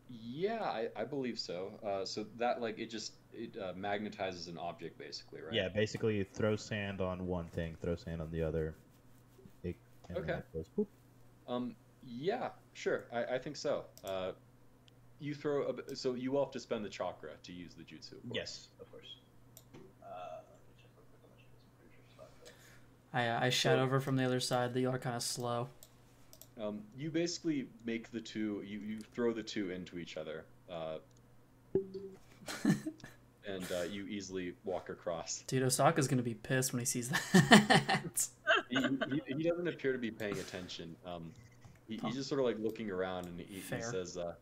[SPEAKER 2] yeah, I, I believe so. Uh, so that like it just it uh, magnetizes an object basically, right?
[SPEAKER 4] Yeah, basically you throw sand on one thing, throw sand on the other. It, and then
[SPEAKER 2] Okay.
[SPEAKER 4] it goes, boop.
[SPEAKER 2] Um, yeah, sure. I, I think so. Uh, you throw a, b- so you will have to spend the chakra to use the jutsu. Of.
[SPEAKER 4] Yes, of course. Uh, let me check real quick how much it is. I'm pretty sure it's five, though.
[SPEAKER 1] I uh, I shout over from the other side that you are kind of slow.
[SPEAKER 2] Um, you basically make the two. You, you throw the two into each other, uh, and uh, you easily walk across.
[SPEAKER 1] Dude, Osaka's gonna be pissed when he sees that.
[SPEAKER 2] He, he, he doesn't appear to be paying attention. Um, he, he's just sort of like looking around, and he, he says, uh,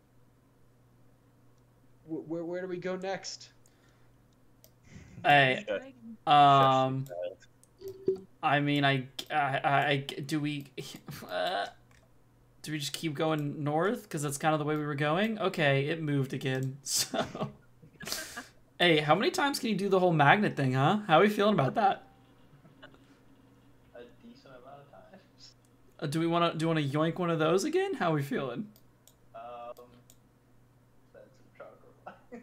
[SPEAKER 2] "Where where do we go next?"
[SPEAKER 1] hey, um, I mean, I, I, I do we, uh, do we just keep going north? Because that's kind of the way we were going. Okay, it moved again. So, hey, how many times can you do the whole magnet thing, huh? How are we feeling about that?
[SPEAKER 4] A decent amount of times.
[SPEAKER 1] Uh, do we want to do you want to yoink one of those again? How are we feeling?
[SPEAKER 4] Um, that's some chakra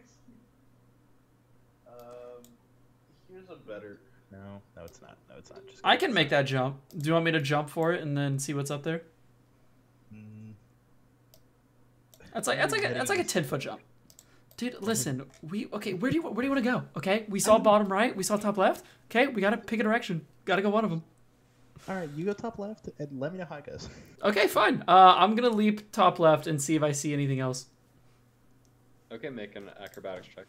[SPEAKER 4] um, here's a better. No, no, it's not. No, it's not. Just
[SPEAKER 1] I can make that jump. Do you want me to jump for it and then see what's up there?
[SPEAKER 4] Mm,
[SPEAKER 1] That's like that's like a, that's like a ten foot jump. Dude, listen, we okay. Where do you where do you want to go? Okay, we saw bottom right, we saw top left. Okay, we gotta pick a direction. Gotta go one of them.
[SPEAKER 4] All right, you go top left and let me know how it goes.
[SPEAKER 1] Okay, fine. Uh, I'm gonna leap top left and see if I see anything else.
[SPEAKER 2] Okay, make an acrobatics check.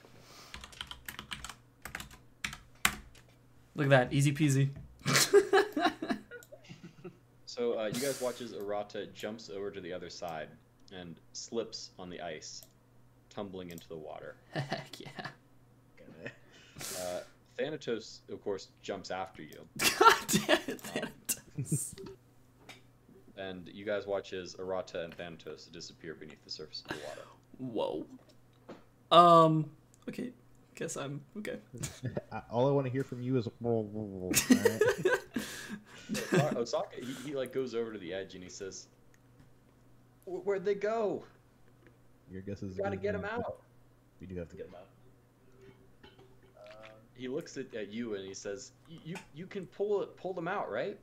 [SPEAKER 1] Look at that, easy peasy.
[SPEAKER 2] So uh, you guys watch as Arata jumps over to the other side and slips on the ice, tumbling into the water.
[SPEAKER 1] Heck yeah.
[SPEAKER 2] Uh, Thanatos, of course, jumps after you,
[SPEAKER 1] God damn it, Thanatos.
[SPEAKER 2] and you guys watch as Arata and Thanatos disappear beneath the surface of the water.
[SPEAKER 1] Whoa. Um. Okay. Guess I'm okay.
[SPEAKER 4] All I want to hear from you is. all right?
[SPEAKER 2] Osa- Osaka, he, he like goes over to the edge and he says, "Where'd they go?
[SPEAKER 4] Your guess is.
[SPEAKER 2] We gotta get
[SPEAKER 4] good
[SPEAKER 2] them out."
[SPEAKER 4] We do have to get them out.
[SPEAKER 2] He looks at, at you and he says, "You you, can pull it, pull them out, right?"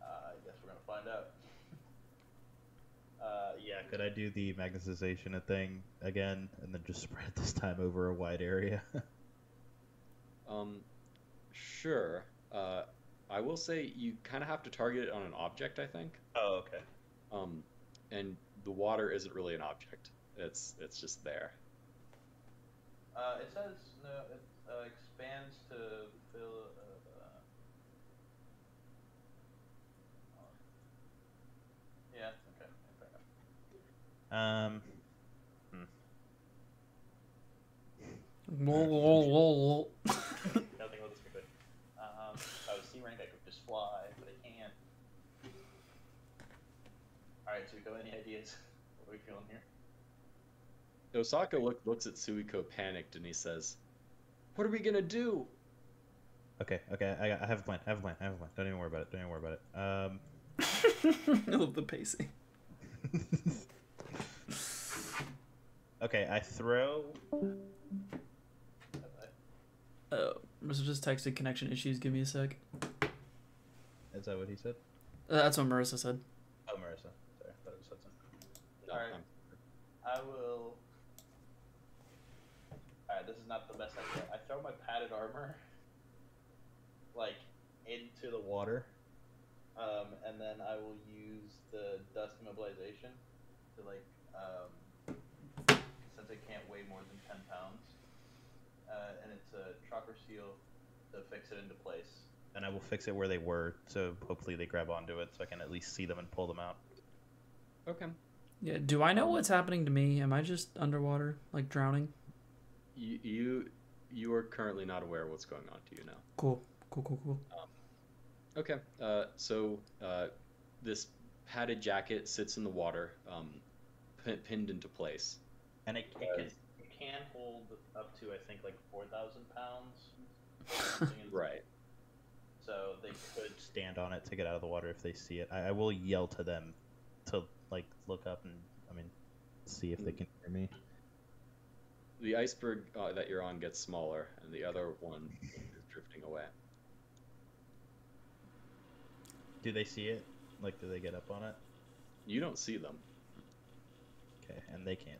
[SPEAKER 4] Uh, I guess we're gonna find out. Uh, yeah, could I do the magnetization thing again, and then just spread this time over a wide area?
[SPEAKER 2] Um, sure. Uh, I will say you kind of have to target it on an object, I think.
[SPEAKER 4] oh, okay.
[SPEAKER 2] Um, and the water isn't really an object. It's it's just there.
[SPEAKER 4] Uh, it says no. It uh, expands to fill. Uh, uh, yeah. Okay. Fair enough. Um.
[SPEAKER 1] Lol, lol, lol.
[SPEAKER 4] Nothing will this be good. Um, if I was C rank, I could just fly, but I can't. Alright, so we go any ideas? What are we feeling here?
[SPEAKER 2] Osaka look, looks at Suiko panicked and he says, "What are we gonna do?"
[SPEAKER 4] Okay, okay, I, got, I have a plan. I have a plan. I have a plan. Don't even worry about it. Don't even worry about it. Um.
[SPEAKER 1] I love the pacing.
[SPEAKER 4] Okay, I throw.
[SPEAKER 1] Oh, Marissa just texted connection issues. Give me a sec.
[SPEAKER 4] Is that what he said?
[SPEAKER 1] Uh, that's what Marissa said.
[SPEAKER 4] Oh, Marissa. Sorry, I thought it was Hudson.
[SPEAKER 2] No,
[SPEAKER 4] Alright.
[SPEAKER 2] I'm-
[SPEAKER 4] I will. Alright, this is not the best idea. I throw my padded armor, like, into the water, um, and then I will use the dust immobilization to, like, um, since it can't weigh more than 10 pounds. Uh, and it's a chakra seal to fix it into place. And I will fix it where they were, so hopefully they grab onto it so I can at least see them and pull them out.
[SPEAKER 2] Okay.
[SPEAKER 1] Yeah. Do I know what's happening to me? Am I just underwater, like drowning?
[SPEAKER 2] You you you are currently not aware of what's going on to you now.
[SPEAKER 1] Cool. Cool. Cool. Cool.
[SPEAKER 2] Okay. Uh, so uh, this padded jacket sits in the water, um, pin- pinned into place.
[SPEAKER 4] And it, it, can, it can hold up to, I think, like 4,000 pounds.
[SPEAKER 2] Right.
[SPEAKER 4] So they could stand on it to get out of the water if they see it. I, I will yell to them to like look up and I mean see if they can hear me.
[SPEAKER 2] The iceberg uh, that you're on gets smaller, and the other one is drifting away.
[SPEAKER 4] Do they see it? Like, do they get up on it?
[SPEAKER 2] You don't see them.
[SPEAKER 4] Okay, and they can't.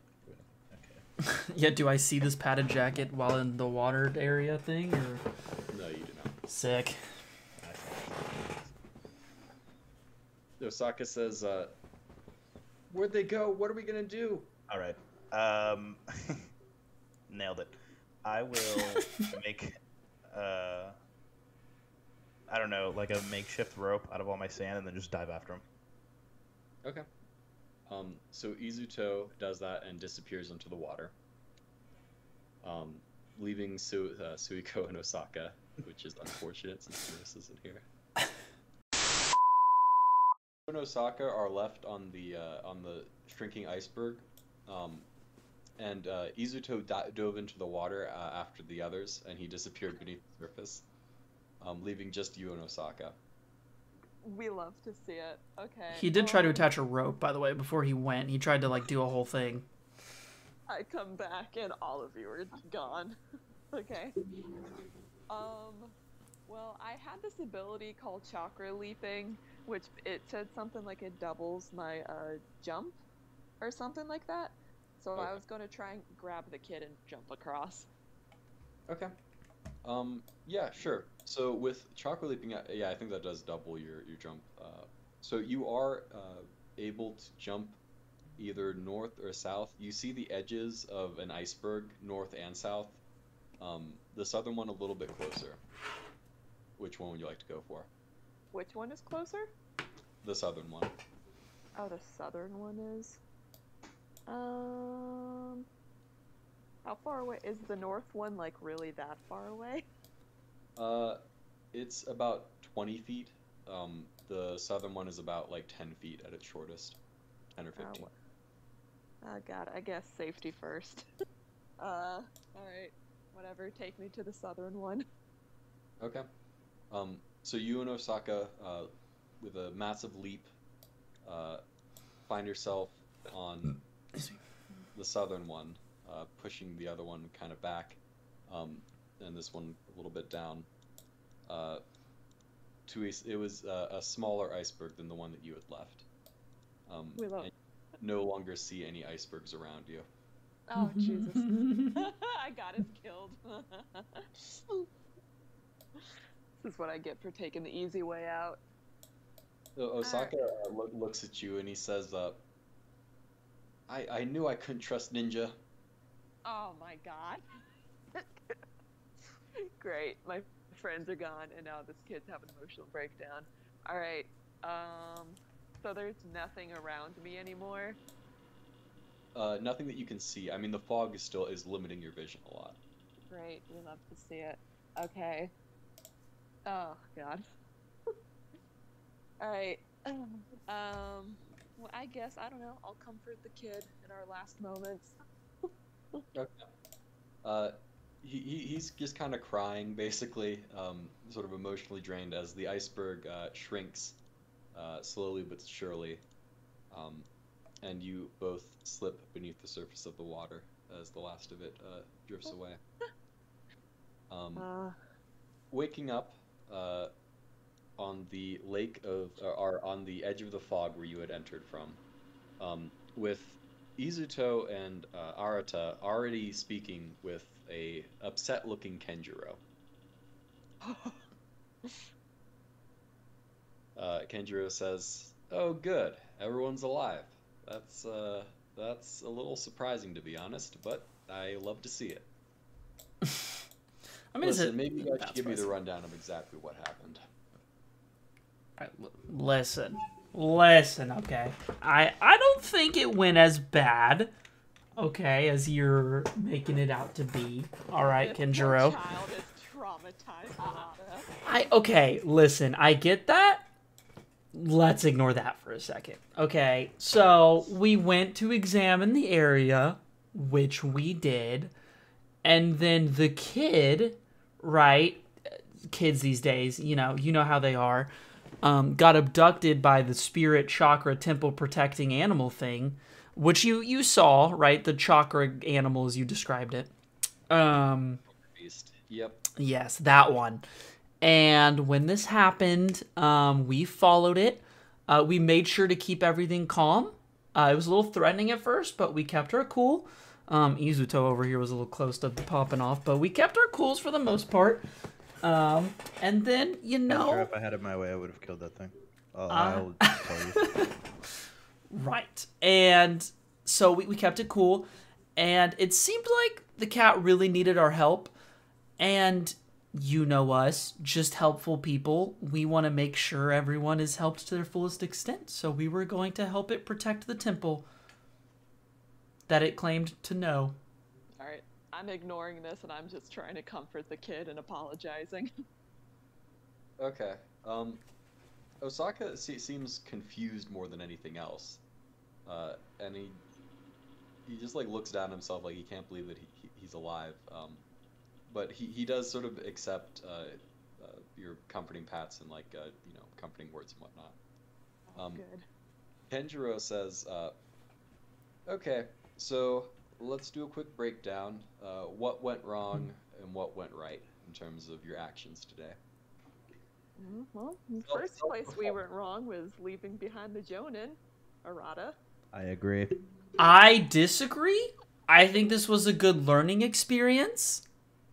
[SPEAKER 4] Okay.
[SPEAKER 1] yeah. Do I see this padded jacket while in the water area thing? Or
[SPEAKER 2] No, you do not.
[SPEAKER 1] sick.
[SPEAKER 2] Osaka says, uh, "Where'd they go? What are we gonna do?"
[SPEAKER 4] All right. Um, nailed it. I will make, uh, I don't know, like a makeshift rope out of all my sand, and then just dive after him.
[SPEAKER 2] Okay. Um, so Izuto does that and disappears into the water, um, leaving Su- uh, Suiko and Osaka, which is unfortunate since Jonas isn't here. Suiko and Osaka are left on the uh, on the shrinking iceberg, um, and uh, Izuto di- dove into the water uh, after the others, and he disappeared beneath the surface, um, leaving just you and Osaka.
[SPEAKER 5] We love to see it. Okay.
[SPEAKER 1] He did try to attach a rope, by the way, before he went. He tried to like do a whole thing.
[SPEAKER 5] I come back and all of you are gone. okay. Um, well, I had this ability called chakra leaping, which it said something like it doubles my uh, jump or something like that. So I was going to try and grab the kid and jump across.
[SPEAKER 2] Okay. Um, yeah, sure. So with chakra leaping, uh, yeah, I think that does double your your jump. Uh, so you are uh, able to jump either north or south. You see the edges of an iceberg, north and south. Um, the southern one a little bit closer. Which one would you like to go for?
[SPEAKER 5] Which one is closer?
[SPEAKER 2] The southern one.
[SPEAKER 5] Oh, the southern one is. Um. How far away is the north one? Like really that far away?
[SPEAKER 2] Uh, it's about 20 feet. Um, the southern one is about like 10 feet at its shortest. 10 or
[SPEAKER 5] Oh,
[SPEAKER 2] 15.
[SPEAKER 5] wha- Oh god, I guess safety first. uh, alright. Whatever, take me to the southern one.
[SPEAKER 2] Okay. Um, so you and Osaka, uh, with a massive leap, uh, find yourself on the southern one, uh, pushing the other one kind of back, um, and this one a little bit down. Uh, to a, s- it was uh, a smaller iceberg than the one that you had left. Um,
[SPEAKER 5] We love-
[SPEAKER 2] no longer see any icebergs around you.
[SPEAKER 5] Oh, Jesus. I got us killed. this is what I get for taking the easy way out.
[SPEAKER 2] So Osaka uh, loo- looks at you and he says, uh, I, I knew I couldn't trust Ninja.
[SPEAKER 5] Oh my god. Great. My friends are gone and now this kid's having an emotional breakdown. Alright. Um so there's nothing around me anymore.
[SPEAKER 2] Uh, nothing that you can see. I mean, the fog is still is limiting your vision a lot.
[SPEAKER 5] Great, we love to see it. Okay. Oh god. Alright. Um well I guess I don't know, I'll comfort the kid in our last moments.
[SPEAKER 2] Okay. Uh, he, he, he's just kind of crying, basically, um, sort of emotionally drained as the iceberg uh, shrinks uh, slowly but surely, um, and you both slip beneath the surface of the water as the last of it uh, drifts away. Um,
[SPEAKER 5] Uh
[SPEAKER 2] waking up uh, on the lake of or, or on the edge of the fog where you had entered from, um, with Izuto and uh, Arata already speaking with a upset-looking Kenjiro. Uh, Kenjiro says, "Oh, good, everyone's alive. That's uh, That's a little surprising to be honest, but I love to see it.
[SPEAKER 1] I mean,
[SPEAKER 2] Listen,
[SPEAKER 1] it
[SPEAKER 2] maybe you guys should give me the rundown of exactly what happened.
[SPEAKER 1] Listen, listen. Okay, I I don't think it went as bad. Okay, as you're making it out to be. All right, Kenjiro.
[SPEAKER 5] child is traumatized,
[SPEAKER 1] I okay, listen, I get that. Let's ignore that for a second. Okay, so we went to examine the area, which we did, and then the kid, right? Kids these days, you know, you know how they are. Um, got abducted by the spirit chakra temple protecting animal thing, which you you saw, right? The chakra animal as you described it. Um,
[SPEAKER 2] Beast. Yep.
[SPEAKER 1] Yes, that one. And when this happened, um, we followed it. Uh, we made sure to keep everything calm. Uh, it was a little threatening at first, but we kept her cool. Um, Izuto over here was a little close to popping off, but we kept our cools for the most part. Um, and then, you know,
[SPEAKER 4] sure if I had it my way, I would have killed that thing. I'll,
[SPEAKER 1] Uh,
[SPEAKER 4] I'll tell you.
[SPEAKER 1] Right. And so we, we kept it cool. And it seemed like the cat really needed our help. And you know us, just helpful people. We want to make sure everyone is helped to their fullest extent. So we were going to help it protect the temple that it claimed to know.
[SPEAKER 5] I'm ignoring this and I'm just trying to comfort the kid and apologizing.
[SPEAKER 2] Okay. Um, Osaka se- seems confused more than anything else, uh, and he he just like looks down at himself like he can't believe that he, he he's alive. Um, but he, he does sort of accept uh, uh, your comforting pats and like uh, you know comforting words and whatnot. Um,
[SPEAKER 5] Good.
[SPEAKER 2] Kenjiro says, uh, "Okay, so let's do a quick breakdown. Uh, what went wrong and what went right in terms of your actions today."
[SPEAKER 5] Mm, Well, in
[SPEAKER 2] Self-
[SPEAKER 5] first place, we went wrong was leaving behind the Jonin, Arata.
[SPEAKER 4] I agree.
[SPEAKER 1] I disagree. I think this was a good learning experience.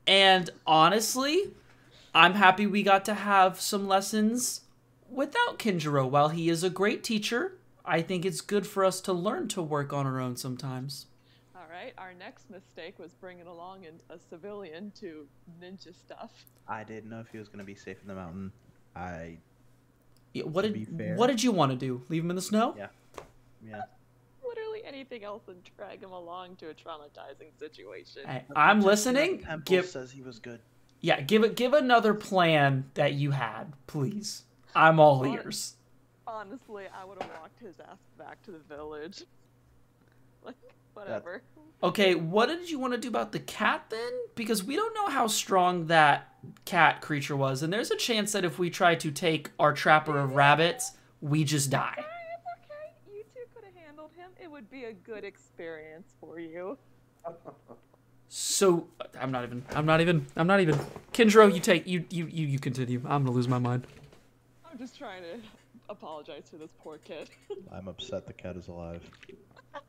[SPEAKER 1] And honestly, I'm happy we got to have some lessons without Kenjiro. While he is a great teacher, I think it's good for us to learn to work on our own sometimes.
[SPEAKER 5] All right, our next mistake was bringing along an, a civilian to ninja stuff.
[SPEAKER 4] I didn't know if he was gonna be safe in the mountain. I
[SPEAKER 1] Yeah, What did what did you want to do? Leave him in the snow?
[SPEAKER 4] Yeah. yeah.
[SPEAKER 5] Literally anything else and drag him along to a traumatizing situation.
[SPEAKER 1] Hey, I'm listening.
[SPEAKER 4] Temple
[SPEAKER 1] Give
[SPEAKER 4] says he was good.
[SPEAKER 1] yeah, give it give another plan that you had, please. I'm all
[SPEAKER 5] What?
[SPEAKER 1] ears.
[SPEAKER 5] Honestly, I would have walked his ass back to the village. Like, whatever.
[SPEAKER 1] Okay, what did you want to do about the cat then? Because we don't know how strong that cat creature was, and there's a chance that if we try to take our trapper of rabbits, we just die.
[SPEAKER 5] Sorry, it's okay. You two could have handled him. It would be a good experience for you.
[SPEAKER 1] So I'm not even. I'm not even. I'm not even. Kenjiro, you take. You you you you continue. I'm gonna lose my mind.
[SPEAKER 5] I'm just trying to apologize to this poor kid.
[SPEAKER 4] I'm upset the cat is alive.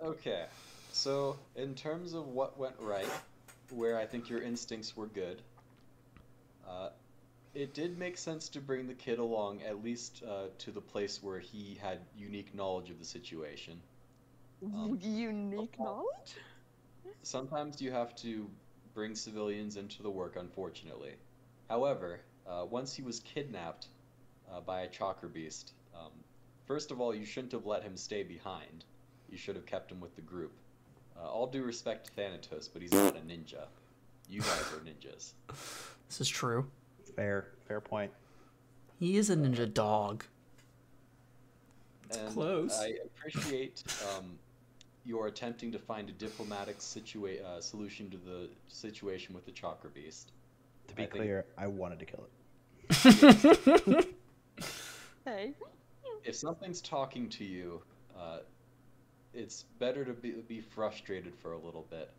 [SPEAKER 2] Okay, so in terms of what went right, where I think your instincts were good, uh, it did make sense to bring the kid along at least uh, to the place where he had unique knowledge of the situation. Um,
[SPEAKER 5] Unique knowledge?
[SPEAKER 2] Sometimes you have to bring civilians into the work, unfortunately. However, uh, once he was kidnapped uh, by a chakra beast, um, first of all, you shouldn't have let him stay behind. You should have kept him with the group. Uh, all due respect to Thanatos, but he's not a ninja. You guys are ninjas.
[SPEAKER 1] This is true.
[SPEAKER 4] Fair, fair point.
[SPEAKER 1] He is a ninja dog.
[SPEAKER 2] and
[SPEAKER 1] close.
[SPEAKER 2] I appreciate um, your attempting to find a diplomatic situa- uh, solution to the situation with the chakra beast.
[SPEAKER 4] To be
[SPEAKER 2] I think-
[SPEAKER 4] clear, I wanted to kill it.
[SPEAKER 5] Hey.
[SPEAKER 2] if something's talking to you, uh, it's better to be, be frustrated for a little bit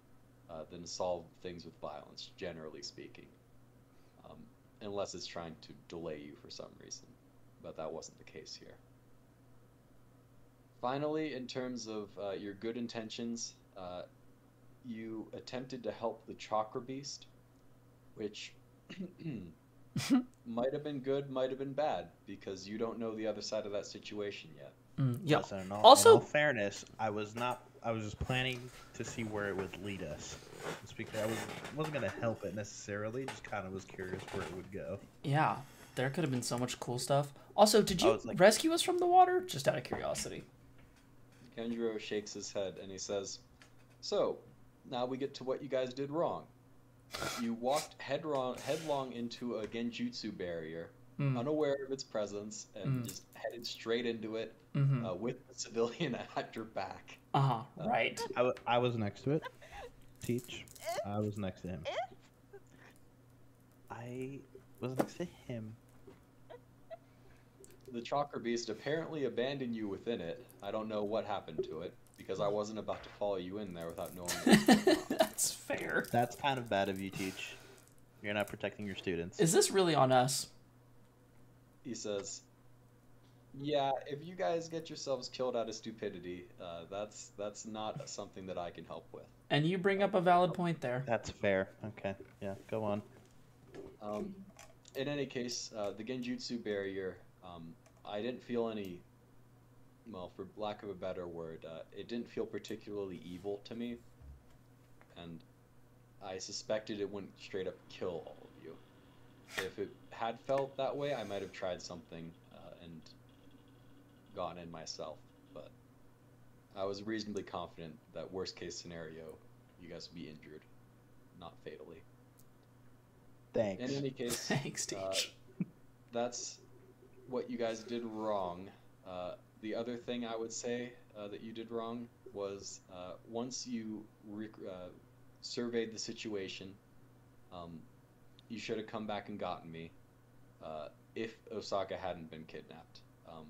[SPEAKER 2] uh, than solve things with violence, generally speaking. Um, unless it's trying to delay you for some reason. But that wasn't the case here. Finally, in terms of uh, your good intentions, uh, you attempted to help the Chakra Beast, which might have been good, might have been bad, because you don't know the other side of that situation yet.
[SPEAKER 1] Mm, yeah.
[SPEAKER 4] Listen, in all,
[SPEAKER 1] Also-
[SPEAKER 4] in all fairness, I was not. I was just planning to see where it would lead us. Just because I was wasn't gonna help it necessarily. Just kind of was curious where it would go.
[SPEAKER 1] Yeah. There could have been so much cool stuff. Also, did you
[SPEAKER 4] like-
[SPEAKER 1] rescue us from the water? Just out of curiosity.
[SPEAKER 2] Kenjiro shakes his head and he says, So, now we get to what you guys did wrong. You walked headlong, headlong into a genjutsu barrier,
[SPEAKER 1] Mm.
[SPEAKER 2] unaware of its presence, and
[SPEAKER 1] Mm.
[SPEAKER 2] just headed straight into it
[SPEAKER 1] Mm-hmm.
[SPEAKER 2] uh, with the civilian at your back.
[SPEAKER 1] Uh huh. Right.
[SPEAKER 4] I, w- I was next to it. Teach. I was next to him. I was next to him.
[SPEAKER 2] The Chakra Beast apparently abandoned you within it. I don't know what happened to it, because I wasn't about to follow you in there without knowing what was going on.
[SPEAKER 1] That's fair.
[SPEAKER 4] That's kind of bad of you, Teach. You're not protecting your students.
[SPEAKER 1] Is this really on us?
[SPEAKER 2] He says, "Yeah, if you guys get yourselves killed out of stupidity, uh, that's that's not something that I can help with."
[SPEAKER 1] And you bring up a valid point there.
[SPEAKER 4] That's fair. Okay. Yeah. Go on.
[SPEAKER 2] Um, in any case, uh, the Genjutsu barrier, um, I didn't feel any, well, for lack of a better word, uh, it didn't feel particularly evil to me, and I suspected it wouldn't straight up kill all of you. If it had felt that way, I might have tried something uh, and gone in myself, but I was reasonably confident that worst case scenario, you guys would be injured, not fatally.
[SPEAKER 4] Thanks.
[SPEAKER 2] In any case,
[SPEAKER 1] Thanks,
[SPEAKER 2] uh,
[SPEAKER 1] Teach.
[SPEAKER 2] that's what you guys did wrong. Uh, the other thing I would say uh, that you did wrong was uh, once you rec- uh, surveyed the situation, um, you should have come back and gotten me uh, if Osaka hadn't been kidnapped, um,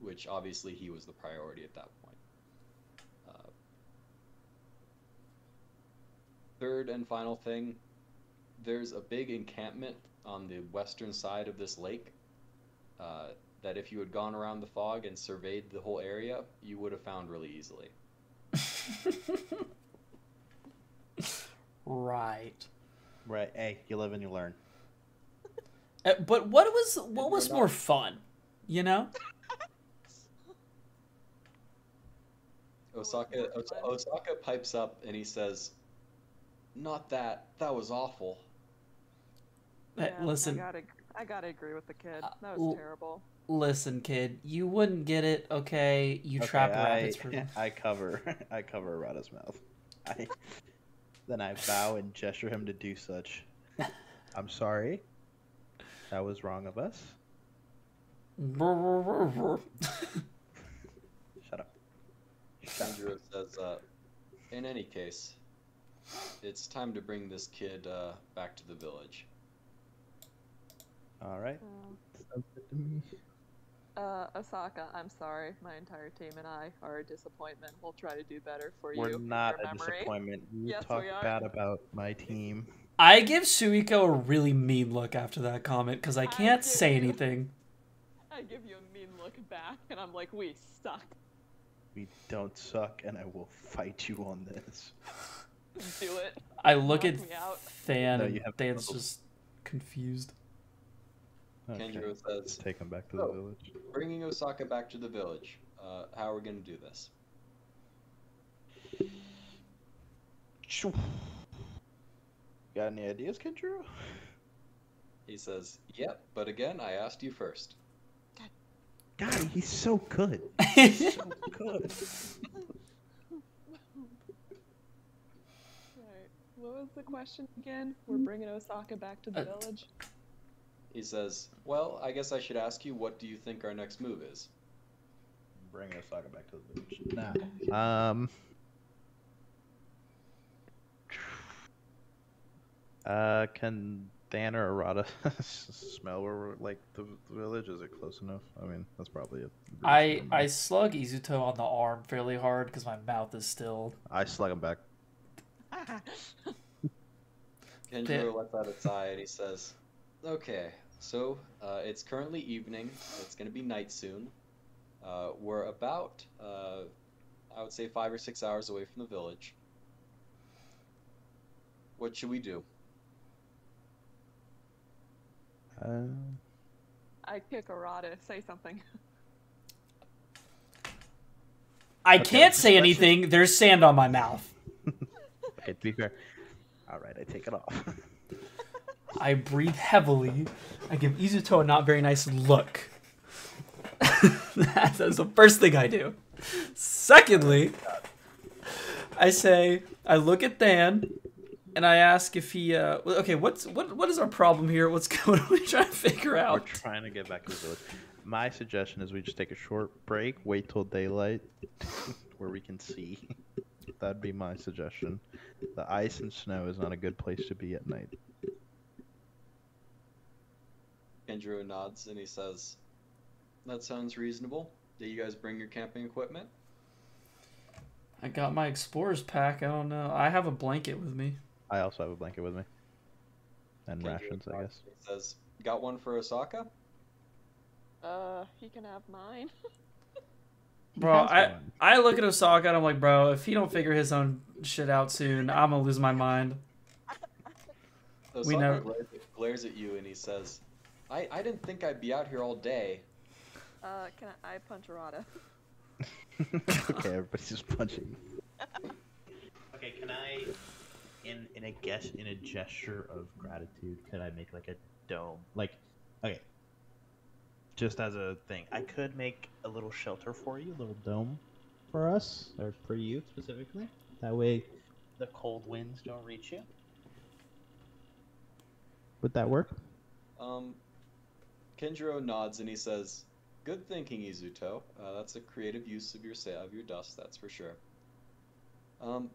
[SPEAKER 2] which obviously he was the priority at that point. Uh, third and final thing there's a big encampment on the western side of this lake uh, that if you had gone around the fog and surveyed the whole area, you would have found really easily.
[SPEAKER 1] right.
[SPEAKER 4] Right. Hey, you live and you learn.
[SPEAKER 1] Uh, But what was what was more fun? You know?
[SPEAKER 2] Osaka Osaka pipes up and he says, "Not that. That was awful."
[SPEAKER 5] Yeah,
[SPEAKER 1] listen,
[SPEAKER 5] I gotta, I gotta agree with the kid.
[SPEAKER 1] Uh,
[SPEAKER 5] That
[SPEAKER 1] l-
[SPEAKER 5] was terrible.
[SPEAKER 1] listen, kid. You wouldn't get it, okay? You trap
[SPEAKER 4] Okay,
[SPEAKER 1] rabbits
[SPEAKER 4] I,
[SPEAKER 1] for.
[SPEAKER 4] I cover. I cover Arata's mouth. I, then I bow and gesture him to do such. I'm sorry. That was wrong of us. Shut up.
[SPEAKER 2] Sanjiro says, uh, "In any case, it's time to bring this kid uh, back to the village."
[SPEAKER 4] All right.
[SPEAKER 5] Um,
[SPEAKER 4] Sounds good to me.
[SPEAKER 5] Uh, Osaka, I'm sorry. My entire team and I are a disappointment. We'll try to do better for you.
[SPEAKER 4] We're not a
[SPEAKER 5] memory.
[SPEAKER 4] disappointment. You
[SPEAKER 5] Yes,
[SPEAKER 4] talk
[SPEAKER 5] we are.
[SPEAKER 4] bad about my team.
[SPEAKER 1] I give Suiko a really mean look after that comment because I can't
[SPEAKER 5] give
[SPEAKER 1] say
[SPEAKER 5] you-
[SPEAKER 1] anything.
[SPEAKER 5] I give you a mean look back, and I'm like, we suck.
[SPEAKER 4] We don't suck, and I will fight you on this.
[SPEAKER 5] Do it.
[SPEAKER 1] I look
[SPEAKER 5] Knock
[SPEAKER 1] at
[SPEAKER 5] me out.
[SPEAKER 1] Than
[SPEAKER 4] No,
[SPEAKER 1] and
[SPEAKER 4] you have
[SPEAKER 1] Than's
[SPEAKER 4] trouble.
[SPEAKER 1] just confused.
[SPEAKER 4] Okay.
[SPEAKER 2] Kenjiro says,
[SPEAKER 4] Just take him back to the
[SPEAKER 2] Oh.
[SPEAKER 4] village.
[SPEAKER 2] "Bringing Osaka back to the village. Uh, how are we going to do this?"
[SPEAKER 4] Shoo. Got any ideas, Kenjiro?
[SPEAKER 2] He says, "Yep, but again, I asked you first.
[SPEAKER 4] God, he's so good. So good.
[SPEAKER 5] Right. What was the question again? We're bringing Osaka back to the
[SPEAKER 1] Uh,
[SPEAKER 5] village.
[SPEAKER 2] He says, "Well, I guess I should ask you, what do you think our next move is?"
[SPEAKER 4] Bring Osaka back to the village. Nah. Um. Uh, can Than or Arata smell where we're like the village? Is it close enough? I mean, that's probably it.
[SPEAKER 1] I I slug Izuto on the arm fairly hard because my mouth is still.
[SPEAKER 4] I slug him back.
[SPEAKER 2] Kenjiro lets out a sigh and he says, "Okay, so uh, it's currently evening. It's going to be night soon. Uh, we're about, uh, I would say, five or six hours away from the village. What should we do?"
[SPEAKER 4] Um.
[SPEAKER 5] I kick Arata. Say something.
[SPEAKER 8] I
[SPEAKER 4] Okay,
[SPEAKER 8] can't say
[SPEAKER 4] question-
[SPEAKER 8] anything. There's sand on my mouth.
[SPEAKER 4] Okay, to be fair. All right, I take it off.
[SPEAKER 8] I breathe heavily. I give Izuto a not very nice look. That's the first thing I do. Secondly, I say I look at Dan and I ask if he. Uh, okay, what's what? What is our problem here? What's going? on? we trying to figure out?
[SPEAKER 4] We're trying to get back to the village. My suggestion is we just take a short break, wait till daylight, where we can see. That'd be my suggestion. The ice and snow is not a good place to be at night.
[SPEAKER 2] Andrew nods and he says, "That sounds reasonable. Did you guys bring your camping equipment?"
[SPEAKER 1] I got my explorer's pack. I don't know. I have a blanket with me.
[SPEAKER 4] I also have a blanket with me. And
[SPEAKER 2] Kendro
[SPEAKER 4] rations, I guess.
[SPEAKER 2] He says, "Got one for Osaka."
[SPEAKER 5] Uh, he can have mine.
[SPEAKER 1] Bro, I. I look at Osaka and I'm like, bro, if he don't figure his own shit out soon, I'm gonna lose my mind.
[SPEAKER 2] Osaka
[SPEAKER 1] We know-
[SPEAKER 2] glares, glares at you and he says, "I I didn't think I'd be out here all day."
[SPEAKER 5] Uh, can I, I punch Rada?
[SPEAKER 4] okay, everybody's just punching. okay, can I, in in a guess, in a gesture of gratitude, could I make like a dome? Like, okay, just as a thing, I could make a little shelter for you, a little dome for us, or for you specifically. That way, the cold winds don't reach you. Would that work?
[SPEAKER 2] Um, Kenjiro nods and he says, "Good thinking, Izuto. Uh, that's a creative use of your of your dust, that's for sure." Um,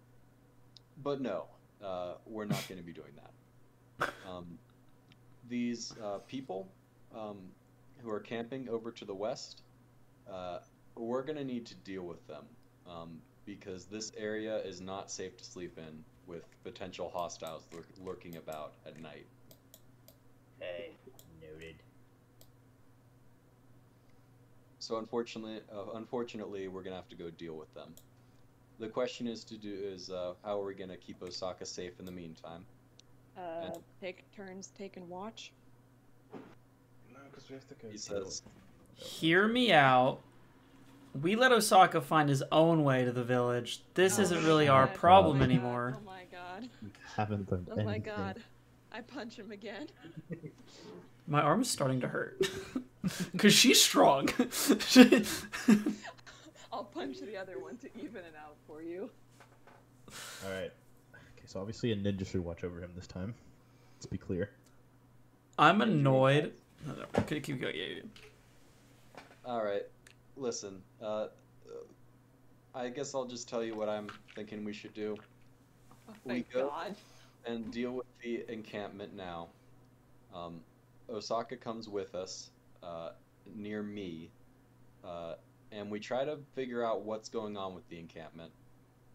[SPEAKER 2] but no, uh, we're not going to be doing that. Um, these uh, people um, who are camping over to the west, uh, we're going to need to deal with them um, because this area is not safe to sleep in with potential hostiles lurk- lurking about at night.
[SPEAKER 4] Okay, noted.
[SPEAKER 2] So unfortunately, uh, unfortunately, we're gonna have to go deal with them. The question is to do is uh, how are we gonna keep Osaka safe in the meantime?
[SPEAKER 5] Uh, take turns taking watch.
[SPEAKER 9] No, because we have to go.
[SPEAKER 2] He says,
[SPEAKER 1] Hear me out. We let Osaka find his own way to the village. This
[SPEAKER 5] Oh
[SPEAKER 1] isn't really
[SPEAKER 5] my
[SPEAKER 1] our problem
[SPEAKER 5] oh my God,
[SPEAKER 1] anymore.
[SPEAKER 5] Oh my god.
[SPEAKER 4] Haven't done
[SPEAKER 5] Oh my god. I punch him again.
[SPEAKER 1] My arm is starting to hurt. Cause she's strong.
[SPEAKER 5] I'll punch the other one to even it out for you.
[SPEAKER 4] All right. Okay, so obviously a ninja should watch over him this time. Let's be clear.
[SPEAKER 1] I'm annoyed. No, no, keep keep going. Yeah, yeah, yeah.
[SPEAKER 2] "All right, listen. Uh, I guess I'll just tell you what I'm thinking we should do
[SPEAKER 5] Oh,
[SPEAKER 2] We
[SPEAKER 5] thank
[SPEAKER 2] go-
[SPEAKER 5] god.
[SPEAKER 2] and deal with the encampment now. Um, Osaka comes with us uh, near me, uh, and we try to figure out what's going on with the encampment.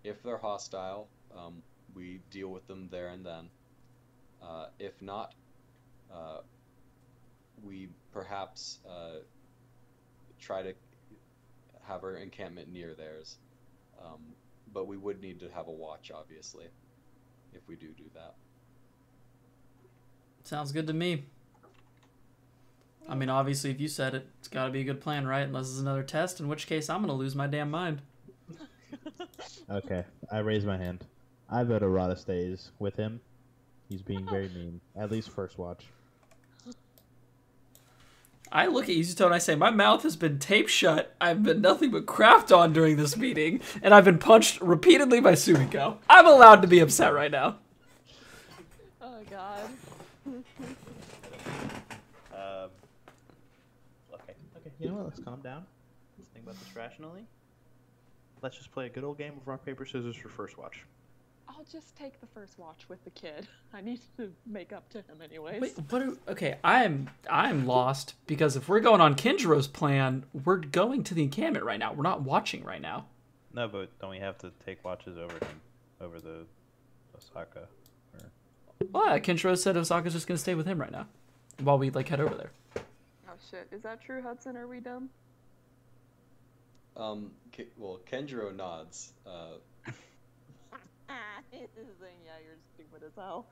[SPEAKER 2] If they're hostile, um, we deal with them there and then. Uh, if not, uh, we perhaps uh, try to have our encampment near theirs. Um, but we would need to have a watch, obviously, if we do do that.
[SPEAKER 1] Sounds good to me. I mean, obviously, if you said it, it's got to be a good plan, right? Unless it's another test, in which case I'm gonna lose my damn mind.
[SPEAKER 4] Okay, I raise my hand. I vote Arata stays with him. He's being very mean. At least first watch.
[SPEAKER 1] I look at Izuto and I say, my mouth has been taped shut. I've been nothing but craft on during this meeting, and I've been punched repeatedly by Sumiko. I'm allowed to be upset right now.
[SPEAKER 5] Oh god.
[SPEAKER 4] Um. Okay. Okay. You know what? Let's calm down. Let's think about this rationally. Let's just play a good old game of rock paper scissors for first watch.
[SPEAKER 5] I'll just take the first watch with the kid. I need to make up to him anyways.
[SPEAKER 1] Wait, what? Are, okay, I'm I'm lost because if we're going on Kenjiro's plan, we're going to the encampment right now. We're not watching right now.
[SPEAKER 9] No, but don't we have to take watches over him, over the Osaka? Or...
[SPEAKER 1] Well, yeah, Kenjiro said Osaka's just gonna stay with him right now, while we like head over there.
[SPEAKER 5] Oh shit, is that true, Hudson? Are we dumb?
[SPEAKER 2] Um, Ke- well, Kenjiro nods. Uh,
[SPEAKER 5] He's yeah, you're stupid as hell.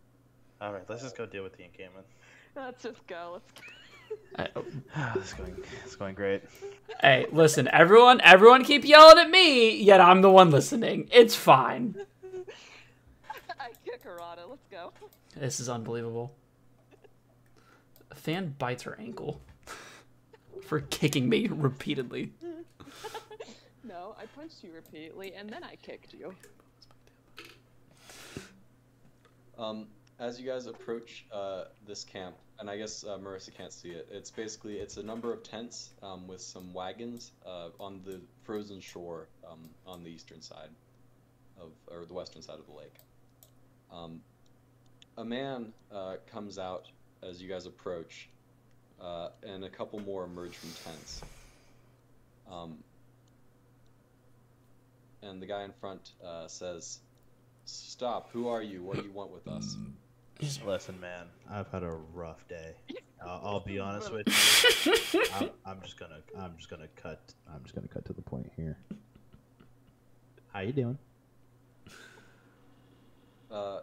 [SPEAKER 9] All right, let's just go deal with the encampment.
[SPEAKER 5] Let's just go. Let's
[SPEAKER 10] I-
[SPEAKER 4] it's going, it's going great.
[SPEAKER 1] Hey, listen, everyone, everyone keep yelling at me, yet I'm the one listening. It's fine.
[SPEAKER 5] I kick Arata. Let's go.
[SPEAKER 1] This is unbelievable. Than bites her ankle for kicking me repeatedly.
[SPEAKER 5] No, I punched you repeatedly and then I kicked you.
[SPEAKER 2] Um, as you guys approach uh, this camp, and I guess uh, Marissa can't see it. It's basically it's a number of tents um, with some wagons uh, on the frozen shore um, on the eastern side of or the western side of the lake. Um, a man uh, comes out as you guys approach, uh, and a couple more emerge from tents. Um, and the guy in front uh, says, "Stop! Who are you? What do you want with us?"
[SPEAKER 4] Listen, man, I've had a rough day. I'll, I'll be honest with you. I'm, I'm just gonna, I'm just gonna cut. I'm just gonna cut to the point here. How you doing?
[SPEAKER 2] Uh,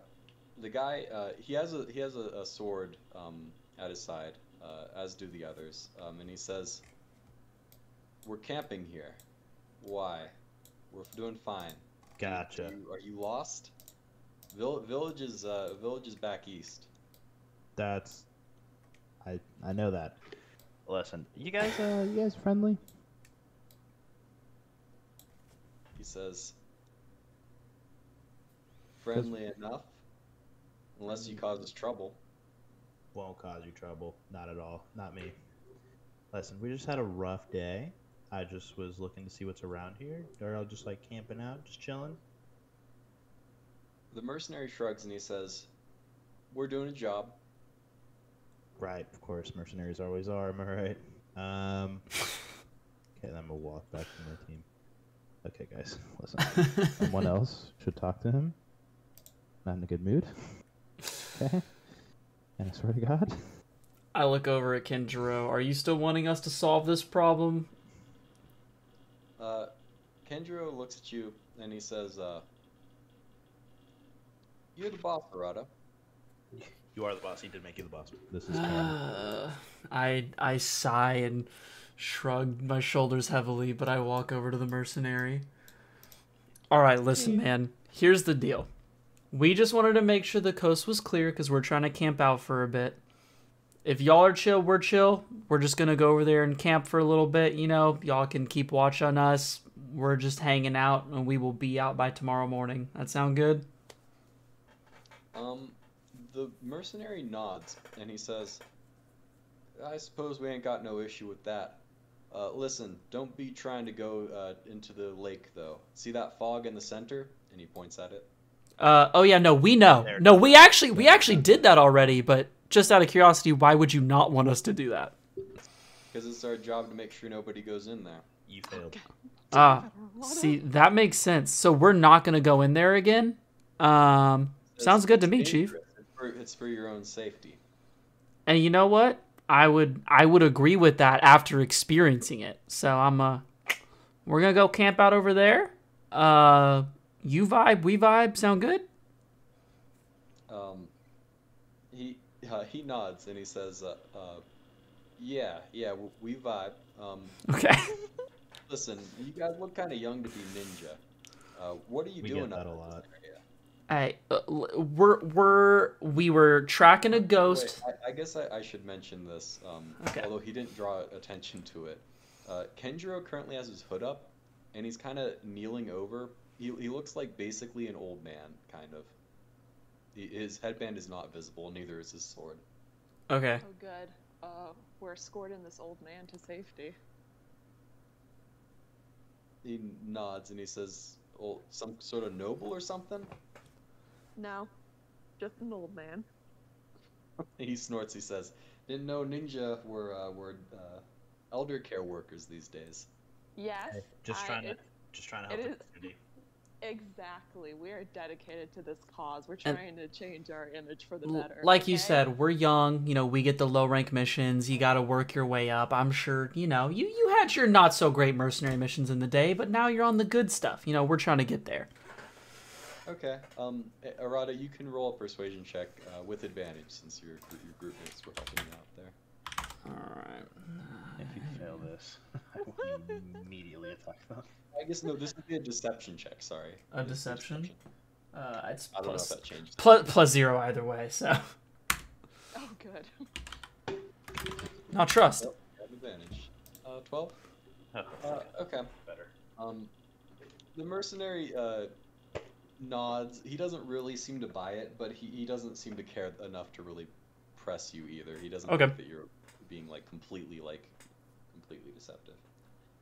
[SPEAKER 2] the guy, uh, he has a he has a, a sword um, at his side, uh, as do the others, um, and he says, "We're camping here. Why? We're doing fine.
[SPEAKER 4] Gotcha.
[SPEAKER 2] Are you, are you lost? Vill- village is uh, village is back east.
[SPEAKER 4] That's, I, I know that. Listen, you guys, uh, you guys friendly?
[SPEAKER 2] He says, friendly enough, unless he causes trouble.
[SPEAKER 4] Won't cause you trouble. Not at all. Not me. Listen, we just had a rough day. I just was looking to see what's around here. Or I'll just like camping out, just chilling.
[SPEAKER 2] The mercenary shrugs and he says, "We're doing a job."
[SPEAKER 4] Right, of course, mercenaries always are. Am I right? Um. Okay, then I'm gonna walk back to my team. Okay, guys, listen. Someone else should talk to him. Not in a good mood. Okay. And I swear to God.
[SPEAKER 1] I look over at Kenjiro. Are you still wanting us to solve this problem?
[SPEAKER 2] Uh, Kenjiro looks at you and he says, uh, "You're the boss, Arata."
[SPEAKER 4] You are the boss. He did make you the boss. This is Ken.
[SPEAKER 1] Uh, I I sigh and shrug my shoulders heavily, but I walk over to the mercenary. All right, listen, man. Here's the deal. We just wanted to make sure the coast was clear because we're trying to camp out for a bit. If y'all are chill, we're chill. We're just gonna go over there and camp for a little bit. You know, y'all can keep watch on us. We're just hanging out, and we will be out by tomorrow morning. That sound good?
[SPEAKER 2] Um, the mercenary nods and he says, "I suppose we ain't got no issue with that. Uh, listen, don't be trying to go uh, into the lake though. See that fog in the center?" And he points at it.
[SPEAKER 1] Uh, oh yeah, no, we know. No, we actually we actually did that already, but just out of curiosity, why would you not want us to do that?
[SPEAKER 2] Because it's our job to make sure nobody goes in there.
[SPEAKER 4] You failed.
[SPEAKER 1] Ah, see, that makes sense. So we're not gonna go in there again. Um, sounds good to me, Chief.
[SPEAKER 2] It's for, it's for your own safety.
[SPEAKER 1] And you know what? I would I would agree with that after experiencing it. So I'm uh, we're gonna go camp out over there. Uh, you vibe, we vibe. Sound good?
[SPEAKER 2] Um, he uh, he nods and he says, uh, uh, "Yeah, yeah, w- we vibe. Um,
[SPEAKER 1] Okay.
[SPEAKER 2] listen, you guys look kind of young to be ninja. Uh, what are you
[SPEAKER 4] We
[SPEAKER 2] doing
[SPEAKER 4] get that a lot.
[SPEAKER 2] area?"
[SPEAKER 1] Hey, uh, we're we're we were tracking a ghost.
[SPEAKER 2] Wait, I, I guess I, I should mention this. Um,
[SPEAKER 1] Okay.
[SPEAKER 2] Although he didn't draw attention to it, uh, Kenjiro currently has his hood up, and he's kind of kneeling over. He, he looks like basically an old man, kind of. He, his headband is not visible, neither is his sword.
[SPEAKER 1] Okay.
[SPEAKER 5] Oh, good. Uh, we're escorting this old man to safety.
[SPEAKER 2] He nods and he says, "Oh, some sort of noble or something."
[SPEAKER 5] No, just an old man.
[SPEAKER 2] He snorts. He says, "Didn't know ninja were uh, were uh, elder care workers these days."
[SPEAKER 5] Yes.
[SPEAKER 4] Hey, just
[SPEAKER 5] I-
[SPEAKER 4] trying to, just trying to help
[SPEAKER 5] is-
[SPEAKER 4] the community.
[SPEAKER 5] Exactly. We are dedicated to this cause. We're
[SPEAKER 1] And-
[SPEAKER 5] trying to change our image for the better.
[SPEAKER 1] Like you said, we're young. You know, we get the low rank missions. You got to work your way up. I'm sure. You know, you you had your not so great mercenary missions in the day, but now you're on the good stuff. You know, we're trying to get there.
[SPEAKER 2] Okay. Um, A- Arata, you can roll a persuasion check uh, with advantage since your your group mates were helping you out there.
[SPEAKER 1] All right.
[SPEAKER 4] If you fail this, I will immediately attack them.
[SPEAKER 2] I guess no. This would be a deception check. Sorry.
[SPEAKER 1] A
[SPEAKER 2] This
[SPEAKER 1] deception? Uh, it's
[SPEAKER 2] I don't know if that changed.
[SPEAKER 1] plus plus zero either way. So
[SPEAKER 5] Oh, good.
[SPEAKER 1] not trust.
[SPEAKER 2] Nope, have advantage. Uh, twelve.
[SPEAKER 4] Oh,
[SPEAKER 2] Uh, okay.
[SPEAKER 4] better.
[SPEAKER 2] Um, the mercenary uh, nods. He doesn't really seem to buy it, but he, he doesn't seem to care enough to really press you either. He doesn't
[SPEAKER 1] Okay.
[SPEAKER 2] think that you're being like completely like completely deceptive.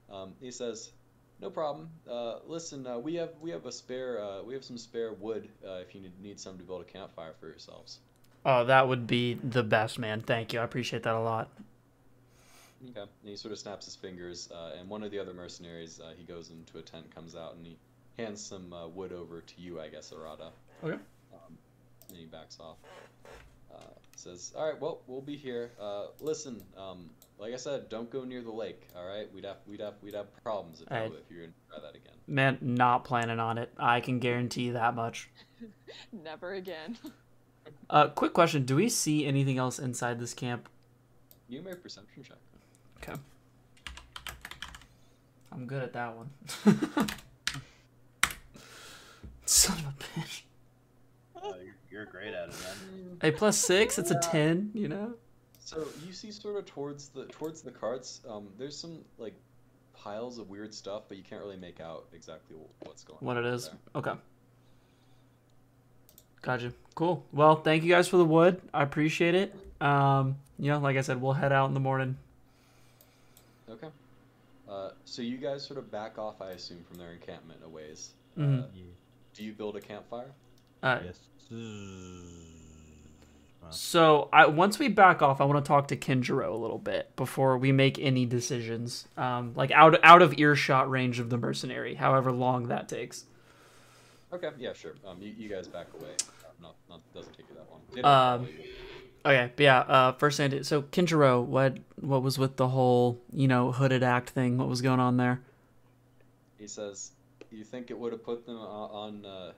[SPEAKER 2] Um, he says, "No problem. Uh, listen, uh, we have we have a spare uh, we have some spare wood uh, if you need, need some to build a campfire for yourselves."
[SPEAKER 1] Oh, that would be the best, man. Thank you. I appreciate that a lot.
[SPEAKER 2] Okay. And he sort of snaps his fingers, uh, and one of the other mercenaries, uh, he goes into a tent, comes out, and he hands some uh, wood over to you, I guess, Arata.
[SPEAKER 1] Okay.
[SPEAKER 2] Um, and he backs off. Uh, says, "All right, well, we'll be here. Uh, listen, um, like I said, don't go near the lake. All right, we'd have we'd have we'd have problems if,
[SPEAKER 1] I-
[SPEAKER 2] you, if you're gonna try that again."
[SPEAKER 1] Man, not planning on it. I can guarantee you that much.
[SPEAKER 5] Never again.
[SPEAKER 1] Uh, quick question: Do we see anything else inside this camp?
[SPEAKER 2] You make perception check.
[SPEAKER 1] Okay. I'm good at that one. Son of a bitch.
[SPEAKER 4] You're, you're great at it, man.
[SPEAKER 1] A plus six. It's a ten. You know.
[SPEAKER 2] So you see, sort of towards the towards the carts, um, there's some like piles of weird stuff, but you can't really make out exactly what's going
[SPEAKER 1] What
[SPEAKER 2] on.
[SPEAKER 1] it
[SPEAKER 2] over
[SPEAKER 1] is.
[SPEAKER 2] there.
[SPEAKER 1] Okay. Gotcha. Cool. Well, thank you guys for the wood. I appreciate it. Um, you know, like I said, we'll head out in the morning.
[SPEAKER 2] Okay. Uh, so you guys sort of back off, I assume, from their encampment a ways.
[SPEAKER 1] Mhm.
[SPEAKER 2] Uh, do you build a campfire?
[SPEAKER 1] Uh,
[SPEAKER 4] Yes.
[SPEAKER 1] So I once we back off, I want to talk to Kenjiro a little bit before we make any decisions. Um, like out out of earshot range of the mercenary, however long that takes.
[SPEAKER 2] Okay, yeah, sure. Um, you, you guys back away. Uh, not, not doesn't take you that long. They
[SPEAKER 1] Um. Okay, but yeah. Uh, first thing, so Kenjiro, what what was with the whole you know hooded act thing? What was going on there?
[SPEAKER 2] He says, "You think it would have put them on, uh,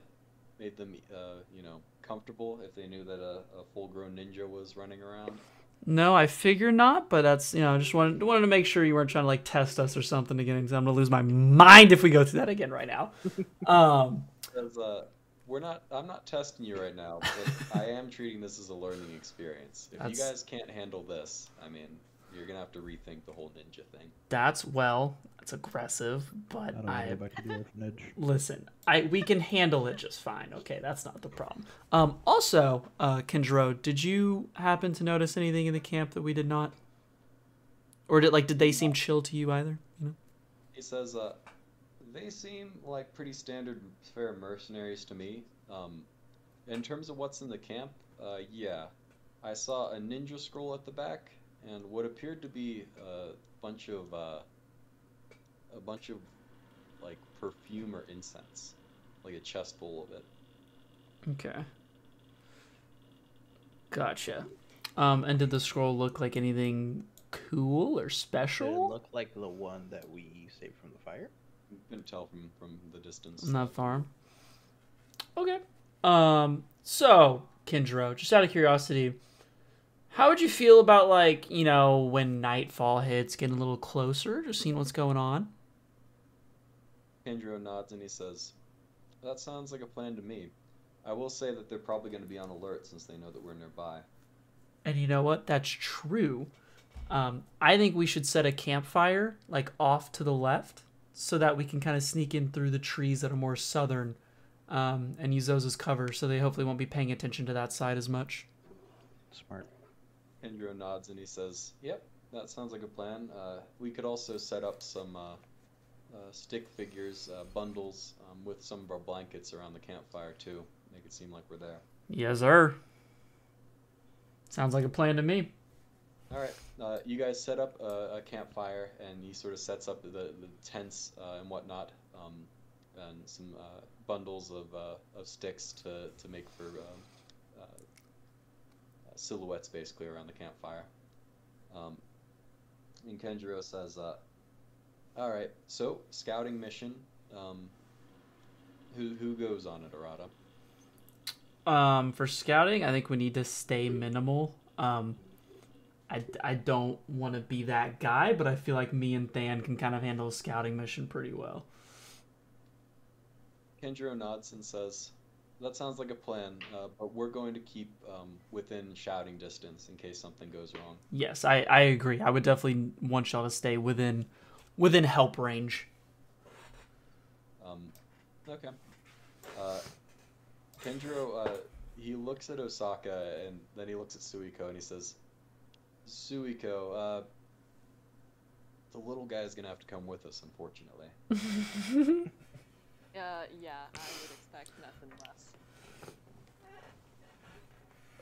[SPEAKER 2] made them, uh, you know, comfortable if they knew that a, a full-grown ninja was running around?"
[SPEAKER 1] No, I figure not, but that's you know I just wanted wanted to make sure you weren't trying to like test us or something again. Because I'm gonna lose my mind if we go through that again right now. Um,
[SPEAKER 2] uh, "We're not. I'm not testing you right now, but I am treating this as a learning experience. If
[SPEAKER 1] That's-
[SPEAKER 2] you guys can't handle this, I mean, you're gonna have to rethink the whole ninja thing."
[SPEAKER 1] that's well, that's aggressive, but
[SPEAKER 4] I don't want
[SPEAKER 1] I
[SPEAKER 4] to go back to the
[SPEAKER 1] listen. I we can handle it just fine. Okay, that's not the problem. Um, also, uh, Kenjiro, did you happen to notice anything in the camp that we did not? Or did like did they seem chill to you either? You know.
[SPEAKER 2] He says, uh, they seem like pretty standard fair mercenaries to me. Um, in terms of what's in the camp, uh, yeah. I saw a ninja scroll at the back and what appeared to be a bunch of, uh, a bunch of, like, perfume or incense. Like a chest full of it.
[SPEAKER 1] Okay. Gotcha. Um, and did the scroll look like anything cool or
[SPEAKER 11] Did it
[SPEAKER 1] special?
[SPEAKER 11] look like the one that we saved from the fire?
[SPEAKER 2] You couldn't tell from, from the distance.
[SPEAKER 1] Not far. Okay. Um. So, Kenjiro, just out of curiosity, how would you feel about like you know when nightfall hits, getting a little closer, just seeing what's going on?
[SPEAKER 2] Andrew nods and he says, That sounds like a plan to me. I will say that they're probably going to be on alert since they know that we're nearby.
[SPEAKER 1] And you know what? That's true. Um, I think we should set a campfire like off to the left so that we can kind of sneak in through the trees that are more southern um, and use those as cover so they hopefully won't be paying attention to that side as much.
[SPEAKER 11] Smart.
[SPEAKER 2] Kenjiro nods and he says, Yep, that sounds like a plan. Uh, we could also set up some uh, uh, stick figures, uh, bundles, um, with some of our blankets around the campfire too. Make it seem like we're there.
[SPEAKER 1] Yes, sir. Sounds like a plan to me.
[SPEAKER 2] All right, uh, you guys set up a, a campfire, and he sort of sets up the, the tents uh, and whatnot, um, and some uh, bundles of, uh, of sticks to, to make for um, silhouettes basically around the campfire. Um, and Kenjiro says, uh, "All right, so scouting mission. Um, who who goes on it, Arata?
[SPEAKER 1] Um, for scouting, I think we need to stay minimal. Um, I, I don't want to be that guy, but I feel like me and Than can kind of handle a scouting mission pretty well.
[SPEAKER 2] Kenjiro nods and says, "That sounds like a plan, uh, but we're going to keep um, within shouting distance in case something goes wrong."
[SPEAKER 1] Yes, I, I agree. I would definitely want y'all to stay within within help range.
[SPEAKER 2] Um, okay. Uh, Kenjiro, uh, he looks at Osaka and then he looks at Suiko and he says, "Suiko, uh, the little guy is gonna have to come with us, unfortunately."
[SPEAKER 5] Uh, yeah, I would expect nothing less.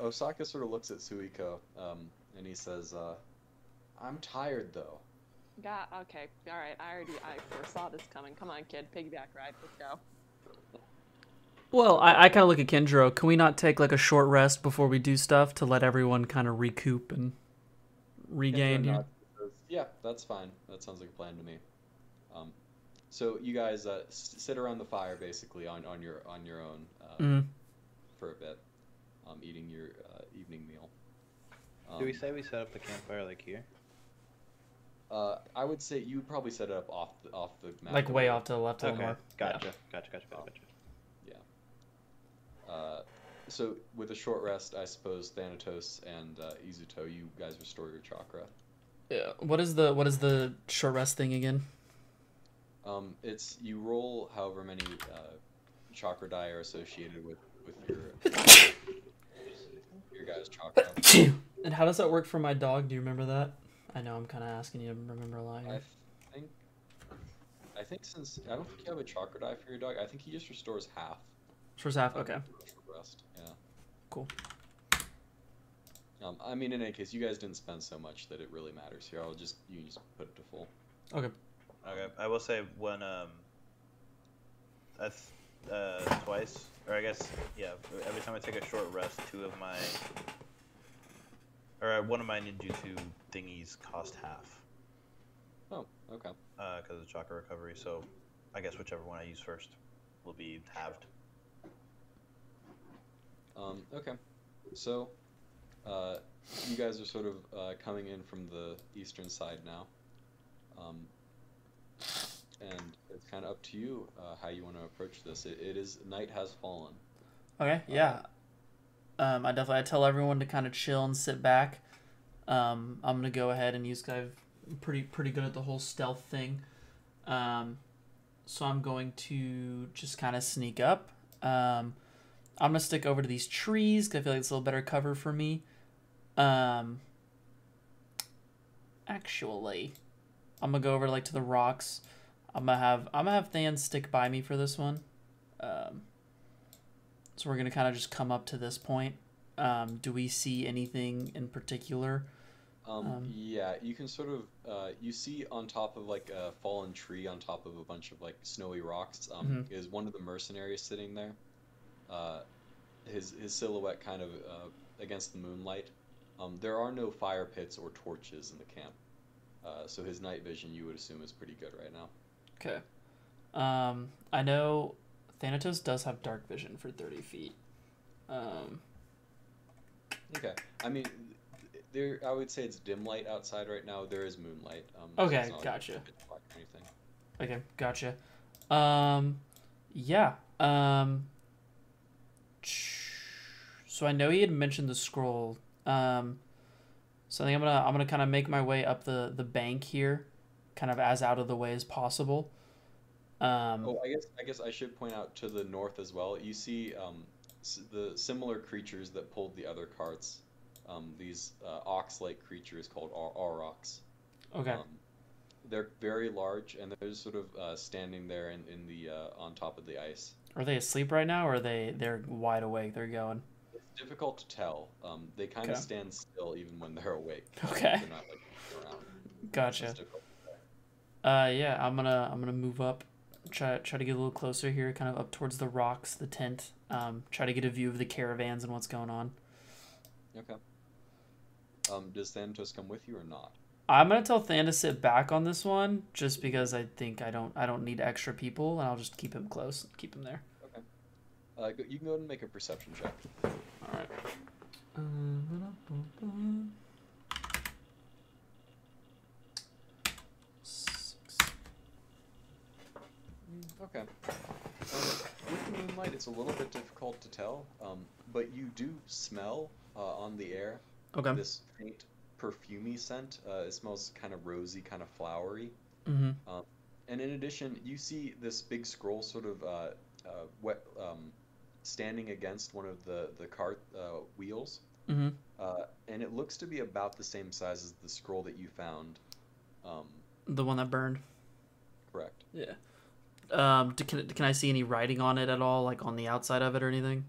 [SPEAKER 2] Osaka sort of looks at Suiko, um, and he says, uh, "I'm tired though."
[SPEAKER 5] Got okay. All right. I already I foresaw this coming. Come on, kid. Piggyback ride. Let's go.
[SPEAKER 1] Well, I, I kind of look at Kenjiro. Can we not take like a short rest before we do stuff to let everyone kind of recoup and regain
[SPEAKER 2] Kenjiro
[SPEAKER 1] here?
[SPEAKER 2] nods Yeah, that's fine. That sounds like a plan to me. Um, so you guys uh, s- sit around the fire basically on, on your on your own uh,
[SPEAKER 1] Mm.
[SPEAKER 2] for a bit, um, eating your uh, evening meal.
[SPEAKER 3] Do we
[SPEAKER 2] Um,
[SPEAKER 3] say we set up the campfire like here?
[SPEAKER 2] Uh, I would say you probably set it up off the, off the map.
[SPEAKER 1] Like way off to the left
[SPEAKER 3] Okay, gotcha,
[SPEAKER 1] Yeah.
[SPEAKER 3] gotcha, gotcha, gotcha, gotcha.
[SPEAKER 2] Uh, so with a short rest, I suppose Thanatos and uh, Izuto, you guys restore your chakra.
[SPEAKER 1] Yeah. What is the what is the short rest thing again?
[SPEAKER 2] Um, it's you roll however many uh, chakra die are associated with with your your guys' chakra.
[SPEAKER 1] and how does that work for my dog? Do you remember that? I know I'm kind of asking you to remember a lot
[SPEAKER 2] I think I think since I don't think you have a chakra die for your dog, I think he just restores half.
[SPEAKER 1] Restores half. Okay.
[SPEAKER 2] Rest. Yeah.
[SPEAKER 1] Cool.
[SPEAKER 2] Um, I mean, in any case, you guys didn't spend so much that it really matters here. I'll just you can just put it to full.
[SPEAKER 1] Okay.
[SPEAKER 4] Okay, I will say when um, that's uh twice, or I guess yeah, every time I take a short rest, two of my or uh, one of my ninjutsu thingies cost half
[SPEAKER 2] Oh, okay.
[SPEAKER 4] uh because of chakra recovery. So I guess whichever one I use first will be halved.
[SPEAKER 2] Um, okay. So, uh, you guys are sort of uh, coming in from the eastern side now. Um, and it's kind of up to you uh, how you want to approach this. It, it is night has fallen.
[SPEAKER 1] Okay. Yeah. Um, I definitely I tell everyone to kind of chill and sit back. Um, I'm gonna go ahead and use of pretty pretty good at the whole stealth thing. Um, so I'm going to just kind of sneak up. Um, I'm gonna stick over to these trees because I feel like it's a little better cover for me. Um, actually, I'm gonna go over like to the rocks. I'm gonna have I'm gonna have Than stick by me for this one. Um, so we're gonna kind of just come up to this point. Um, do we see anything in particular?
[SPEAKER 2] Um,
[SPEAKER 1] Um,
[SPEAKER 2] yeah, you can sort of uh, you see on top of like a fallen tree, on top of a bunch of like snowy rocks, um, is one of the mercenaries sitting there. Uh, his his silhouette kind of uh, against the moonlight. Um, there are no fire pits or torches in the camp, uh, so his night vision you would assume is pretty good right now.
[SPEAKER 1] Okay. Um, I know Thanatos does have dark vision for 30 feet. Um,
[SPEAKER 2] Okay, I mean, there I would say it's dim light outside right now. There is moonlight. Um,
[SPEAKER 1] Okay,
[SPEAKER 2] like
[SPEAKER 1] gotcha.
[SPEAKER 2] pitch black or anything.
[SPEAKER 1] okay, gotcha. Um, yeah. Um, so I know he had mentioned the scroll. Um, so I think I'm gonna I'm gonna kind of make my way up the the bank here, kind of as out of the way as possible. Um,
[SPEAKER 2] Oh, I guess I guess I should point out to the north as well. You see um, s- the similar creatures that pulled the other carts. Um, these uh, ox-like creatures called Au- aurochs.
[SPEAKER 1] okay.
[SPEAKER 2] Um, they're very large, and they're sort of uh, standing there in, in the uh, on top of the ice.
[SPEAKER 1] Are they asleep right now, or are they they're wide awake? They're going.
[SPEAKER 2] It's difficult to tell. Um, they kind of
[SPEAKER 1] Okay.
[SPEAKER 2] stand still even when they're awake.
[SPEAKER 1] Okay.
[SPEAKER 2] They're not like around.
[SPEAKER 1] Gotcha.
[SPEAKER 2] it's difficult to say.
[SPEAKER 1] Uh, yeah, I'm gonna I'm gonna move up, try try to get a little closer here, kind of up towards the rocks, the tent. Um, try to get a view of the caravans and what's going on.
[SPEAKER 2] Okay. Um, does Thanatos come with you or not?
[SPEAKER 1] I'm gonna tell Than to sit back on this one, just because I think I don't I don't need extra people, and I'll just keep him close, keep him there.
[SPEAKER 2] Okay. Uh, you can go ahead and make a perception check.
[SPEAKER 1] All right.
[SPEAKER 2] A little bit difficult to tell, um, but you do smell uh, on the air
[SPEAKER 1] Okay.
[SPEAKER 2] this faint, perfumey scent. Uh, it smells kind of rosy, kind of flowery.
[SPEAKER 1] Mm-hmm.
[SPEAKER 2] And in addition, you see this big scroll sort of uh, uh, wet, um, standing against one of the the cart uh, wheels,
[SPEAKER 1] Mm-hmm.
[SPEAKER 2] uh, and it looks to be about the same size as the scroll that you found. Um,
[SPEAKER 1] The one that burned.
[SPEAKER 2] correct.
[SPEAKER 1] Yeah. Um, d- can, can I see any writing on it at all, like on the outside of it or anything?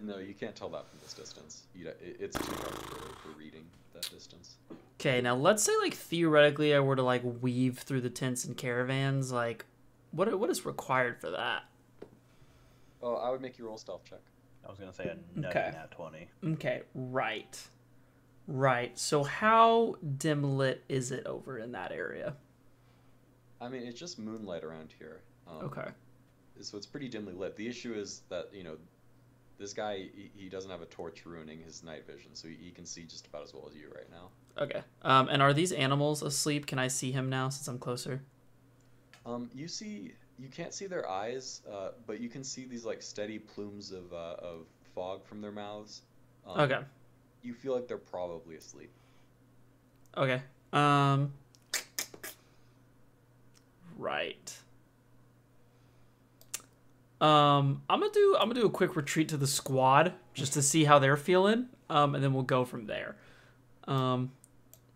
[SPEAKER 2] No, you can't tell that from this distance. You, it, it's too dark for, for reading that distance.
[SPEAKER 1] Okay, now let's say like theoretically I were to like weave through the tents and caravans, like what what is required for that?
[SPEAKER 2] Oh, I would make you roll stealth check.
[SPEAKER 4] I was gonna say a nutty
[SPEAKER 1] Okay.
[SPEAKER 4] nat twenty.
[SPEAKER 1] Okay, right. Right. So how dim lit is it over in that area?
[SPEAKER 2] I mean, it's just moonlight around here. Um,
[SPEAKER 1] Okay.
[SPEAKER 2] So it's pretty dimly lit. The issue is that you know, this guy he, he doesn't have a torch ruining his night vision, so he, he can see just about as well as you right now.
[SPEAKER 1] Okay. Um and are these animals asleep? Can I see him now since I'm closer?
[SPEAKER 2] Um, you see, you can't see their eyes, uh, but you can see these like steady plumes of uh, of fog from their mouths. Um,
[SPEAKER 1] Okay.
[SPEAKER 2] You feel like they're probably asleep.
[SPEAKER 1] Okay. Um Right. Um I'm to do I'm to do a quick retreat to the squad just to see how they're feeling. Um and then we'll go from there. Um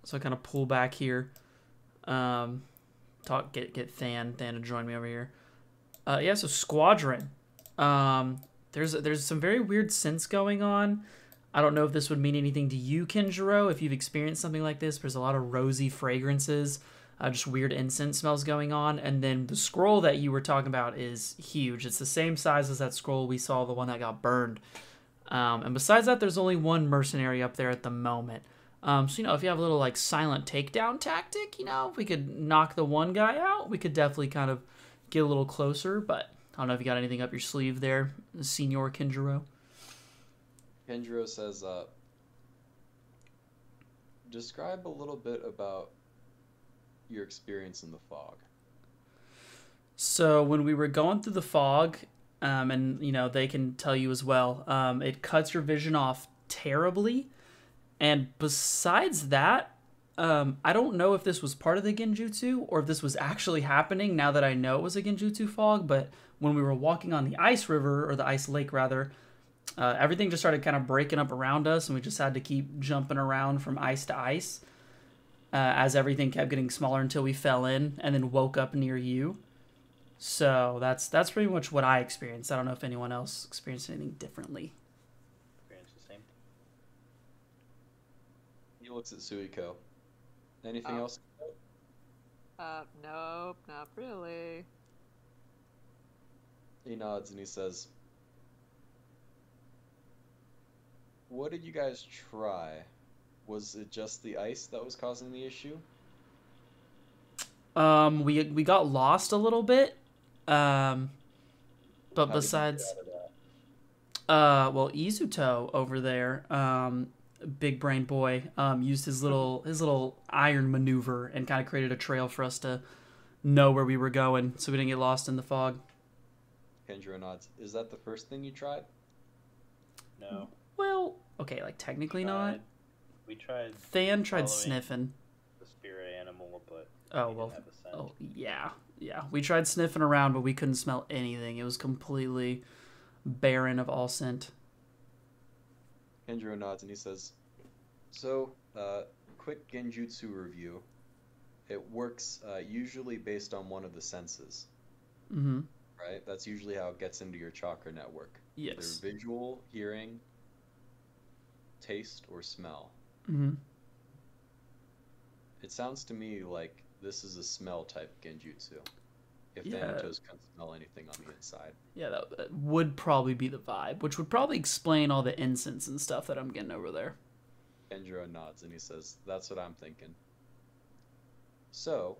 [SPEAKER 1] so I kind of pull back here. Um talk get get Than Than to join me over here. Uh yeah, so squadron. Um there's there's some very weird scents going on. I don't know if this would mean anything to you, Kenjiro, if you've experienced something like this. There's a lot of rosy fragrances, uh, just weird incense smells going on. And then the scroll that you were talking about is huge. It's the same size as that scroll we saw, the one that got burned. Um, and besides that, there's only one mercenary up there at the moment. Um, so, you know, if you have a little like silent takedown tactic, you know, we could knock the one guy out, we could definitely kind of get a little closer. But I don't know if you got anything up your sleeve there, Senor Kenjiro.
[SPEAKER 2] Kendro says, uh, describe a little bit about your experience in the fog.
[SPEAKER 1] So when we were going through the fog, um, and you know they can tell you as well, um, it cuts your vision off terribly. And besides that, um, I don't know if this was part of the genjutsu or if this was actually happening. Now that I know it was a genjutsu fog, but when we were walking on the ice river or the ice lake rather, uh, everything just started kind of breaking up around us, and we just had to keep jumping around from ice to ice uh, as everything kept getting smaller until we fell in and then woke up near you. So that's that's pretty much what I experienced. I don't know if anyone else experienced anything differently.
[SPEAKER 4] Experience the same.
[SPEAKER 2] He looks at Suiko. Anything
[SPEAKER 5] Oh.
[SPEAKER 2] else?
[SPEAKER 5] Uh, nope, not really.
[SPEAKER 2] He nods and he says, What did you guys try? Was it just the ice that was causing the issue?
[SPEAKER 1] Um, we we got lost a little bit. Um, but
[SPEAKER 2] How did you get
[SPEAKER 1] besides,
[SPEAKER 2] out of that?
[SPEAKER 1] uh, well, Izuto over there, um, big brain boy, um, used his little his little iron maneuver and kind of created a trail for us to know where we were going, so we didn't get lost in the fog.
[SPEAKER 2] Kenjiro nods. Is that the first thing you tried?
[SPEAKER 4] No.
[SPEAKER 1] Well, okay, like technically not.
[SPEAKER 4] Tried- We tried
[SPEAKER 1] Than tried sniffing.
[SPEAKER 4] the spirit animal, but
[SPEAKER 1] Oh
[SPEAKER 4] we
[SPEAKER 1] well.
[SPEAKER 4] have a scent.
[SPEAKER 1] Oh yeah, yeah. We tried sniffing around, but we couldn't smell anything. It was completely barren of all scent.
[SPEAKER 2] Kenjiro nods and he says, So, uh, quick genjutsu review. It works uh, usually based on one of the senses,
[SPEAKER 1] Mm-hmm.
[SPEAKER 2] right? That's usually how it gets into your chakra network.
[SPEAKER 1] Yes.
[SPEAKER 2] Either visual, hearing, taste, or smell.
[SPEAKER 1] Mm-hmm.
[SPEAKER 2] It sounds to me like this is a smell type genjutsu. If
[SPEAKER 1] Yeah.
[SPEAKER 2] Thanatos can smell anything on the inside.
[SPEAKER 1] Yeah, that, that would probably be the vibe, which would probably explain all the incense and stuff that I'm getting over there.
[SPEAKER 2] Kenjiro nods and he says, That's what I'm thinking. So,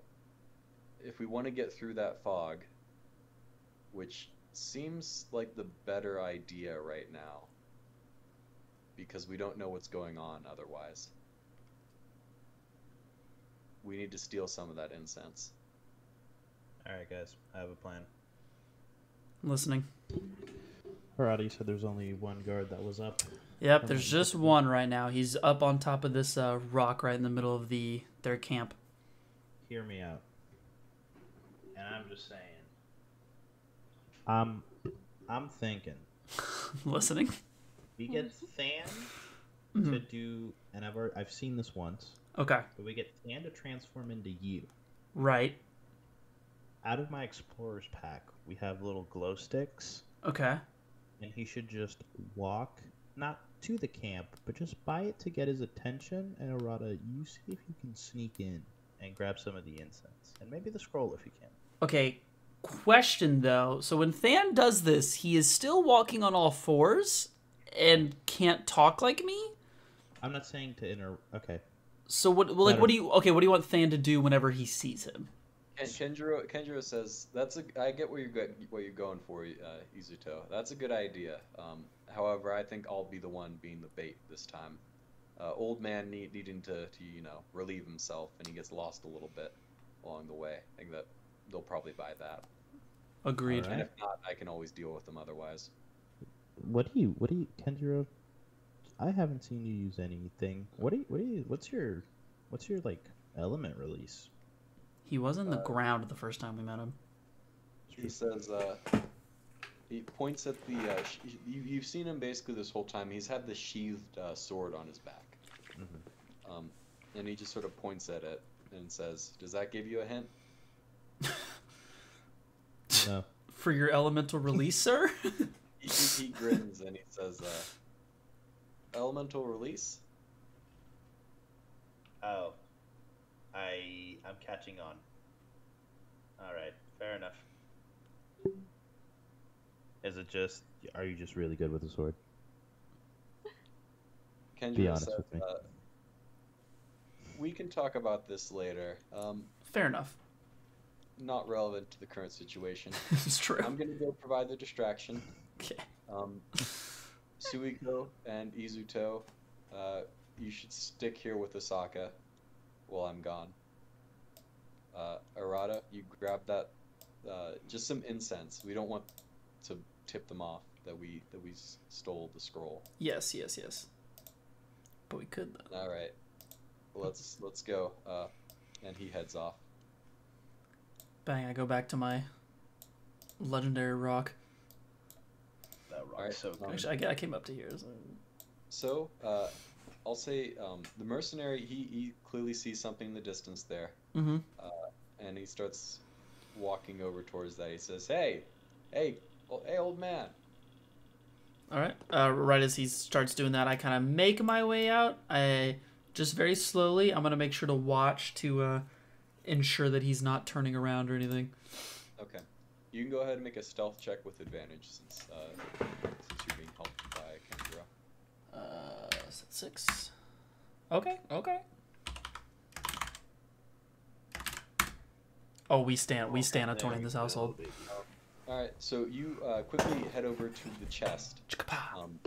[SPEAKER 2] if we want to get through that fog, which seems like the better idea right now, because we don't know what's going on otherwise, we need to steal some of that incense.
[SPEAKER 4] All right, guys, I have a plan.
[SPEAKER 1] I'm listening.
[SPEAKER 4] Arata, you said there's only one guard that was up.
[SPEAKER 1] Yep, there's just one right now. He's up on top of this uh, rock right in the middle of the their camp.
[SPEAKER 4] Hear me out. And I'm just saying. I'm, I'm thinking
[SPEAKER 1] Listening.
[SPEAKER 4] We get Than to
[SPEAKER 1] Mhm.
[SPEAKER 4] do, and I've already, I've seen this once,
[SPEAKER 1] Okay.
[SPEAKER 4] but we get Than to transform into you.
[SPEAKER 1] Right.
[SPEAKER 4] Out of my explorer's pack, we have little glow sticks,
[SPEAKER 1] Okay.
[SPEAKER 4] and he should just walk not to the camp, but just by it to get his attention. And Arata, you see if you can sneak in and grab some of the incense, and maybe the scroll if you can.
[SPEAKER 1] Okay. Question though. So when Than does this, he is still walking on all fours and can't talk like me.
[SPEAKER 4] I'm not saying to inter. Okay,
[SPEAKER 1] So what? Well, like, what do you? Okay, what do you want Than to do whenever he sees him?
[SPEAKER 2] Ken- Kenjiro, Kenjiro says that's a. I get what you're go- what you're going for, uh, Izuto. That's a good idea. Um, however, I think I'll be the one being the bait this time. Uh, old man need, needing to, to you know relieve himself, and he gets lost a little bit along the way. I think that they'll probably buy that.
[SPEAKER 1] Agreed.
[SPEAKER 4] Alright.
[SPEAKER 2] And if not, I can always deal with them otherwise.
[SPEAKER 4] What do you? What do you, Kenjiro? I haven't seen you use anything. What do you? What do you? What's your? What's your like element release?
[SPEAKER 1] He was in the
[SPEAKER 2] Uh,
[SPEAKER 1] ground the first time we met him.
[SPEAKER 2] He says, uh, he points at the. Uh, you, you've seen him basically this whole time. He's had the sheathed uh, sword on his back.
[SPEAKER 4] Mhm.
[SPEAKER 2] Um, and he just sort of points at it and says, "Does that give you a hint?"
[SPEAKER 4] No.
[SPEAKER 1] For your elemental release, sir.
[SPEAKER 2] He, he, he grins and he says, uh, "Elemental release."
[SPEAKER 12] Oh, I I'm catching on. All right, fair enough.
[SPEAKER 4] Is it just? Are you just really good with the sword?
[SPEAKER 2] Kenjiro
[SPEAKER 4] Be honest
[SPEAKER 2] says,
[SPEAKER 4] with me.
[SPEAKER 2] Uh, we can talk about this later. Um,
[SPEAKER 1] Fair enough.
[SPEAKER 2] not relevant to the current situation.
[SPEAKER 1] this is true.
[SPEAKER 2] I'm gonna go provide the distraction.
[SPEAKER 1] Okay.
[SPEAKER 2] Um, Suiko and Izuto, uh, you should stick here with Osaka while I'm gone. Uh, Arata, you grab that, uh, just some incense. We don't want to tip them off that we that we stole the scroll.
[SPEAKER 1] Yes, yes, yes. But we could though.
[SPEAKER 2] All right, let's let's go. Uh, and he heads off.
[SPEAKER 1] Bang! I go back to my legendary rock.
[SPEAKER 12] That rock's
[SPEAKER 2] Alright,
[SPEAKER 12] so
[SPEAKER 2] um,
[SPEAKER 12] good.
[SPEAKER 1] Actually, I, get- I came up to here. So.
[SPEAKER 2] So, uh, I'll say um, the mercenary. He, he clearly sees something in the distance there.
[SPEAKER 1] Mm-hmm.
[SPEAKER 2] and he starts walking over towards that. He says, "Hey, hey, o- hey, old man."
[SPEAKER 1] All right. Uh, right as he starts doing that, I kind of make my way out. I just very slowly. I'm gonna make sure to watch to uh, ensure that he's not turning around or anything.
[SPEAKER 2] Okay, you can go ahead and make a stealth check with advantage since uh, since you're being helped by Kenjiro.
[SPEAKER 1] Uh, six. Okay. Okay. Oh, we stand. We stand a twenty in this household.
[SPEAKER 2] All right, so you uh, quickly head over to the chest um,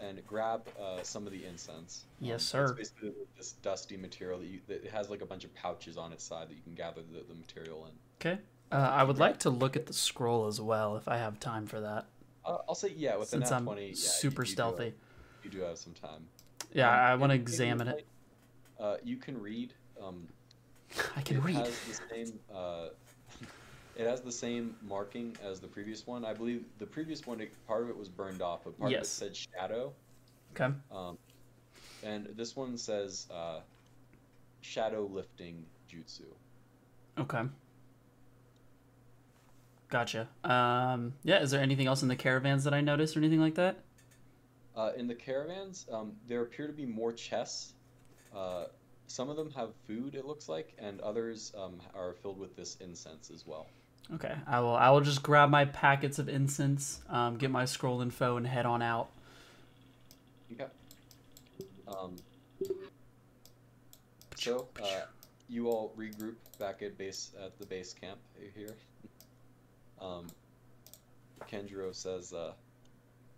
[SPEAKER 2] and grab uh, some of the incense.
[SPEAKER 1] Yes,
[SPEAKER 2] It's
[SPEAKER 1] sir.
[SPEAKER 2] basically this dusty material that, you, that it has like a bunch of pouches on its side that you can gather the, the material in.
[SPEAKER 1] Okay. Uh, I would like to look at the scroll as well if I have time for that,
[SPEAKER 2] Uh, I'll say yeah, with an
[SPEAKER 1] since
[SPEAKER 2] nat
[SPEAKER 1] I'm
[SPEAKER 2] 20, yeah, you-
[SPEAKER 1] super
[SPEAKER 2] you do
[SPEAKER 1] stealthy.
[SPEAKER 2] have- you do have some time.
[SPEAKER 1] Yeah,
[SPEAKER 2] Um,
[SPEAKER 1] I want to
[SPEAKER 2] in- in
[SPEAKER 1] examine it.
[SPEAKER 2] Uh, you can read. Um,
[SPEAKER 1] I can
[SPEAKER 2] it
[SPEAKER 1] read.
[SPEAKER 2] has the same. Uh, it has the same marking as the previous one. I believe the previous one, part of it was burned off, but part
[SPEAKER 1] Yes.
[SPEAKER 2] of it said shadow.
[SPEAKER 1] Okay.
[SPEAKER 2] Um, and this one says uh, shadow lifting jutsu.
[SPEAKER 1] Okay. Gotcha. Um, yeah. Is there anything else in the caravans that I noticed or anything like that?
[SPEAKER 2] Uh, in the caravans, um, there appear to be more chests. Uh, some of them have food, it looks like, and others um, are filled with this incense as well.
[SPEAKER 1] Okay. I will. I will just grab my packets of incense, um, get my scroll info, and head on out.
[SPEAKER 2] Okay. Um, so, uh, you all regroup back at base at the base camp here. Um, Kenjiro says, uh,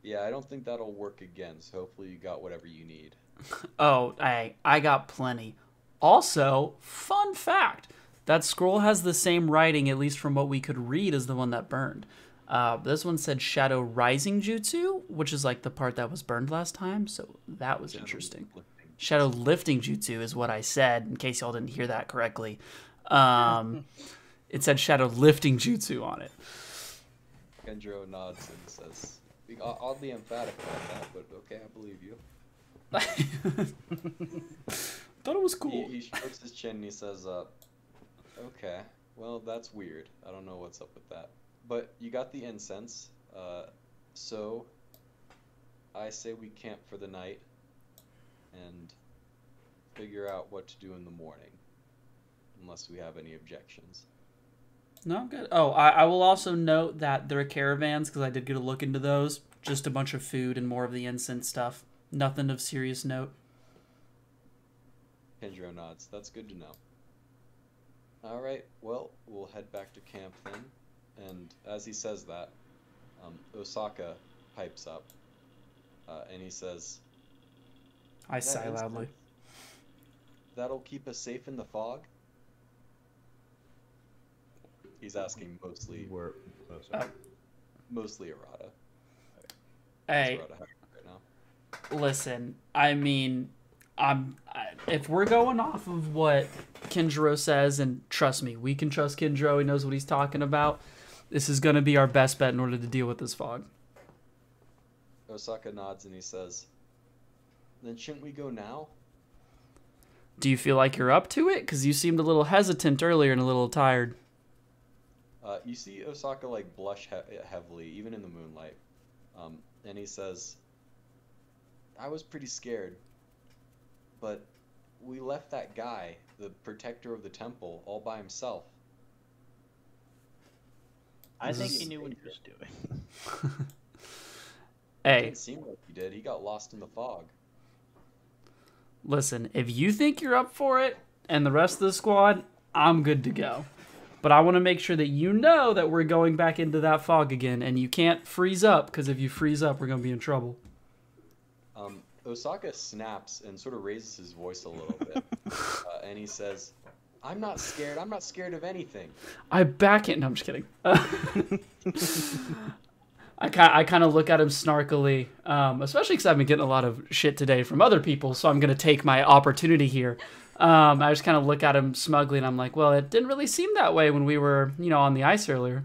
[SPEAKER 2] "Yeah, I don't think that'll work again. So hopefully you got whatever you need."
[SPEAKER 1] Oh, I I got plenty. Also, fun fact: that scroll has the same writing, at least from what we could read, as the one that burned. Uh, this one said Shadow Rising Jutsu, which is like the part that was burned last time. So that was interesting. Shadow Lifting Jutsu is what I said, in case y'all didn't hear that correctly. Um, it said Shadow Lifting Jutsu on it.
[SPEAKER 2] Kenjiro nods and says, oddly emphatic about that, but okay, I believe you.
[SPEAKER 1] Thought it was
[SPEAKER 2] He,
[SPEAKER 1] cool.
[SPEAKER 2] he strokes his chin and he says, uh, okay, well, that's weird. I don't know what's up with that. But you got the incense, uh, so I say we camp for the night and figure out what to do in the morning. Unless we have any objections.
[SPEAKER 1] No, I'm good. Oh, I, I will also note that there are caravans because I did get a look into those. Just a bunch of food and more of the incense stuff. Nothing of serious note.
[SPEAKER 2] Kenjiro nods. That's good to know. Alright, well, we'll head back to camp then. And as he says that, um, Osaka pipes up. Uh, and he says,
[SPEAKER 1] I
[SPEAKER 2] "That
[SPEAKER 1] sigh
[SPEAKER 2] incense,
[SPEAKER 1] loudly.
[SPEAKER 2] That'll keep us safe in the fog? He's asking mostly,
[SPEAKER 4] We're, oh, sorry.
[SPEAKER 2] mostly Arata.
[SPEAKER 1] Hey,
[SPEAKER 2] Arata right
[SPEAKER 1] listen. I mean, I'm. I, if we're going off of what Kenjiro says, and trust me, we can trust Kenjiro. He knows what he's talking about. This is going to be our best bet in order to deal with this fog.
[SPEAKER 2] Osaka nods and he says, Then shouldn't we go now?
[SPEAKER 1] Do you feel like you're up to it? Because you seemed a little hesitant earlier and a little tired.
[SPEAKER 2] Uh, you see Osaka like blush he- heavily, even in the moonlight. Um, and he says, I was pretty scared. But we left that guy, the protector of the temple, all by himself.
[SPEAKER 3] I think
[SPEAKER 1] This
[SPEAKER 3] he knew what he was doing.
[SPEAKER 1] Hey,
[SPEAKER 2] Didn't seem like he did. He got lost in the fog.
[SPEAKER 1] Listen, if you think you're up for it and the rest of the squad, I'm good to go. But I want to make sure that you know that we're going back into that fog again and you can't freeze up because if you freeze up, we're going to be in trouble.
[SPEAKER 2] Um, Osaka snaps and sort of raises his voice a little bit. uh, and he says, I'm not scared. I'm not scared of anything.
[SPEAKER 1] I back it. No, I'm just kidding. I kind I kind of look at him snarkily, um, especially because I've been getting a lot of shit today from other people, so I'm gonna take my opportunity here. Um, I just kind of look at him smugly, and I'm like, well, it didn't really seem that way when we were, you know, on the ice earlier.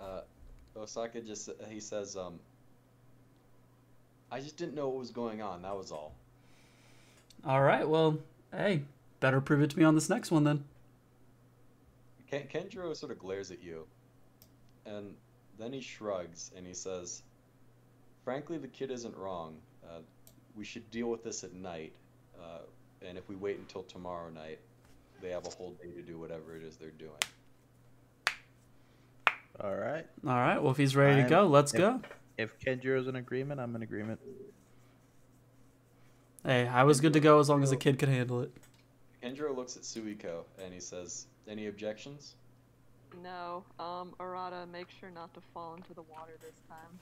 [SPEAKER 2] Uh, Osaka just he says, um, I just didn't know what was going on. That was all.
[SPEAKER 1] All right, well, hey, better prove it to me on this next one then.
[SPEAKER 2] Ken- Kenjiro sort of glares at you, and then he shrugs and he says, "Frankly, the kid isn't wrong. Uh, we should deal with this at night, uh, and if we wait until tomorrow night, they have a whole day to do whatever it is they're doing."
[SPEAKER 3] All right.
[SPEAKER 1] All right, well, if he's ready to
[SPEAKER 3] I'm-
[SPEAKER 1] go, let's
[SPEAKER 3] if-
[SPEAKER 1] go.
[SPEAKER 3] If Kenjiro's in agreement, I'm in agreement.
[SPEAKER 1] Hey, I was good to go as long as the kid could handle it.
[SPEAKER 2] Kenjiro looks at Suiko and he says, "Any objections?"
[SPEAKER 5] No, um, Arata, make sure not to fall into the water this time.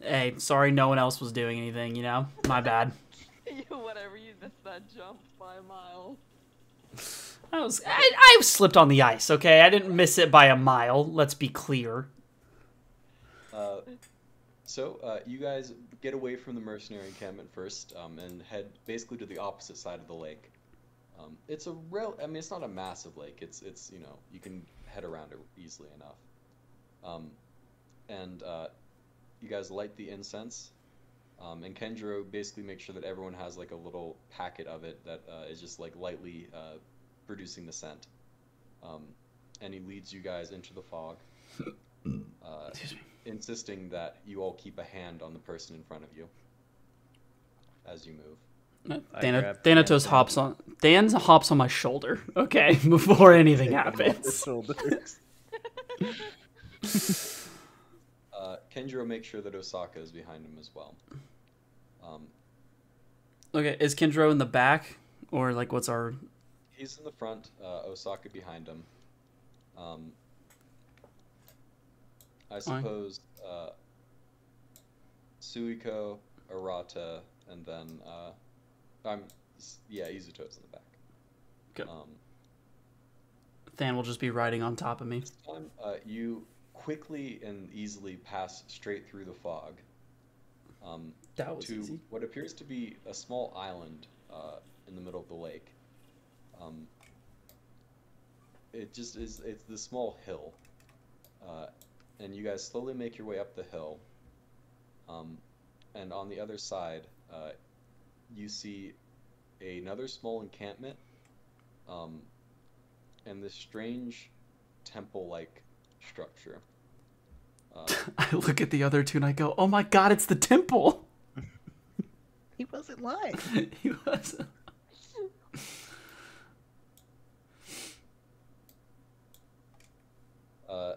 [SPEAKER 1] Hey, sorry no one else was doing anything, you know? My bad.
[SPEAKER 5] you, whatever, you missed that jump by a mile.
[SPEAKER 1] I was I, I slipped on the ice, okay? I didn't miss it by a mile, let's be clear.
[SPEAKER 2] Uh, so uh, you guys get away from the mercenary encampment first um, and head basically to the opposite side of the lake. Um, it's a real. I mean, it's not a massive lake. It's it's you know you can head around it easily enough. Um, and uh, you guys light the incense. Um, and Kenjiro basically makes sure that everyone has like a little packet of it that uh, is just like lightly uh, producing the scent. Um, and he leads you guys into the fog. Uh, insisting that you all keep a hand on the person in front of you as you move.
[SPEAKER 3] I
[SPEAKER 1] Dana, Thanatos
[SPEAKER 3] Than.
[SPEAKER 1] hops on Than hops on my shoulder, okay, before anything happens.
[SPEAKER 2] Kenjiro makes sure that Osaka is behind him as well. Um,
[SPEAKER 1] Okay, is Kenjiro in the back? Or like what's our
[SPEAKER 2] he's in the front, uh, Osaka behind him. Um, I suppose uh, Suiko, Arata, and then uh, I'm yeah, Izuto's in the back.
[SPEAKER 1] Okay.
[SPEAKER 2] Um,
[SPEAKER 1] Than will just be riding on top of me.
[SPEAKER 2] This time, uh, you quickly and easily pass straight through the fog um,
[SPEAKER 1] That was
[SPEAKER 2] to
[SPEAKER 1] easy.
[SPEAKER 2] what appears to be a small island uh, in the middle of the lake. Um, it just is, it's the small hill. Uh, and you guys slowly make your way up the hill. Um, and on the other side, uh, you see another small encampment um, and this strange temple like structure. Uh,
[SPEAKER 1] I look at the other two and I go, "Oh my god, it's the temple."
[SPEAKER 4] He wasn't lying.
[SPEAKER 1] he was.
[SPEAKER 2] uh,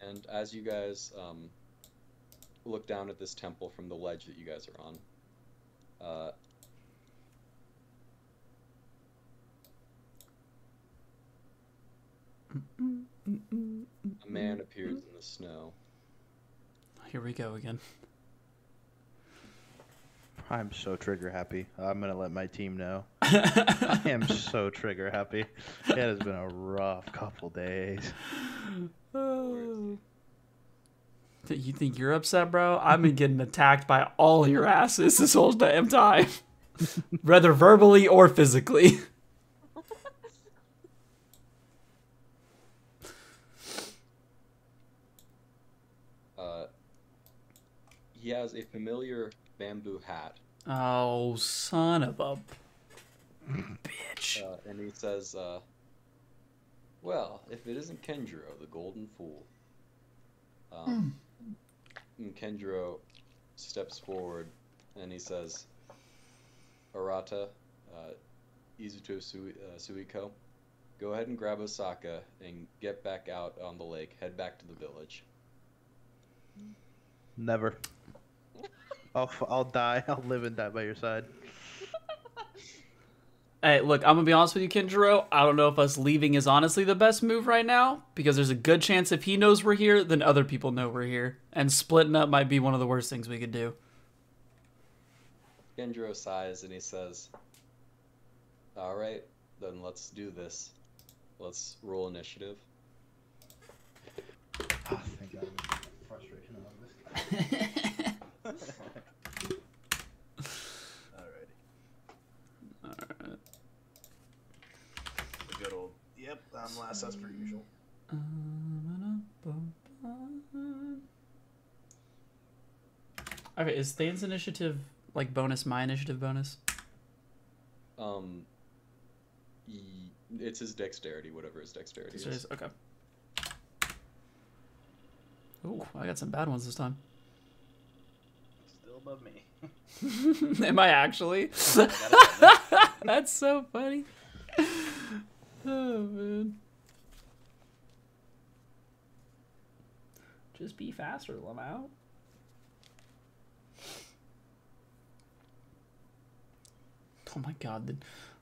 [SPEAKER 2] and as you guys um, look down at this temple from the ledge that you guys are on, uh, a man appears in the snow.
[SPEAKER 1] Here we go again.
[SPEAKER 4] I'm so trigger happy. I'm gonna let my team know. I am so trigger happy. It has been a rough couple days.
[SPEAKER 1] You think you're upset, bro? I've been getting attacked by all your asses this whole damn time, whether verbally or physically.
[SPEAKER 2] Uh, he has a familiar bamboo hat,
[SPEAKER 1] Oh, son of a bitch!
[SPEAKER 2] uh, and he says, uh, "Well, if it isn't Kenjiro, the Golden Fool." Um, and Kenjiro steps forward, and he says, "Arata, uh, Izuto Sui- uh, Suiko, go ahead and grab Osaka and get back out on the lake. Head back to the village."
[SPEAKER 4] Never. I'll, f- I'll die. I'll live and die by your side.
[SPEAKER 1] Hey, look, I'm gonna be honest with you, Kenjiro. I don't know if us leaving is honestly the best move right now because there's a good chance if he knows we're here, then other people know we're here, and splitting up might be one of the worst things we could do.
[SPEAKER 2] Kenjiro sighs and he says, All right, then let's do this. Let's roll initiative.
[SPEAKER 4] Oh, thank God. Frustration of this.
[SPEAKER 13] Alrighty. The good old. Yep, I'm last as per usual.
[SPEAKER 1] Okay, is Thane's initiative like bonus my initiative bonus?
[SPEAKER 2] Um, it's his dexterity, whatever his dexterity
[SPEAKER 1] So
[SPEAKER 2] is.
[SPEAKER 1] Okay. Ooh, I got some bad ones this time.
[SPEAKER 13] Still above me.
[SPEAKER 1] Am I actually? That's so funny. Oh man. Just be faster, Lamau. Oh my god, the,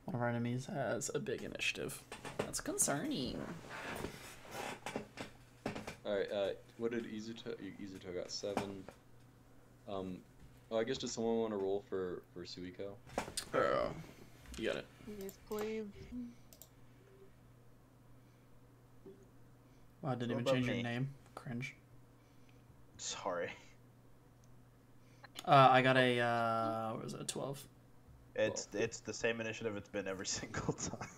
[SPEAKER 1] one of our enemies has a big initiative. That's concerning.
[SPEAKER 2] All right. Uh, what did Izuto? Izuto got seven. Um, oh, I guess does someone want to roll for for Suiko?
[SPEAKER 1] Oh, you got it.
[SPEAKER 5] Yes, please.
[SPEAKER 1] Wow, I didn't
[SPEAKER 13] What
[SPEAKER 1] even
[SPEAKER 13] about
[SPEAKER 1] change your name. Cringe.
[SPEAKER 13] Sorry.
[SPEAKER 1] Uh, I got a uh, what was it? A twelve.
[SPEAKER 13] It's it's the same initiative it's been every single time.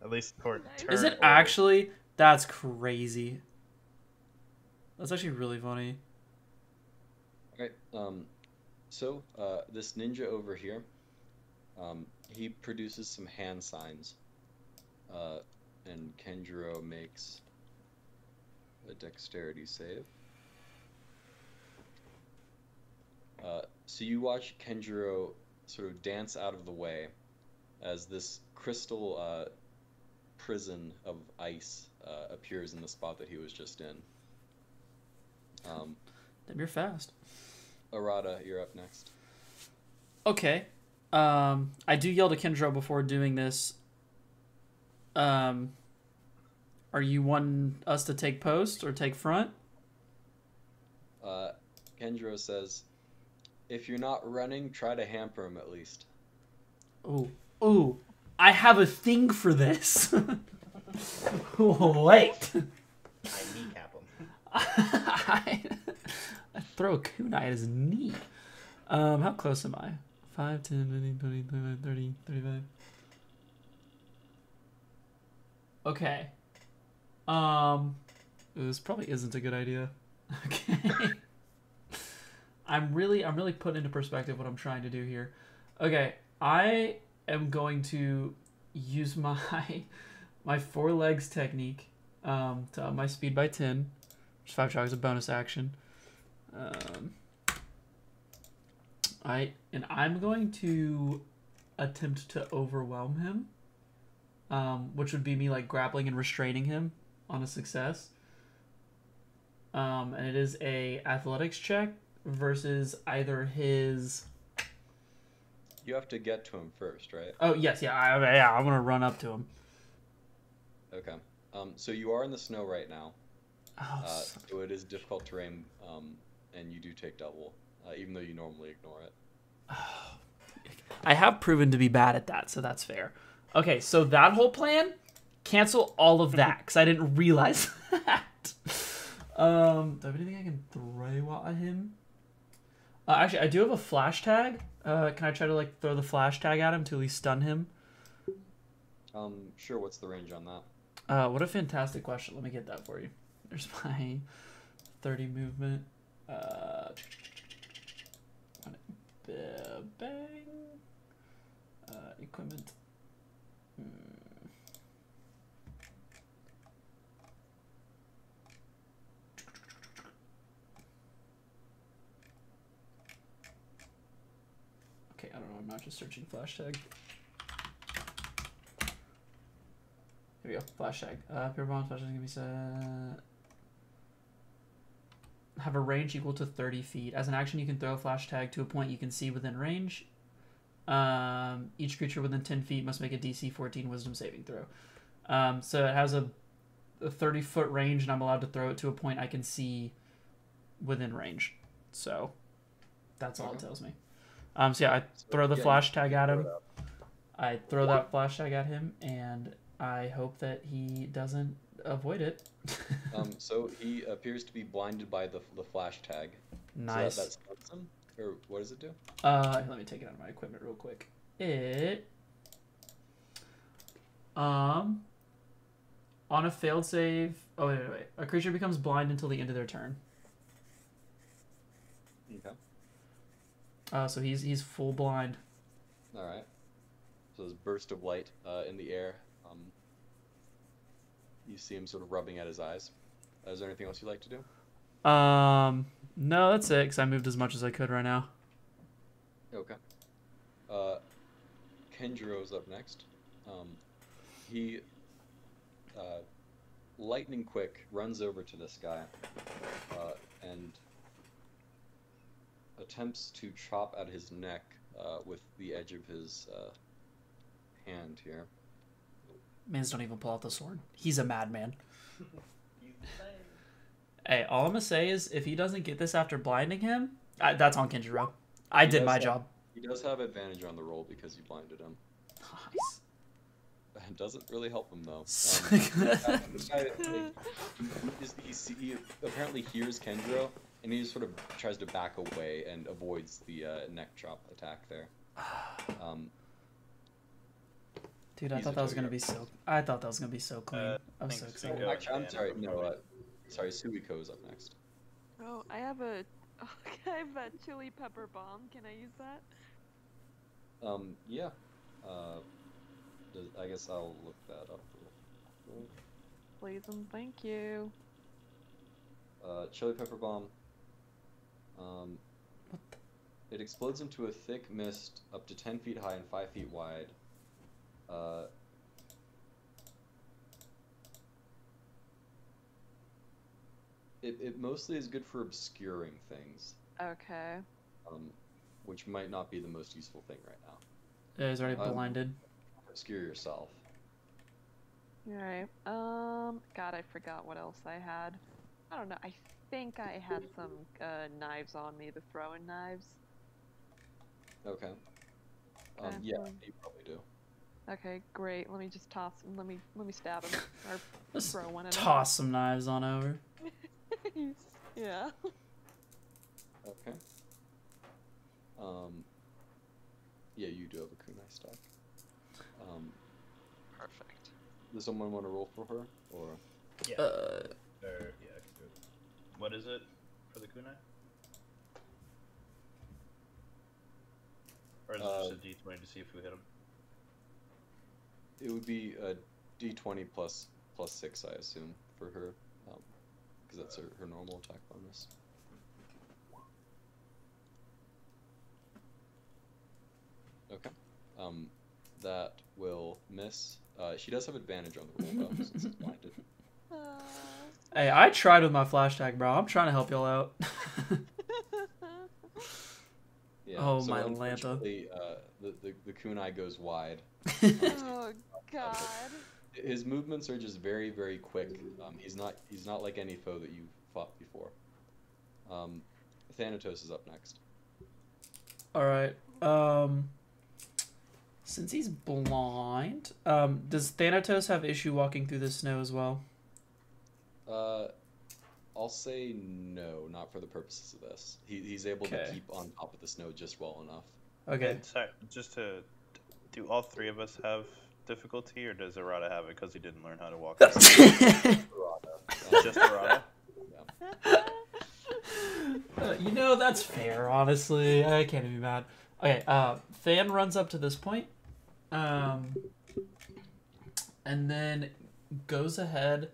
[SPEAKER 13] At least toward
[SPEAKER 5] Nice.
[SPEAKER 13] turn
[SPEAKER 1] Is it
[SPEAKER 13] order.
[SPEAKER 1] actually? That's crazy. That's actually really funny.
[SPEAKER 2] Okay. Um, so uh, this ninja over here, um, he produces some hand signs, uh, and Kenjiro makes a dexterity save. Uh, so you watch Kenjiro sort of dance out of the way as this crystal uh, prison of ice uh, appears in the spot that he was just in. Um,
[SPEAKER 1] Damn, you're fast.
[SPEAKER 2] Arata, you're up next.
[SPEAKER 1] Okay. Um, I do yell to Kenjiro before doing this. Um, are you wanting us to take post or take front?
[SPEAKER 2] Uh, Kenjiro says, if you're not running, try to hamper him at least.
[SPEAKER 1] Ooh, ooh, I have a thing for this. Wait.
[SPEAKER 4] I kneecap him.
[SPEAKER 1] I, I throw a kunai at his knee. Um, how close am I? 5, 10, 15, 20, 25, 30, 35. Okay. Um, this probably isn't a good idea. Okay. I'm really, I'm really putting into perspective what I'm trying to do here. Okay, I am going to use my my four legs technique um, to up my speed by 10. Which five shock is a bonus action. Um, I and I'm going to attempt to overwhelm him, um, which would be me like grappling and restraining him on a success. Um, and it is a athletics check versus either his.
[SPEAKER 2] You have to get to him first, right?
[SPEAKER 1] Oh yes, yeah, I, yeah. I'm gonna run up to him.
[SPEAKER 2] Okay. Um, so you are in the snow right now,
[SPEAKER 1] Oh,
[SPEAKER 2] uh, so it is difficult terrain, um, and you do take double, uh, even though you normally ignore it.
[SPEAKER 1] I have proven to be bad at that, so that's fair. Okay, so that whole plan, cancel all of that because I didn't realize that. Um, do I have anything I can throw at him? Uh, actually, I do have a flash tag. Uh, can I try to like throw the flash tag at him to at least stun him?
[SPEAKER 2] Um, sure. What's the range on that?
[SPEAKER 1] Uh, what a fantastic question. Let me get that for you. There's my 30 movement. Uh, bang. Uh, equipment. Hmm. Okay, I don't know. I'm not just searching flash tag. Here we go. Flash tag. Uh, pure bomb flash tag can be set. Have a range equal to 30 feet. As an action, you can throw a flash tag to a point you can see within range. Um, each creature within 10 feet must make a DC 14 Wisdom saving throw. Um, so it has a, a 30 foot range, and I'm allowed to throw it to a point I can see within range. So that's all it tells me. Um, so yeah, I throw the flash tag at him. I throw that flash tag at him, and I hope that he doesn't avoid it.
[SPEAKER 2] Um, so he appears to be blinded by the, the flash tag.
[SPEAKER 1] nice.
[SPEAKER 2] So that, that him? Or what does it do?
[SPEAKER 1] Uh, let me take it out of my equipment real quick. It um on a failed save. Oh wait, wait, wait. A creature becomes blind until the end of their turn.
[SPEAKER 2] Okay.
[SPEAKER 1] Uh, so he's he's full blind.
[SPEAKER 2] All right. So this burst of light uh, in the air. Um, you see him sort of rubbing at his eyes. Uh, is there anything else you'd like to do?
[SPEAKER 1] Um, no, that's it. Cause I moved as much as I could right now.
[SPEAKER 2] Okay. Uh, Kenjiro's up next. Um, he, uh, lightning quick, runs over to this guy uh, and attempts to chop at his neck uh, with the edge of his uh, hand here.
[SPEAKER 1] Mans don't even pull out the sword. He's a madman. Hey, all I'm gonna say is if he doesn't get this after blinding him, I, that's on Kenjiro. I
[SPEAKER 2] He
[SPEAKER 1] did my
[SPEAKER 2] have-
[SPEAKER 1] job.
[SPEAKER 2] He does have advantage on the roll because you blinded him.
[SPEAKER 1] Nice.
[SPEAKER 2] It doesn't really help him though. Um,
[SPEAKER 1] Sick.
[SPEAKER 2] this guy, he, he, he apparently hears Kenjiro, and he just sort of tries to back away and avoids the uh, neck chop attack there. Um,
[SPEAKER 1] Dude, I thought that was gonna be so. I thought that was gonna be so clean.
[SPEAKER 4] Uh,
[SPEAKER 1] I'm
[SPEAKER 4] thanks,
[SPEAKER 1] so excited.
[SPEAKER 4] Go
[SPEAKER 2] actually, I'm sorry. No, uh, sorry. Suiko is up next.
[SPEAKER 5] Oh, I have a, I have a chili pepper bomb. Can I use that?
[SPEAKER 2] Um, yeah. Uh, does, I guess I'll look that up.
[SPEAKER 5] Please and thank you.
[SPEAKER 2] Uh, chili pepper bomb. Um,
[SPEAKER 1] What
[SPEAKER 2] it explodes into a thick mist up to 10 feet high and 5 feet wide. Uh, it, it mostly is good for obscuring things,
[SPEAKER 5] Okay.
[SPEAKER 2] um, which might not be the most useful thing right now.
[SPEAKER 1] Yeah, he's already
[SPEAKER 2] Um,
[SPEAKER 1] blinded.
[SPEAKER 2] Obscure yourself.
[SPEAKER 5] Alright. Um, God, I forgot what else I had. I don't know. I think I had some uh, knives on me, the throwing knives.
[SPEAKER 2] Okay. Um, yeah,
[SPEAKER 5] um,
[SPEAKER 2] you probably do.
[SPEAKER 5] Okay, great. Let me just toss. Let me let me stab him or
[SPEAKER 1] Just
[SPEAKER 5] throw one at
[SPEAKER 1] toss some knives on over.
[SPEAKER 5] yeah.
[SPEAKER 2] Okay. Um. Yeah, you do have a kunai stack. Um,
[SPEAKER 5] Perfect.
[SPEAKER 2] does someone want to roll for her, or
[SPEAKER 4] Yeah.
[SPEAKER 1] Uh,
[SPEAKER 4] Or, yeah, I can do it. What is it for the kunai? Or is it
[SPEAKER 2] Uh,
[SPEAKER 4] just a d20 to see if we hit him?
[SPEAKER 2] it would be a d20 plus plus six, I assume, for her, because that's her, her normal attack bonus. Okay. Um, that will miss. Uh, she does have advantage on the roll though, since it's blinded.
[SPEAKER 5] Uh,
[SPEAKER 1] hey, I tried with my flash tag, bro. I'm trying to help y'all out.
[SPEAKER 2] Yeah.
[SPEAKER 1] Oh,
[SPEAKER 2] so
[SPEAKER 1] my Lanta.
[SPEAKER 2] Uh, the, the the kunai goes wide.
[SPEAKER 5] oh God.
[SPEAKER 2] His movements are just very very quick. Um, he's not he's not like any foe that you've fought before. Um, Thanatos is up next.
[SPEAKER 1] All right. Um, since he's blind, um, does Thanatos have issue walking through the snow as well?
[SPEAKER 2] Uh, I'll say no, not for the purposes of this. He, he's able
[SPEAKER 1] Okay.
[SPEAKER 2] to keep on top of the snow just well enough.
[SPEAKER 1] Okay.
[SPEAKER 4] And sorry, just to. Do all three of us have difficulty, or does Arata have it because he didn't learn how to walk?
[SPEAKER 2] Uh,
[SPEAKER 4] just Arata?
[SPEAKER 1] Uh, you know that's fair. Honestly, I can't even be mad. Okay. Uh, Than runs up to this point, um, and then goes ahead,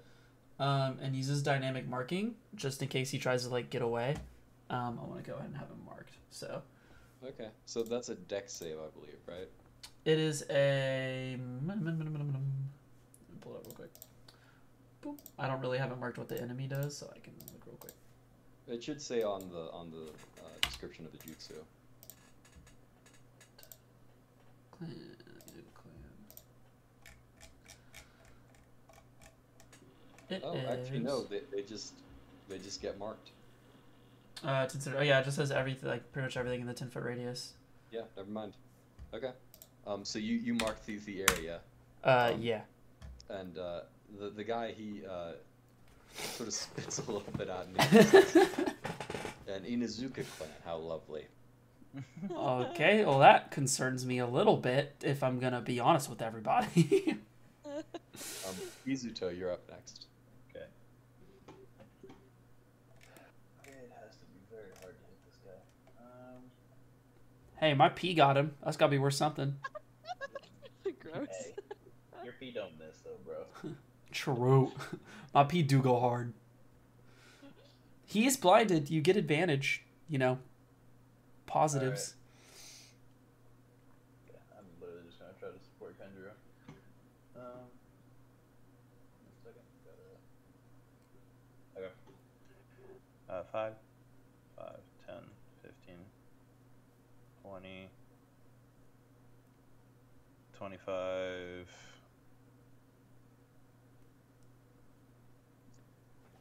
[SPEAKER 1] um, and uses dynamic marking just in case he tries to like get away. Um, I want to go ahead and have him marked. So
[SPEAKER 2] okay, so that's a dex save, I believe, right?
[SPEAKER 1] it is a. Mm, mm, mm, Pull it up real quick. Boop. I don't really have it marked what the enemy does, so I can look real quick.
[SPEAKER 2] It should say on the on the uh, description of the jutsu
[SPEAKER 1] clan. It
[SPEAKER 2] Oh, actually no, they, they just they just get marked.
[SPEAKER 1] Uh, consider. Oh yeah, it just says everything, like pretty much everything in the ten foot radius.
[SPEAKER 2] Yeah, never mind. Okay. Um, so you you mark the the area,
[SPEAKER 1] Uh,
[SPEAKER 2] Um,
[SPEAKER 1] yeah.
[SPEAKER 2] and uh, the the guy he uh, sort of spits a little bit out. And Inuzuka clan, how lovely.
[SPEAKER 1] okay, well that concerns me a little bit, if I'm gonna be honest with everybody.
[SPEAKER 2] Um, Izuto, you're up next.
[SPEAKER 4] Okay. It has to be very hard to hit this guy. Um,
[SPEAKER 1] hey, my P got him. That's gotta be worth something.
[SPEAKER 5] Gross.
[SPEAKER 4] hey, your feet don't miss though, bro.
[SPEAKER 1] True. my P do go hard. He is blinded. You get advantage. You know. Positives.
[SPEAKER 4] Yeah, I'm literally just gonna try to support Kenjiro. Um, one second. Gotta... Okay. Uh, 5, 5, 10, 15, 20, 25.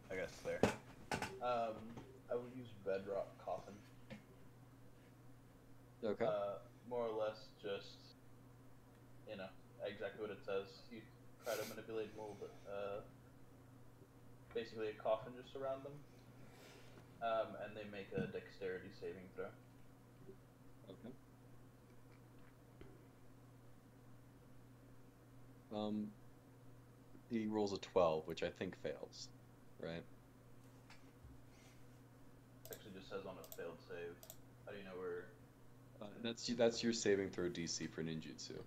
[SPEAKER 4] I guess there. Um, I would use Bedrock Coffin.
[SPEAKER 2] Okay.
[SPEAKER 4] Uh, more or less just, you know, exactly what it says. You try to manipulate mold, uh, basically a coffin just around them. Um, and they make a dexterity saving throw.
[SPEAKER 2] Okay. Um, he rolls a 12, which I think fails, right?
[SPEAKER 4] Actually, just says on a failed save. How do you know where?
[SPEAKER 2] Uh, that's that's your saving throw DC for ninjutsu.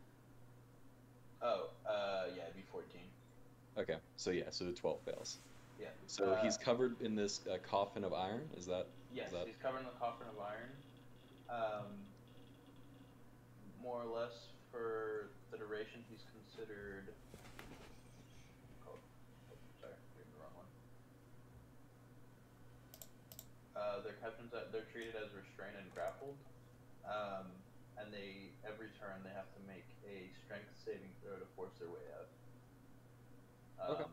[SPEAKER 4] Oh, uh, yeah, it'd be 14.
[SPEAKER 2] Okay, so yeah, so the 12 fails.
[SPEAKER 4] Yeah.
[SPEAKER 2] So
[SPEAKER 4] uh,
[SPEAKER 2] he's covered in this uh, coffin of iron. Is that?
[SPEAKER 4] Yes,
[SPEAKER 2] is that...
[SPEAKER 4] he's covered in the coffin of iron. Um, more or less for the duration, he's considered. Oh, oh, sorry, reading the wrong one. Uh, they're kept in, they're treated as restrained and grappled, um, and they every turn they have to make a strength saving throw to force their way out. Um,
[SPEAKER 2] Okay.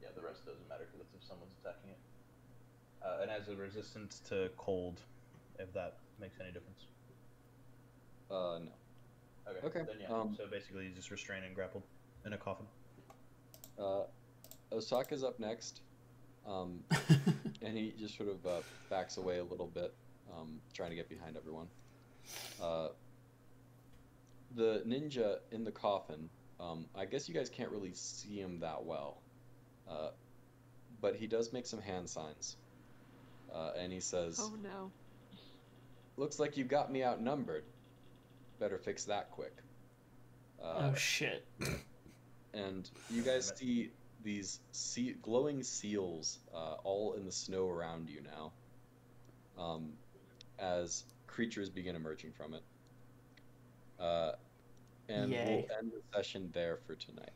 [SPEAKER 4] Yeah, the rest doesn't matter because it's if someone's attacking it. Uh, and has a resistance to cold, if that makes any difference.
[SPEAKER 2] Uh, no.
[SPEAKER 4] Okay.
[SPEAKER 2] Okay,
[SPEAKER 4] Then yeah.
[SPEAKER 2] um,
[SPEAKER 4] so basically, he's just restrained and grappled in a coffin.
[SPEAKER 2] Uh, Osaka's up next. Um, and he just sort of uh, backs away a little bit, um, trying to get behind everyone. Uh, the ninja in the coffin, um, I guess you guys can't really see him that well, uh, but he does make some hand signs. Uh, and he says,
[SPEAKER 5] Oh no.
[SPEAKER 2] Looks like you got me outnumbered. Better fix that quick. Uh,
[SPEAKER 14] oh shit.
[SPEAKER 2] and you guys see these sea- glowing seals uh, all in the snow around you now um, as creatures begin emerging from it. Uh, and
[SPEAKER 14] Yay.
[SPEAKER 2] we'll end the session there for tonight.